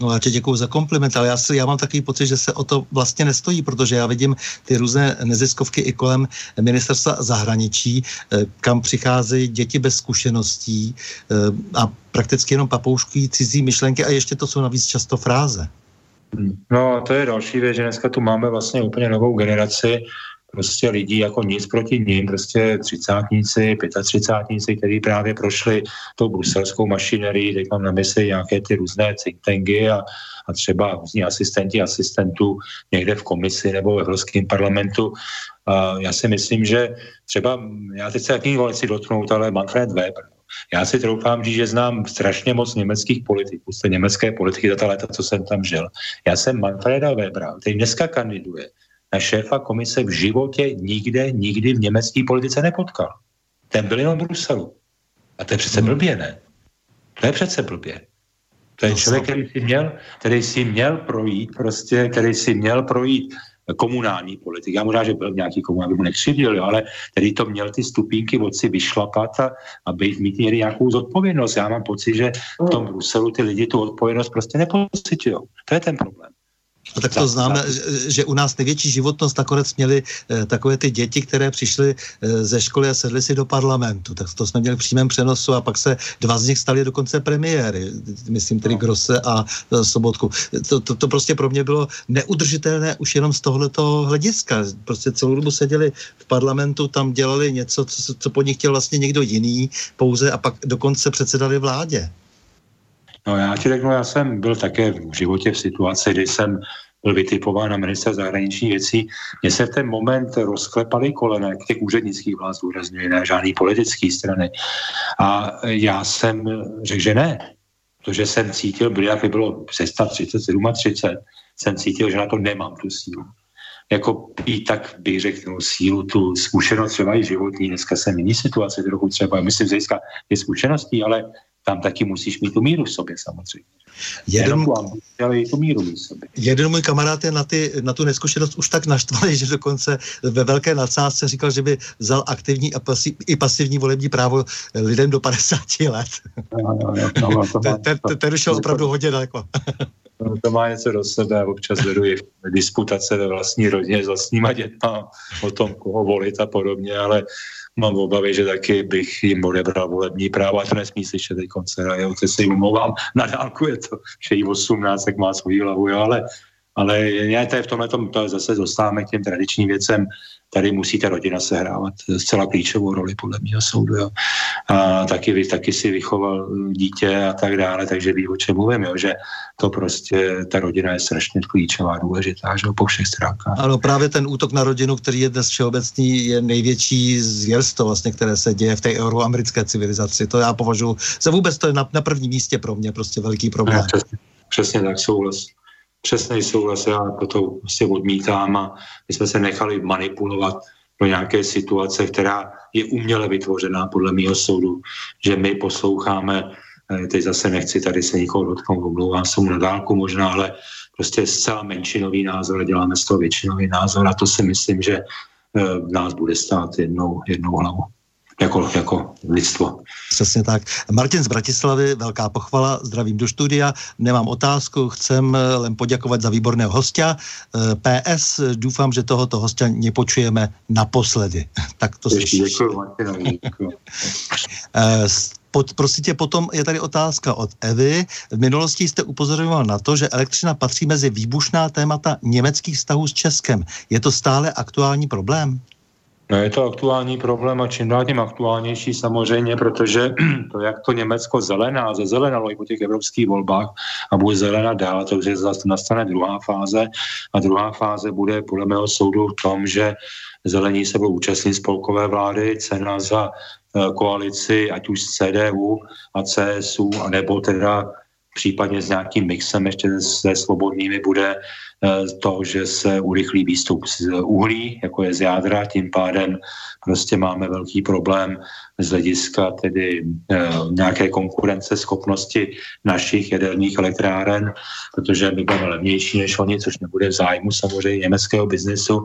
No já tě děkuji za kompliment, ale já, si, já mám takový pocit, že se o to vlastně nestojí, protože já vidím ty různé neziskovky i kolem ministerstva zahraničí, eh, kam přicházejí děti bez zkušeností eh, a prakticky jenom papouškují cizí myšlenky a ještě to jsou navíc často fráze.
No a to je další věc, že dneska tu máme vlastně úplně novou generaci prostě lidí jako nic proti ním, prostě třicátníci, pětatřicátníci, kteří právě prošli tou bruselskou mašinerii, teď mám na mysli nějaké ty různé think tanky a, a třeba různí asistenti asistentů někde v komisi nebo v Evropském parlamentu. A já si myslím, že třeba, já teď se jaký nechci dotknout, ale Manfred Weber, já si troufám říct, že znám strašně moc německých politiků, z té německé politiky za ta léta, co jsem tam žil. Já jsem Manfreda Webera, který dneska kandiduje šéfa komise v životě nikde, nikdy v německé politice nepotkal. Ten byl jenom v Bruselu. A to je přece hmm. blbě, ne? To je přece blbě. To je no, člověk, který si měl, který si měl projít, prostě, který si měl projít komunální politik. Já možná, že byl nějaký komunální, aby mu nekřivdil, ale který to měl ty stupínky od si vyšlapat a, a být, mít měli nějakou zodpovědnost. Já mám pocit, že v tom Bruselu ty lidi tu odpovědnost prostě nepocitují. To je ten problém.
No tak to známe, že, že u nás největší životnost nakonec měli eh, takové ty děti, které přišly eh, ze školy a sedly si do parlamentu. Tak to jsme měli v přímém přenosu a pak se dva z nich stali dokonce premiéry. Myslím tedy no. Grosse a eh, Sobotku. To, to, to prostě pro mě bylo neudržitelné už jenom z tohoto hlediska. Prostě celou dobu seděli v parlamentu, tam dělali něco, co, co po nich chtěl vlastně někdo jiný pouze a pak dokonce předsedali vládě.
No já ti řeknu, já jsem byl také v životě v situaci, kdy jsem byl vytipován na minister zahraničních věcí. Mně se v ten moment rozklepaly kolena, těch úřednických vlád zdůrazňuje, ne žádný politický strany. A já jsem řekl, že ne. Protože jsem cítil, jak bylo 337 a 30, jsem cítil, že na to nemám tu sílu. Jako i tak bych řekl, no, sílu, tu zkušenost třeba i životní, dneska jsem jiný situace trochu třeba, myslím, že je zkušeností, ale tam taky musíš mít tu míru v sobě samozřejmě. Jeden, ale i tu míru v sobě.
jeden můj kamarád je na, ty, na tu neskušenost už tak naštvalý, že dokonce ve velké nadsázce říkal, že by vzal aktivní a pasi, i pasivní volební právo lidem do 50 let. No, no, no, no, to má, ten, ten, ten šel opravdu hodně daleko.
No, to má něco do sebe, občas vedu i disputace ve vlastní rodině s vlastníma dětma o tom, koho volit a podobně, ale mám obavy, že taky bych jim odebral volební právo, a to nesmí slyšet teď konce, a jo, se si umlouvám, na dálku je to, že jí 18, tak má svoji hlavu, jo, ale, ale ne, to je v tomhle tom, to zase dostáváme k těm tradičním věcem, tady musí ta rodina sehrávat zcela klíčovou roli podle mého soudu. Jo. A taky, taky si vychoval dítě a tak dále, takže ví, o čem mluvím, jo, že to prostě, ta rodina je strašně klíčová, důležitá, že po všech stránkách.
Ano, právě ten útok na rodinu, který je dnes všeobecný, je největší zvěrstvo, vlastně, které se děje v té euroamerické civilizaci. To já považuji za vůbec to je na, na prvním místě pro mě prostě velký problém.
No, přesně, přesně tak, souhlas přesný souhlas, já to prostě odmítám a my jsme se nechali manipulovat do nějaké situace, která je uměle vytvořená podle mého soudu, že my posloucháme, eh, teď zase nechci tady se nikoho dotknout, omlouvám se mu na dálku možná, ale prostě zcela menšinový názor a děláme z toho většinový názor a to si myslím, že eh, nás bude stát jednou, jednou hlavu jako, jako lidstvo.
Přesně tak. Martin z Bratislavy, velká pochvala, zdravím do studia, nemám otázku, chcem eh, len poděkovat za výborného hostia. Eh, PS, doufám, že tohoto hostia nepočujeme naposledy. tak to
slyšíš. Děkuji, děkuji.
Eh, pod, prosím potom je tady otázka od Evy. V minulosti jste upozorňoval na to, že elektřina patří mezi výbušná témata německých vztahů s Českem. Je to stále aktuální problém?
No je to aktuální problém a čím dál tím aktuálnější samozřejmě, protože to, jak to Německo zelená, zezelenalo i po těch evropských volbách a bude zelená dál, to už zase nastane druhá fáze. A druhá fáze bude podle mého soudu v tom, že zelení se budou účastnit spolkové vlády, cena za eh, koalici, ať už z CDU a CSU, anebo teda případně s nějakým mixem ještě se svobodnými bude eh, to, že se urychlí výstup z uhlí, jako je z jádra, tím pádem prostě máme velký problém z hlediska tedy e, nějaké konkurence schopnosti našich jaderných elektráren, protože my budeme levnější než oni, což nebude v zájmu samozřejmě německého biznesu,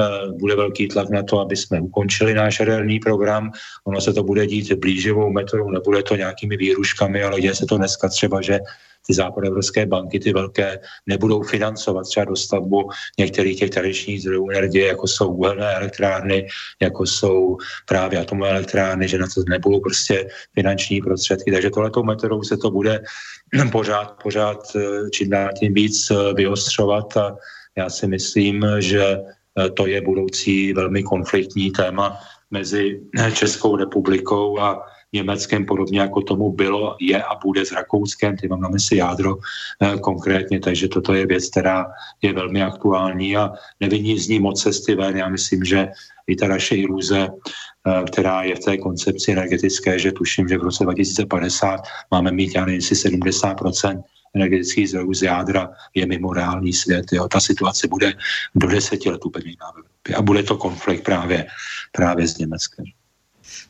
Eh, bude velký tlak na to, aby jsme ukončili náš jaderný program. Ono se to bude dít blíživou metodou, nebude to nějakými výruškami, ale děje se to dneska třeba, že ty západoevropské banky, ty velké, nebudou financovat třeba dostavbu některých těch tradičních zdrojů energie, jako jsou uhelné elektrárny, jako jsou právě atomové elektrárny, že na to nebudou prostě finanční prostředky. Takže tohletou metodou se to bude pořád, pořád eh, čím dál tím víc eh, vyostřovat a já si myslím, že Eh, to je budoucí velmi konfliktní téma mezi Českou republikou a Německem, podobně jako tomu bylo, je a bude s Rakouskem, ty mám na mysli jádro eh, konkrétně, takže toto je věc, která je velmi aktuální a nevidí z ní moc cesty ven. Já myslím, že i ta naše iluze, která je v té koncepci energetické, že tuším, že v roce 2050 máme mít, já nevím, 70% energetických zdrojů z jádra je mimo reálný svět. Jo. Ta situace bude do deseti let úplně jiná. A bude to konflikt právě, právě s Německem.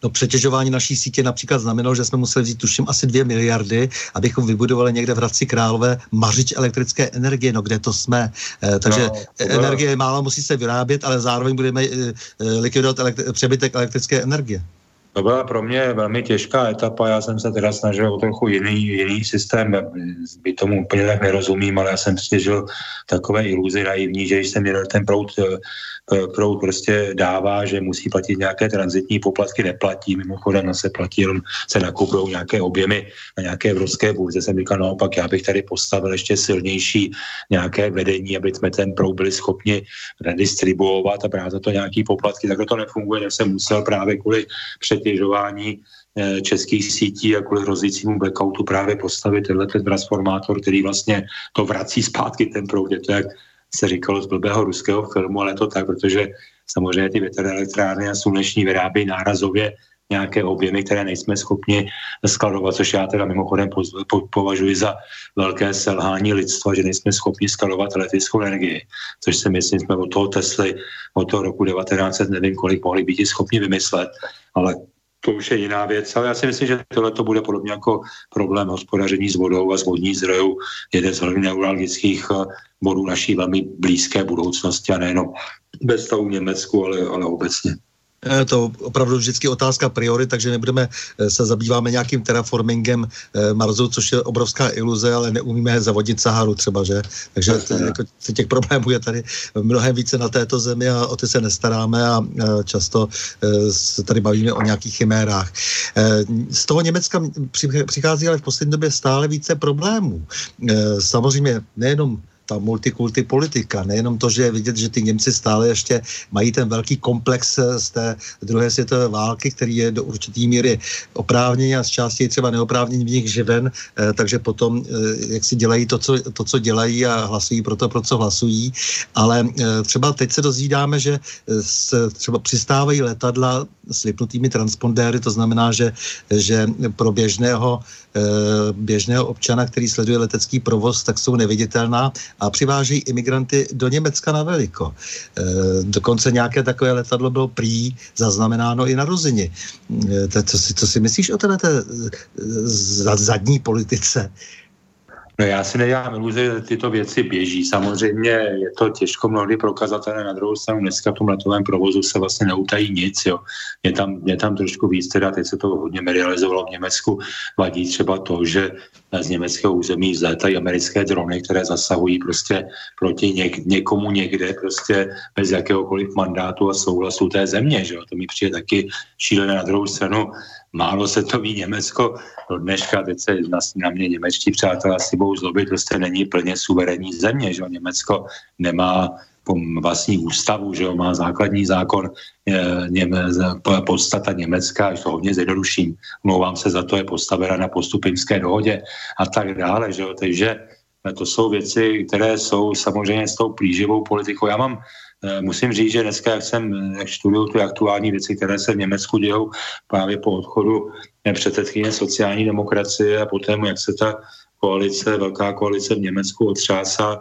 No přetěžování naší sítě například znamenalo, že jsme museli vzít tuším asi dvě miliardy, abychom vybudovali někde v Hradci Králové mařič elektrické energie, no kde to jsme. E, takže no, energie málo musí se vyrábět, ale zároveň budeme e, likvidovat elektri- přebytek elektrické energie.
To byla pro mě velmi těžká etapa, já jsem se teda snažil o trochu jiný, jiný systém, by tomu úplně tak nerozumím, ale já jsem stěžil takové iluzi naivní, že jsem měl ten prout Eh, proud prostě dává, že musí platit nějaké transitní poplatky, neplatí, mimochodem se platí, jenom se nakupují nějaké objemy na nějaké evropské burze. Jsem říkal, naopak, já bych tady postavil ještě silnější nějaké vedení, aby jsme ten proud byli schopni redistribuovat a brát za to nějaký poplatky. Takhle to nefunguje, tak jsem musel právě kvůli přetěžování eh, českých sítí a kvůli hrozícímu blackoutu právě postavit tenhle ten transformátor, který vlastně to vrací zpátky ten proud. Je to jak se říkalo z blbého ruského filmu, ale je to tak, protože samozřejmě ty větrné elektrárny a sluneční vyrábí nárazově nějaké objemy, které nejsme schopni skladovat, což já teda mimochodem považuji za velké selhání lidstva, že nejsme schopni skladovat elektrickou energii, což si myslím, jsme od toho Tesly od toho roku 1900 nevím, kolik mohli být schopni vymyslet, ale to už je jiná věc, ale já si myslím, že tohle to bude podobně jako problém hospodaření s vodou a s vodní zdrojů, jeden z velmi neuralgických eh, bodů naší velmi blízké budoucnosti a nejenom bez toho Německu, ale, ale obecně.
Eh, to opravdu vždycky otázka priory, takže nebudeme eh, se zabýváme nějakým terraformingem eh, Marsu, což je obrovská iluze, ale neumíme zavodit Saharu třeba, že? Takže jako, těch problémů je tady mnohem více na této zemi a o ty se nestaráme a často se tady bavíme o nějakých chimérách. Z toho Německa přichází ale v poslední době stále více problémů. Samozřejmě nejenom ta multikulty politika. Nejenom to, že je vidět, že ty Němci stále ještě mají ten velký komplex eh, z té druhé světové války, který je do určitý míry oprávněný a z části třeba neoprávněný v nich živen, eh, takže potom eh, jak si dělají to co, to, co dělají a hlasují pro to, pro co hlasují. Ale třeba teď se dozvídáme, že se třeba přistávají letadla s vypnutými transpondéry, to znamená, že, že pro běžného běžného občana, který sleduje letecký provoz, tak jsou neviditelná a přiváží imigranty do Německa na veliko. E, dokonce nějaké takové letadlo bylo prý zaznamenáno i na Rozini. E, co, si, co si myslíš o této e, zadní politice?
No já si nedělám iluze, že tyto věci běží. Samozřejmě je to těžko mnohdy prokazatelné. Na druhou stranu dneska v tom letovém provozu se vlastně neutají nic. Jo. Je, tam, je tam trošku víc, teda teď se to hodně medializovalo v Německu. Vadí třeba to, že z německého území vzlétají americké drony, které zasahují prostě proti něk, někomu někde prostě bez jakéhokoliv mandátu a souhlasu té země. Že jo. To mi přijde taky šílené na druhou stranu málo se to ví Německo. Do dneška, teď se na, na mě němečtí přátelé asi budou zlobit, prostě není plně suverénní země, že Německo nemá vlastní ústavu, že jo, má základní zákon něme, podstata Německa, až to hodně zjednoduším, mluvám se za to, je postavena na postupimské dohodě a tak dále, že jo, takže to jsou věci, které jsou samozřejmě s tou plíživou politikou. Já mám Eh, musím říct, že dneska, jak jsem, jak študuju ty aktuální věci, které se v Německu dějou právě po odchodu předsedkyně sociální demokracie a poté, jak se ta koalice, velká koalice v Německu otřásá.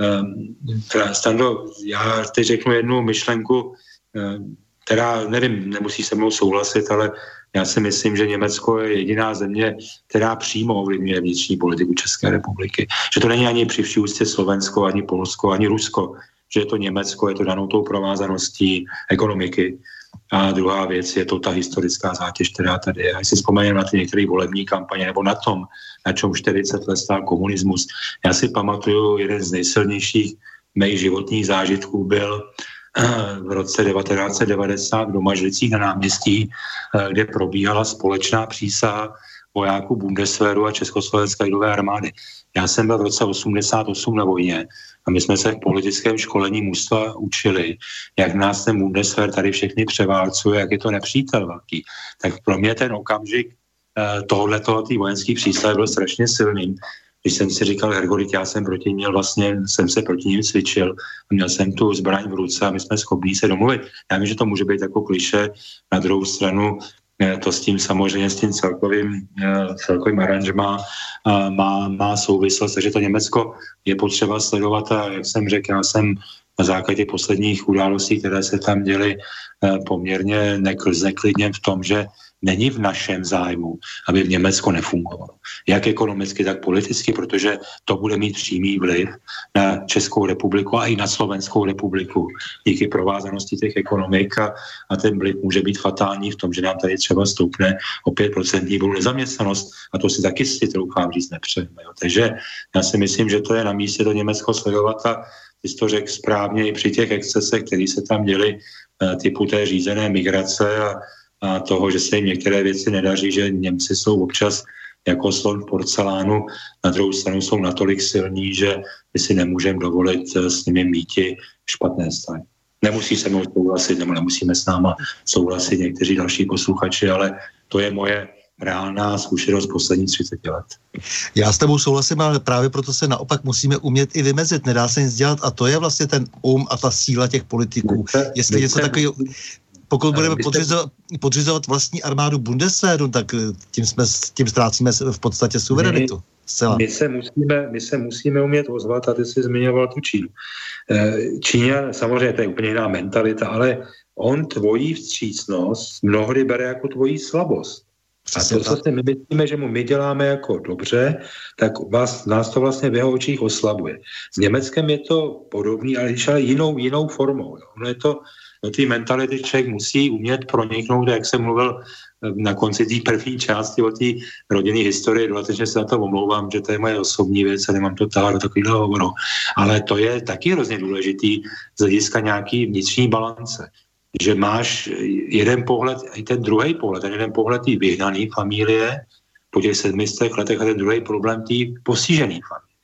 Eh, Stando, já teď řeknu jednu myšlenku, eh, která, nevím, nemusí se mnou souhlasit, ale já si myslím, že Německo je jediná země, která přímo ovlivňuje vnitřní politiku České republiky. Že to není ani při ústě Slovensko, ani Polsko, ani Rusko že je to Německo, je to danou tou provázaností ekonomiky. A druhá věc je to ta historická zátěž, která tady je. A si vzpomeňme na ty některé volební kampaně, nebo na tom, na čem 40 let stál komunismus. Já si pamatuju, jeden z nejsilnějších mých životních zážitků byl eh, v roce 1990 v Domažlicích na náměstí, eh, kde probíhala společná přísaha vojáků Bundeswehru a Československé lidové armády. Já jsem byl v roce 88 na vojně a my jsme se v politickém školení mužstva učili, jak nás ten Bundeswehr tady všechny převálcuje, jak je to nepřítel velký. Tak pro mě ten okamžik eh, tohoto, tý vojenský přísled byl strašně silný. Když jsem si říkal, Hergorit, já jsem proti měl vlastně, jsem se proti ním cvičil, měl jsem tu zbraň v ruce a my jsme schopni se domluvit. Já vím, že to může být jako kliše, na druhou stranu to s tím samozřejmě, s tím celkovým, eh, celkovým aranžma eh, má, má souvislost, takže to Německo je potřeba sledovat a jak jsem řekl, já jsem na základě posledních událostí, které se tam děly, poměrně neklidně v tom, že není v našem zájmu, aby v Německo nefungovalo. Jak ekonomicky, tak politicky, protože to bude mít přímý vliv na Českou republiku a i na Slovenskou republiku díky provázanosti těch ekonomik a, a ten vliv může být fatální v tom, že nám tady třeba stoupne o 5% budou nezaměstnanost a to si taky si troufám říct nepřejeme. Takže já si myslím, že to je na místě to Německo sledovat a ty jsi to řekl správně i při těch excesech, které se tam děly, eh, typu té řízené migrace a toho, že se jim některé věci nedaří, že Němci jsou občas jako slon porcelánu, na druhou stranu jsou natolik silní, že my si nemůžeme dovolit eh, s nimi míti špatné stavy. Nemusí se mnou souhlasit, nebo nemusíme s náma souhlasit někteří další posluchači, ale to je moje reálná zkušenost posledních 30 let.
Já s tebou souhlasím, ale právě proto se naopak musíme umět i vymezit. Nedá se nic dělat a to je vlastně ten um a ta síla těch politiků. Jestli něco takového pokud budeme podřizovat, podřizovat vlastní armádu Bundeswehru, tak eh, tím, jsme, tím ztrácíme v podstatě suverenitu.
My, my, se musíme, my se musíme umět ozvat, a ty jsi zmiňoval tu Čínu. Eh, Číňa, samozřejmě to je úplně jiná mentalita, ale on tvojí vstřícnost mnohdy bere jako tvojí slabost. Přesně a to, co si my myslíme, že mu my děláme jako dobře, tak vás, nás to vlastně v jeho očích oslabuje. S Německem je to podobný, ale ale jinou, jinou formou. Jo. Ono je to, do té mentality člověk musí umět proniknout, jak jsem mluvil eh, na konci té první části o té rodinné historie, dodatečně se na to omlouvám, že to je moje osobní věc a nemám to táhat do takového hovoru. Ale to je taky hrozně důležitý z hlediska nějaký vnitřní balance že máš jeden pohled, i ten druhý pohled, ten jeden pohled té vyhnané familie po těch sedmistech letech a ten druhý problém té postižené familie.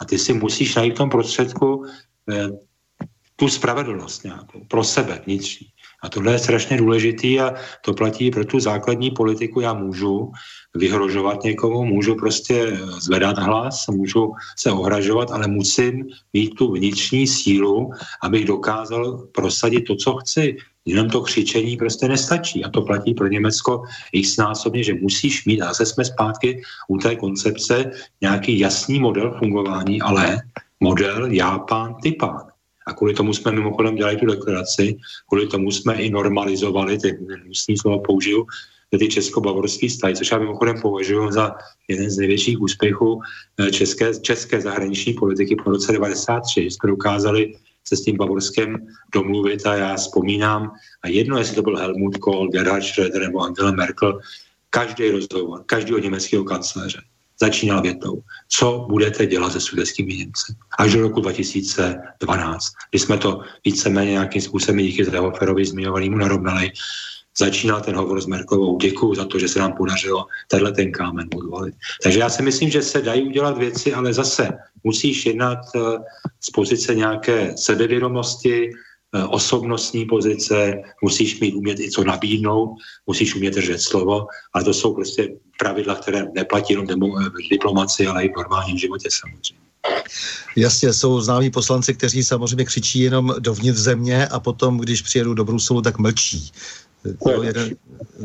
A ty si musíš najít v tom prostředku eh, tu spravedlnost nějakou pro sebe vnitřní. A tohle je strašně důležitý a to platí pro tu základní politiku. Já můžu vyhrožovat někomu, můžu prostě zvedat hlas, můžu se ohražovat, ale musím mít tu vnitřní sílu, abych dokázal prosadit to, co chci. Jenom to křičení prostě nestačí. A to platí pro Německo x násobně, že musíš mít, a zase jsme zpátky u té koncepce, nějaký jasný model fungování, ale model já pán, ty pán. A kvůli tomu jsme mimochodem dělali tu deklaraci, kvůli tomu jsme i normalizovali, ty musí slova použiju, ty česko-bavorský vztahy, což já mimochodem považuji za jeden z největších úspěchů eh, české, české zahraniční politiky po roce 93, jsme dokázali se s tím Bavorskem domluvit a já vzpomínám, a jedno, jestli to byl Helmut Kohl, Gerhard Schröder nebo Angela Merkel, každý rozhovor, každého německého kancléře začínal větou, co budete dělat se sudeckými Němci. Až do roku 2012, kdy jsme to víceméně nějakým způsobem díky Zrehoferovi zmiňovanému narovnali, začínal ten hovor s Merklovou. Děkuji za to, že se nám podařilo tenhle ten kámen odvalit. Takže já si myslím, že se dají udělat věci, ale zase musíš jednat eh, z pozice nějaké sebevědomosti, osobnostní pozice, musíš mít umět i co nabídnout, musíš umět držet slovo, ale to jsou prostě pravidla, které neplatí jenom v diplomaci, ale i v normálním životě samozřejmě.
Jasně, jsou známí poslanci, kteří samozřejmě křičí jenom dovnitř země a potom, když přijedou do Bruselu, tak mlčí. Jo, jeden,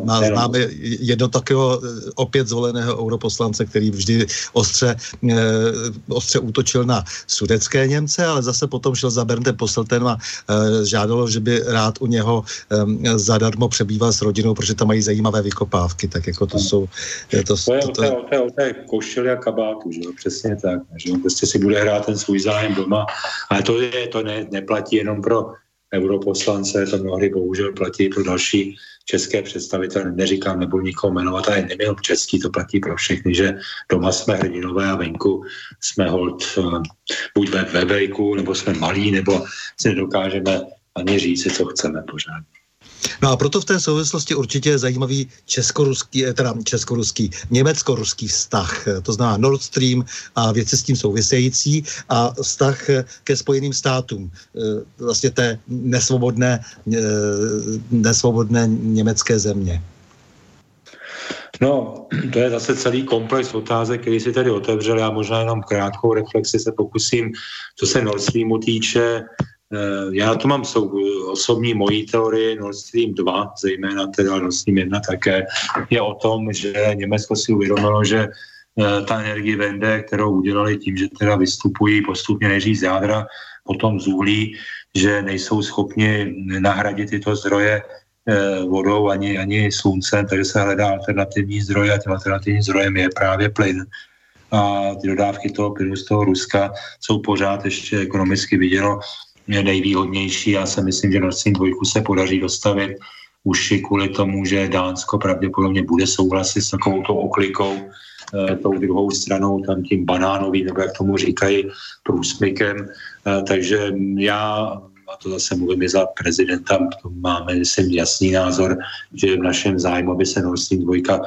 má, známe jedno takového eh, opět zvoleného europoslance, který vždy ostře, e, ostře útočil na sudecké Němce, ale zase potom šel za Berndem Posseltem a e, žádalo, že by rád u něho e, zadarmo přebýval s rodinou, protože tam mají zajímavé vykopávky, tak jako to jsou...
To, to, to, to, to, to, to, to je košily a kabátu, že jo? přesně tak, že jo? prostě si bude hrát ten svůj zájem doma, ale to, je, to ne, neplatí jenom pro europoslance, to mnohdy bohužel platí pro další české představitele, neříkám, nebudu nikoho jmenovat, ale neměl český, to platí pro všechny, že doma jsme hrdinové a venku jsme hold uh, buď ve webejku, nebo jsme malí, nebo si nedokážeme ani říct, co chceme pořád.
No a proto v té souvislosti určitě je zajímavý českoruský, eh, teda českoruský, německo-ruský vztah. To znamená Nord Stream a věci s tím související a vztah eh, ke Spojeným státům. Eh, vlastně té nesvobodné, nesvobodné německé země.
No, to je zase celý komplex otázek, který si tady otevřel. Já možná jenom krátkou reflexi se pokusím, co se Nord Streamu týče. Eh, já tu mám sou, osobní mojí teorie Nord Stream 2, zejména teda Nord Stream 1 také, je o tom, že Německo si uvědomilo, že eh, ta energie vende, kterou udělali tím, že teda vystupují postupně nejdřív z jádra, potom z uhlí, že nejsou schopni nahradit tyto zdroje eh, vodou ani, ani sluncem, takže se hledá alternativní zdroje a tím alternativním zdrojem je právě plyn. A ty dodávky toho plynu z toho Ruska jsou pořád ještě ekonomicky viděno nejvýhodnější. Já si myslím, že Nord Stream 2 se podaří dostavit už i kvůli tomu, že Dánsko pravděpodobně bude souhlasit s takovou tou oklikou, e, tou druhou stranou, tam tím banánovým, nebo jak tomu říkají, průsmykem. E, takže já, a to zase mluvím i za prezidenta, máme, myslím, jasný názor, že v našem zájmu, aby se Nord Stream 2 Eh,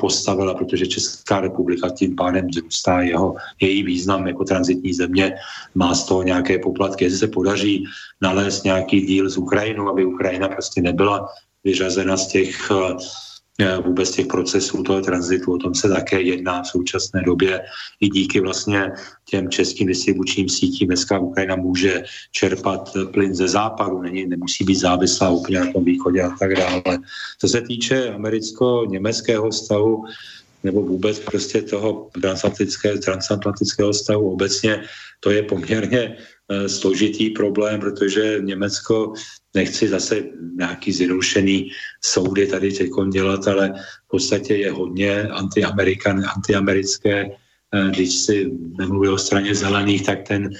postavila, protože Česká republika tím pádem zrůstá jeho, její význam jako transitní země, má z toho nějaké poplatky. Jestli se podaří nalézt nějaký díl s Ukrajinou, aby Ukrajina prostě nebyla vyřazena z těch uh, Eh, vůbec těch procesů toho tranzitu. O tom se také jedná v současné době i díky vlastně těm českým distribučním sítím. Dneska Ukrajina může čerpat plyn ze západu, není, nemusí být závislá úplně na tom východě a tak dále. Co se týče americko-německého stavu, nebo vůbec prostě toho transatlantického, transatlantického stavu obecně, to je poměrně složitý problém, protože Německo nechci zase nějaký zjednodušený soudy tady teď dělat, ale v podstatě je hodně antiamerikan, antiamerické. Když si nemluví o straně zelených, tak ten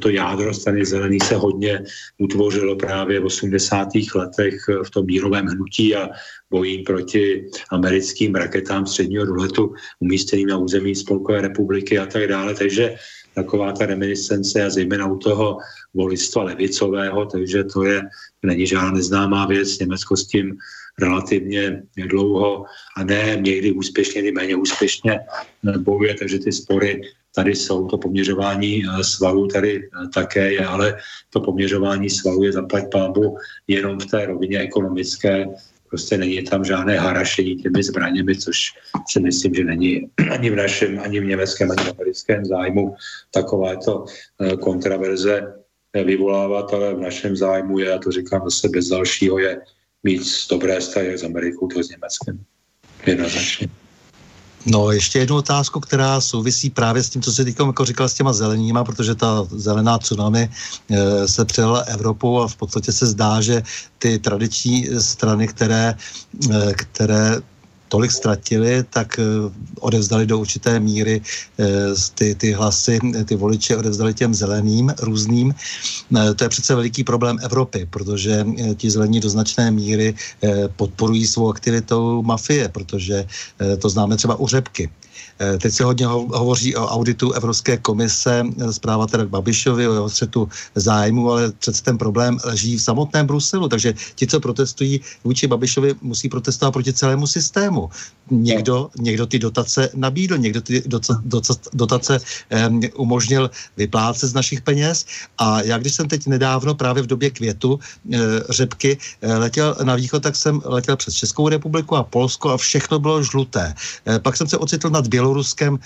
to jádro strany zelených se hodně utvořilo právě v 80. letech v tom mírovém hnutí a bojím proti americkým raketám středního doletu umístěným na území Spolkové republiky a tak dále. Takže taková ta reminiscence a zejména u toho volistva levicového, takže to je, není žádná neznámá věc. Německo s tím relativně dlouho a ne někdy úspěšně, někdy méně úspěšně bojuje, takže ty spory tady jsou, to poměřování eh, svalů tady eh, také je, ale to poměřování svalů je zaplať pámbu jenom v té rovině ekonomické, prostě není tam žádné harašení těmi zbraněmi, což si myslím, že není ani v našem, ani v německém, ani v americkém zájmu takovéto eh, kontraverze vyvolávat, ale v našem zájmu je, a to říkám zase bez dalšího, je mít dobré vztahy s Amerikou, to s Německem. Jednoznačně.
No, ještě jednu otázku, která souvisí právě s tím, co jsi teď jako říkal s těma zeleníma, protože ta zelená tsunami e, se přijela Evropou a v podstatě se zdá, že ty tradiční strany, které, e, které tolik ztratili, tak eh, odevzdali do určité míry eh, ty, ty hlasy, ty voliče odevzdali těm zeleným různým. Eh, to je přece veliký problém Evropy, protože ti zelení do značné míry podporují svou aktivitou mafie, protože to známe třeba u řepky. Eh, teď se hodně hovoří o auditu Evropské komise, eh, zpráva teda k Babišovi, o jeho střetu zájmu, ale přece ten problém leží v samotném Bruselu, takže ti, co protestují vůči Babišovi, musí protestovat proti celému systému. Někdo, někdo ty dotace nabídl, někdo ty dotace, dotace um, umožnil vyplácet z našich peněz a já, když jsem teď nedávno právě v době květu uh, řepky uh, letěl na východ, tak jsem letěl přes Českou republiku a Polsko a všechno bylo žluté. Uh, pak jsem se ocitl nad Běloruskem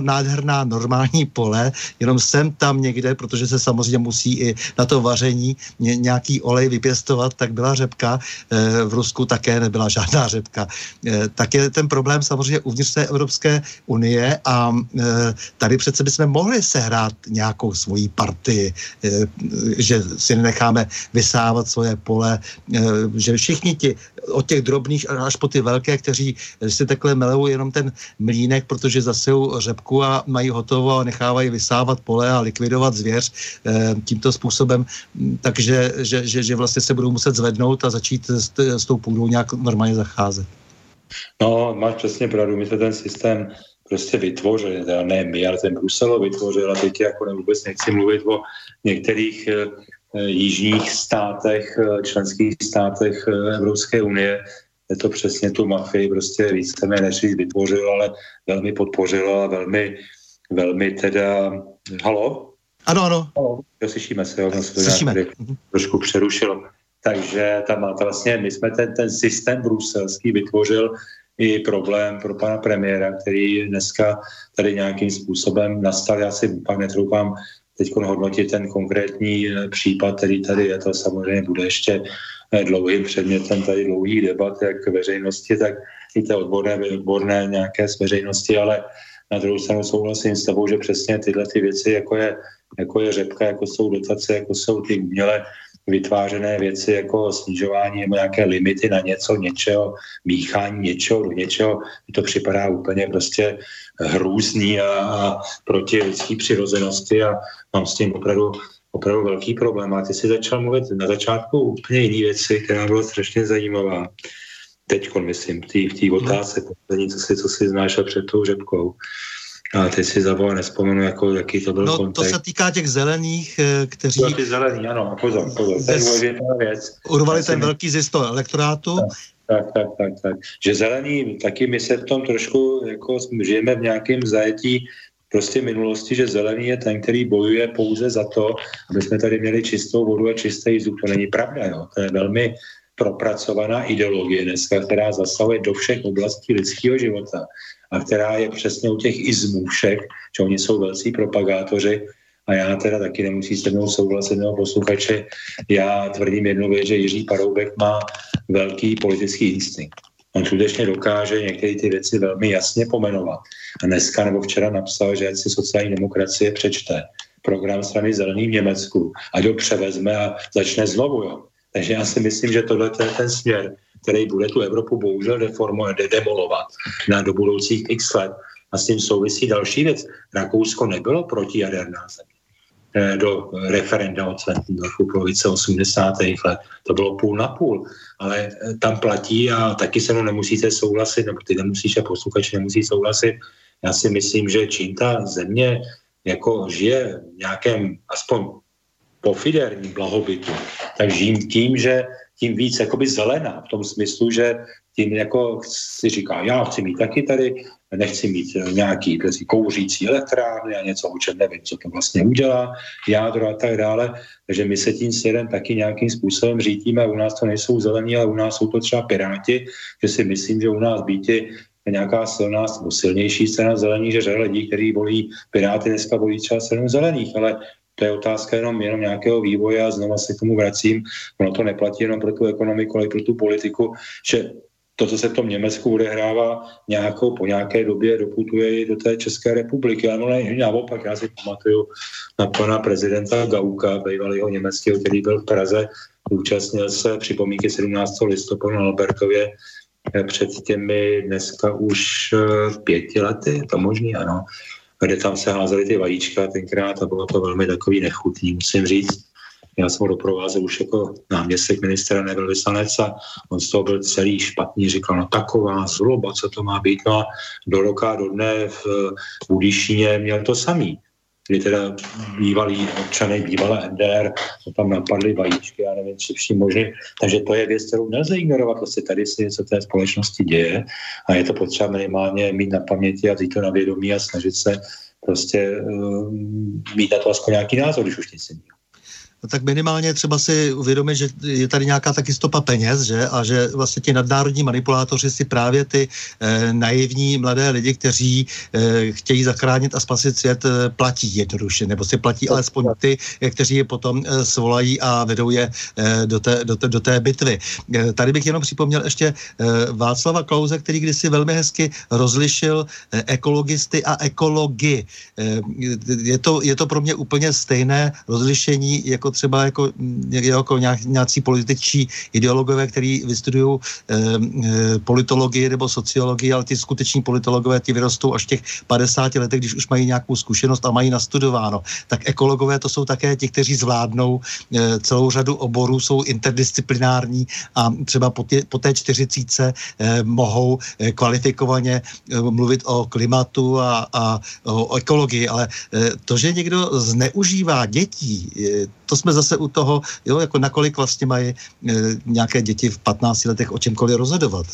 nádherná normální pole, jenom sem tam někde, protože se samozřejmě musí i na to vaření nějaký olej vypěstovat, tak byla řepka. Eh, v Rusku také nebyla žádná řepka. Eh, tak je ten problém samozřejmě uvnitř té Evropské unie a eh, tady přece bychom mohli sehrát nějakou svoji partii, že si necháme vysávat svoje pole, že všichni ti od těch drobných až po ty velké, kteří si takhle melou jenom ten mlínek, protože zasejou řepku a mají hotovo a nechávají vysávat pole a likvidovat zvěř e, tímto způsobem, takže že, že, že vlastně se budou muset zvednout a začít s, s tou půdou nějak normálně zacházet.
No, máš přesně pravdu, my jsme ten systém prostě vytvořili, teda ne my, ale ten Brusel vytvořil a teď jako vůbec nechci mluvit o některých e, jižních státech, e, členských státech Evropské unie, je to přesně tu mafii prostě víceméně než vytvořil, ale velmi podpořil a velmi, velmi teda... Halo?
Ano, ano.
Halo? Jo, slyšíme se, jo,
slyšíme.
Mhm. trošku přerušilo. Takže tam má vlastně, my jsme ten, ten systém bruselský vytvořil i problém pro pana premiéra, který dneska tady nějakým způsobem nastal. Já si pak netroufám teď hodnotit ten konkrétní eh, případ, který tady je, to samozřejmě bude ještě eh, dlouhým předmětem tady dlouhých debat, jak veřejnosti, tak i té odborné, odborné nějaké z veřejnosti, ale na druhou stranu souhlasím s tebou, že přesně tyhle ty věci, jako je, jako je řepka, jako jsou dotace, jako jsou ty uměle vytvářené věci jako snižování nebo nějaké limity na něco, něčeho, míchání něčeho do něčeho, mi to připadá úplně prostě hrůzný a, a proti lidské přirozenosti a mám s tím opravdu, opravdu velký problém. A ty si začal mluvit na začátku úplně jiné věci, která byla strašně zajímavá. Teď, myslím, v té otázce, co si, co si znáš před tou řepkou. A teď si zavolal, nespomenu, jako, jaký to byl
no,
kontext.
to se týká těch zelených, eh, kteří...
To ty zelený, ano, pozor, pozor, to je důležitá věc.
Urvali ten velký zisk toho elektorátu.
Tak, tak, tak, tak. Že zelený, taky my se v tom trošku, jako žijeme v nějakém zajetí prostě minulosti, že zelený je ten, který bojuje pouze za to, aby jsme tady měli čistou vodu a čistý vzduch. To není pravda, jo. To je velmi propracovaná ideologie dneska, která zasahuje do všech oblastí lidského života a která je přesně u těch izmů všech, že oni jsou velcí propagátoři a já teda taky nemusím se mnou souhlasit nebo posluchače. Já tvrdím jednu věc, že Jiří Paroubek má velký politický instinkt. On skutečně dokáže některé ty věci velmi jasně pomenovat. A dneska nebo včera napsal, že si sociální demokracie přečte program strany zelený v Německu, ať ho převezme a začne znovu. Jo. Takže já si myslím, že tohle je ten směr, který bude tu Evropu bohužel deformovat, demolovat na do budoucích x let. A s tím souvisí další věc. Rakousko nebylo protijaderná země eh, do referenda o Sventendorfu polovice 80. let. To bylo půl na půl, ale eh, tam platí a taky se mnou nemusíte souhlasit, nebo ty nemusíš a posluchači nemusí souhlasit. Já si myslím, že čím ta země jako žije v nějakém aspoň pofiderním blahobytu, tak žijím tím, že tím víc jakoby zelená v tom smyslu, že tím jako si říká, já chci mít taky tady, nechci mít nějaký tezi, kouřící elektrárny a něco, o čem nevím, co to vlastně udělá, jádro a tak dále. Takže my se tím směrem taky nějakým způsobem řítíme. U nás to nejsou zelení, ale u nás jsou to třeba piráti, že si myslím, že u nás býti nějaká silná nebo silnější scéna zelení, že řada lidí, kteří volí Piráty, dneska volí třeba stranu zelených, ale to je otázka jenom, jenom nějakého vývoje a znova se k tomu vracím. Ono to neplatí jenom pro tu ekonomiku, ale i pro tu politiku, že to, co se v tom Německu odehrává, nějakou, po nějaké době doputuje i do té České republiky. Ano, ne, naopak, já si pamatuju na pana prezidenta Gauka, bývalého německého, který byl v Praze, účastnil se připomínky 17. listopadu na Albertově eh, před těmi dneska už eh, pěti lety, to možný, ano, kde tam se házely ty vajíčka tenkrát a bylo to velmi takový nechutný, musím říct. Já jsem ho doprovázel už jako náměstek ministra, nebyl vyslanec a on z toho byl celý špatný, říkal, no taková zloba, co to má být. No a do roka, do dne v Budišíně měl to samý kdy teda bývalí občany, bývalé NDR, tam napadly vajíčky, já nevím, co vším možný. Takže to je věc, kterou nelze ignorovat. Prostě tady si něco té společnosti děje a je to potřeba minimálně mít na paměti a vzít to na vědomí a snažit se prostě uh, mít na to aspoň nějaký názor, když už nic jiného
tak minimálně třeba si uvědomit, že je tady nějaká taky stopa peněz, že? A že vlastně ti nadnárodní manipulátoři si právě ty eh, naivní mladé lidi, kteří eh, chtějí zachránit a spasit svět, eh, platí jednoduše, nebo si platí alespoň ty, kteří je potom eh, svolají a vedou je eh, do, té, do, té, do té bitvy. Eh, tady bych jenom připomněl ještě eh, Václava Klauze, který kdysi velmi hezky rozlišil eh, ekologisty a ekology. Eh, je, to, je to pro mě úplně stejné rozlišení jako třeba jako, jako nějací političtí ideologové, kteří vystudují e, e, politologii nebo sociologii, ale ty skuteční politologové ti vyrostou až v těch 50 letech, když už mají nějakou zkušenost a mají nastudováno. Tak ekologové to jsou také ti, kteří zvládnou e, celou řadu oborů, jsou interdisciplinární a třeba po, tě, po té čtyřicíce e, mohou e, kvalifikovaně e, mluvit o klimatu a, a o, ekologii, ale e, to, že někdo zneužívá dětí, e, to jsme zase u toho, jo, jako nakolik vlastně mají e, nějaké děti v 15 letech o čemkoliv rozhodovat.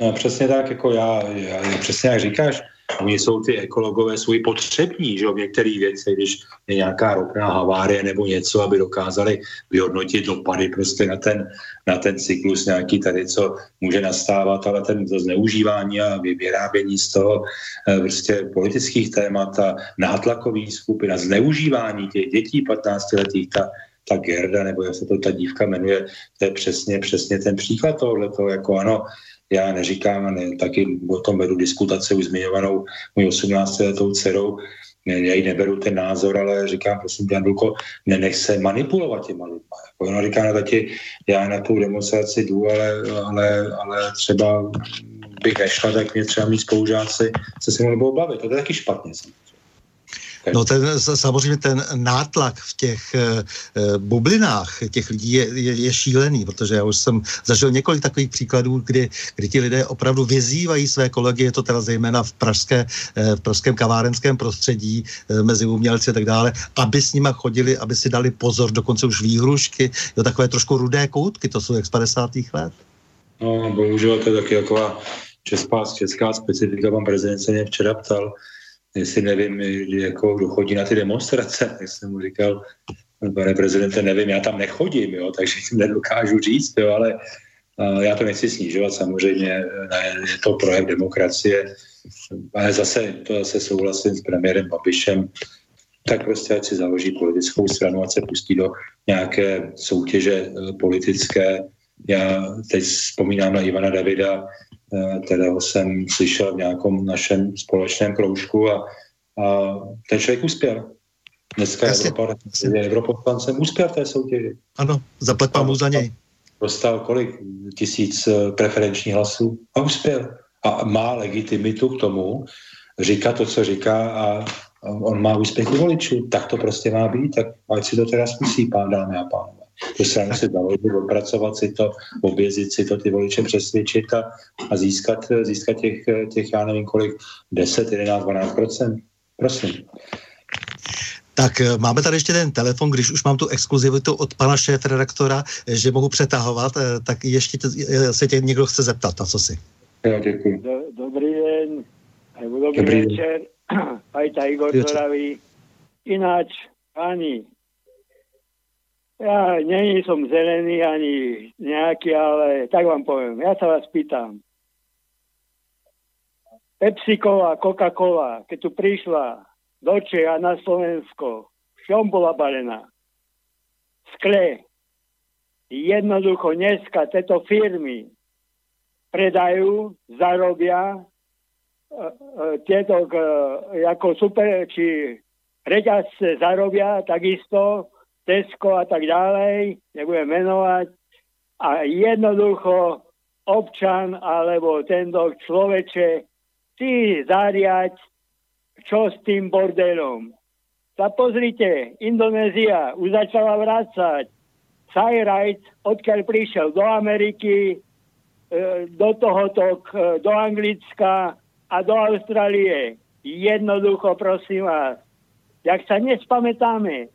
No, přesně tak, jako já, já přesně jak říkáš, Oni jsou ty ekologové svůj potřební, že v některých věcech, když je nějaká ropná havárie nebo něco, aby dokázali vyhodnotit dopady prostě na ten, na ten cyklus nějaký tady, co může nastávat, ale ten zneužívání a vyrábění z toho eh, prostě politických témat a nátlakový skupin a zneužívání těch dětí 15 letých, ta, ta Gerda, nebo jak se to ta dívka jmenuje, to je přesně, přesně ten příklad tohoto, jako ano, já neříkám, ne, taky o tom vedu diskutace už zmiňovanou můj 18 letou dcerou, já jí neberu ten názor, ale říkám, prosím tě, Andulko, nenech se manipulovat těma lidma. Jako ona říká, no tati, já na tu demonstraci jdu, ale, ale, ale třeba bych nešla, tak mě třeba mít spolužáci se se mnou bavit. To je taky špatně. Samozřejmě.
No ten, samozřejmě ten nátlak v těch e, bublinách těch lidí je, je, je šílený, protože já už jsem zažil několik takových příkladů, kdy, kdy ti lidé opravdu vyzývají své kolegy, je to teda zejména v, pražské, e, v pražském kavárenském prostředí e, mezi umělci a tak dále, aby s nima chodili, aby si dali pozor, dokonce už výhrušky, jo, takové trošku rudé koutky, to jsou jak z 50. let.
No, bohužel to je taky taková česká, česká specifika. Pan prezident se mě včera ptal, jestli nevím, jako dochodí na ty demonstrace, tak jsem mu říkal, pane prezidente, nevím, já tam nechodím, jo, takže nedokážu říct, jo, ale já to nechci snižovat, samozřejmě je to projev demokracie, ale zase, to zase souhlasím s premiérem Babišem, tak prostě ať si založí politickou stranu, ať se pustí do nějaké soutěže e, politické. Já teď vzpomínám na Ivana Davida, kterého jsem slyšel v nějakom našem společném kroužku a, a ten člověk uspěl. Dneska jasně, Evropa, je europoslancem, uspěl v té soutěži.
Ano, zaplet mu za něj.
Dostal kolik tisíc eh, preferenčních hlasů a uspěl. A má legitimitu k tomu říkat to, co říká a on má úspěch u voličů. Tak to prostě má být, tak ať si to teda zkusí, pán dámy a pánové. To se musí založit, odpracovat si to, obězit si to, ty voliče přesvědčit a, a získat, získat těch, těch, já nevím kolik, 10, 11, 12% Prosím.
Tak eh, máme tady ještě ten telefon, když už mám tu exkluzivitu od pana šéf-redaktora, eh, že mohu přetahovat, eh, tak ještě se tě někdo chce zeptat, na co si.
Jo, děkuji.
Do, dobrý den, dobrý, dobrý večer, aj ta Igor zdraví. Ináč, pani, ja není som zelený ani nejaký, ale tak vám poviem, ja sa vás pýtam. Pepsi-Cola, Coca-Cola, keď tu prišla do Čech a na Slovensko, v čom bola balená? Skle. Jednoducho dneska tieto firmy predajú, zarobia e, e, tieto e, ako super, či reťazce zarobia takisto Tesco a tak ďalej, nebudem menovať, a jednoducho občan alebo tento človeče ty zariať, čo s tým bordelom. Sa pozrite, Indonézia už začala vrácať. Sajrajc, odkiaľ prišiel do Ameriky, e, do tohoto, do Anglicka a do Austrálie. Jednoducho, prosím vás, jak sa nespamätáme,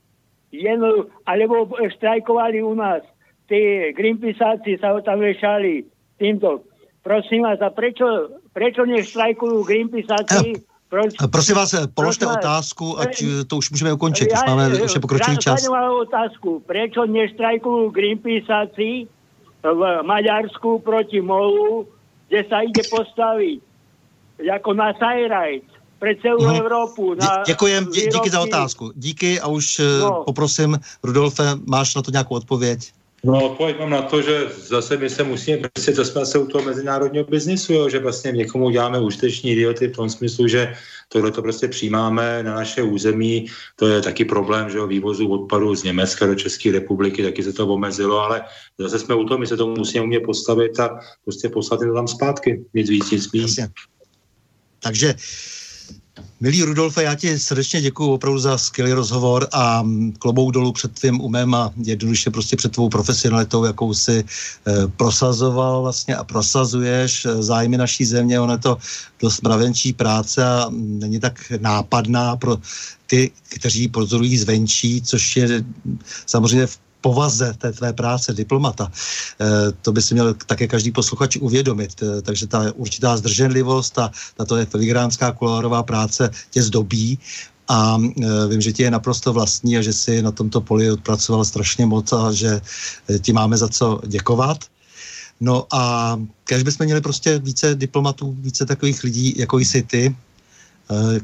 jedno, alebo štrajkovali u nás. Tí Greenpeaceáci sa ho tam vešali týmto. Prosím vás, a prečo, prečo neštrajkujú Greenpeaceáci?
Proč, prosím vás, položte prosím otázku, ať eh, to už můžeme ukončit, já, už máme už je pokročilý čas.
Já otázku, prečo neštrajkujú Greenpeaceáci v Maďarsku proti MOLu, kde sa ide postaviť jako na Sajrajc pre celou hmm. Evropu.
Na Děkujem, dě, díky za otázku. Díky a už eh, no. poprosím, Rudolfe, máš na to nějakou odpověď?
No, odpověď mám na to, že zase my se musíme prostě to se u toho mezinárodního biznisu, jo, že vlastně někomu děláme užiteční idioty v tom smyslu, že tohle to prostě přijímáme na naše území. To je taky problém, že jo, vývozu odpadu z Německa do České republiky, taky se to omezilo, ale zase jsme u toho, my se tomu musíme umět postavit a prostě poslat to tam zpátky. Nic víc, nic víc.
Takže Milý Rudolfe, já ti srdečně děkuji opravdu za skvělý rozhovor a klobou dolů před tvým umem a jednoduše prostě před tvou profesionalitou, jakou si e, prosazoval vlastně a prosazuješ e, zájmy naší země. Ono je to dost mravenčí práce a není tak nápadná pro ty, kteří pozorují zvenčí, což je samozřejmě v povaze té tvé práce diplomata. E, to by si měl také každý posluchač uvědomit. E, takže ta určitá zdrženlivost a tato je filigránská kuloárová práce tě zdobí a e, vím, že ti je naprosto vlastní a že si na tomto poli odpracoval strašně moc a že ti máme za co děkovat. No a když bychom měli prostě více diplomatů, více takových lidí, jako jsi ty,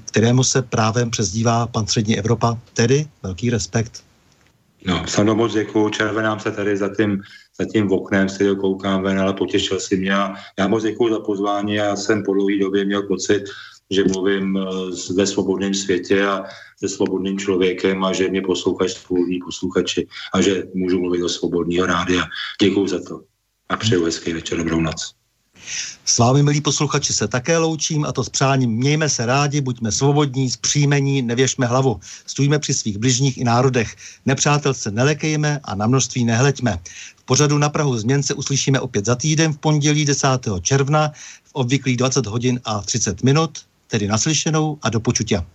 kterému se právem přezdívá pan Střední Evropa, tedy velký respekt.
No, Sando, moc děkuju, červenám se tady za tím, za tím oknem, to koukám ven, ale potěšil si mě já moc děkuju za pozvání já jsem po dlouhé době měl pocit, že mluvím eh, ve svobodném světě a se svobodným člověkem a že mě poslouchají svobodní posluchači a že můžu mluvit o svobodního rádia. Děkuju za to a přeju hezký večer, dobrou noc.
S vámi, milí posluchači, se také loučím a to s přáním mějme se rádi, buďme svobodní, zpříjmení, nevěšme hlavu. Stůjme při svých bližních i národech. Nepřátel se nelekejme a na množství nehleďme. V pořadu na Prahu změn se uslyšíme opět za týden v pondělí 10. června v obvyklých 20 hodin a 30 minut, tedy naslyšenou a do počutia.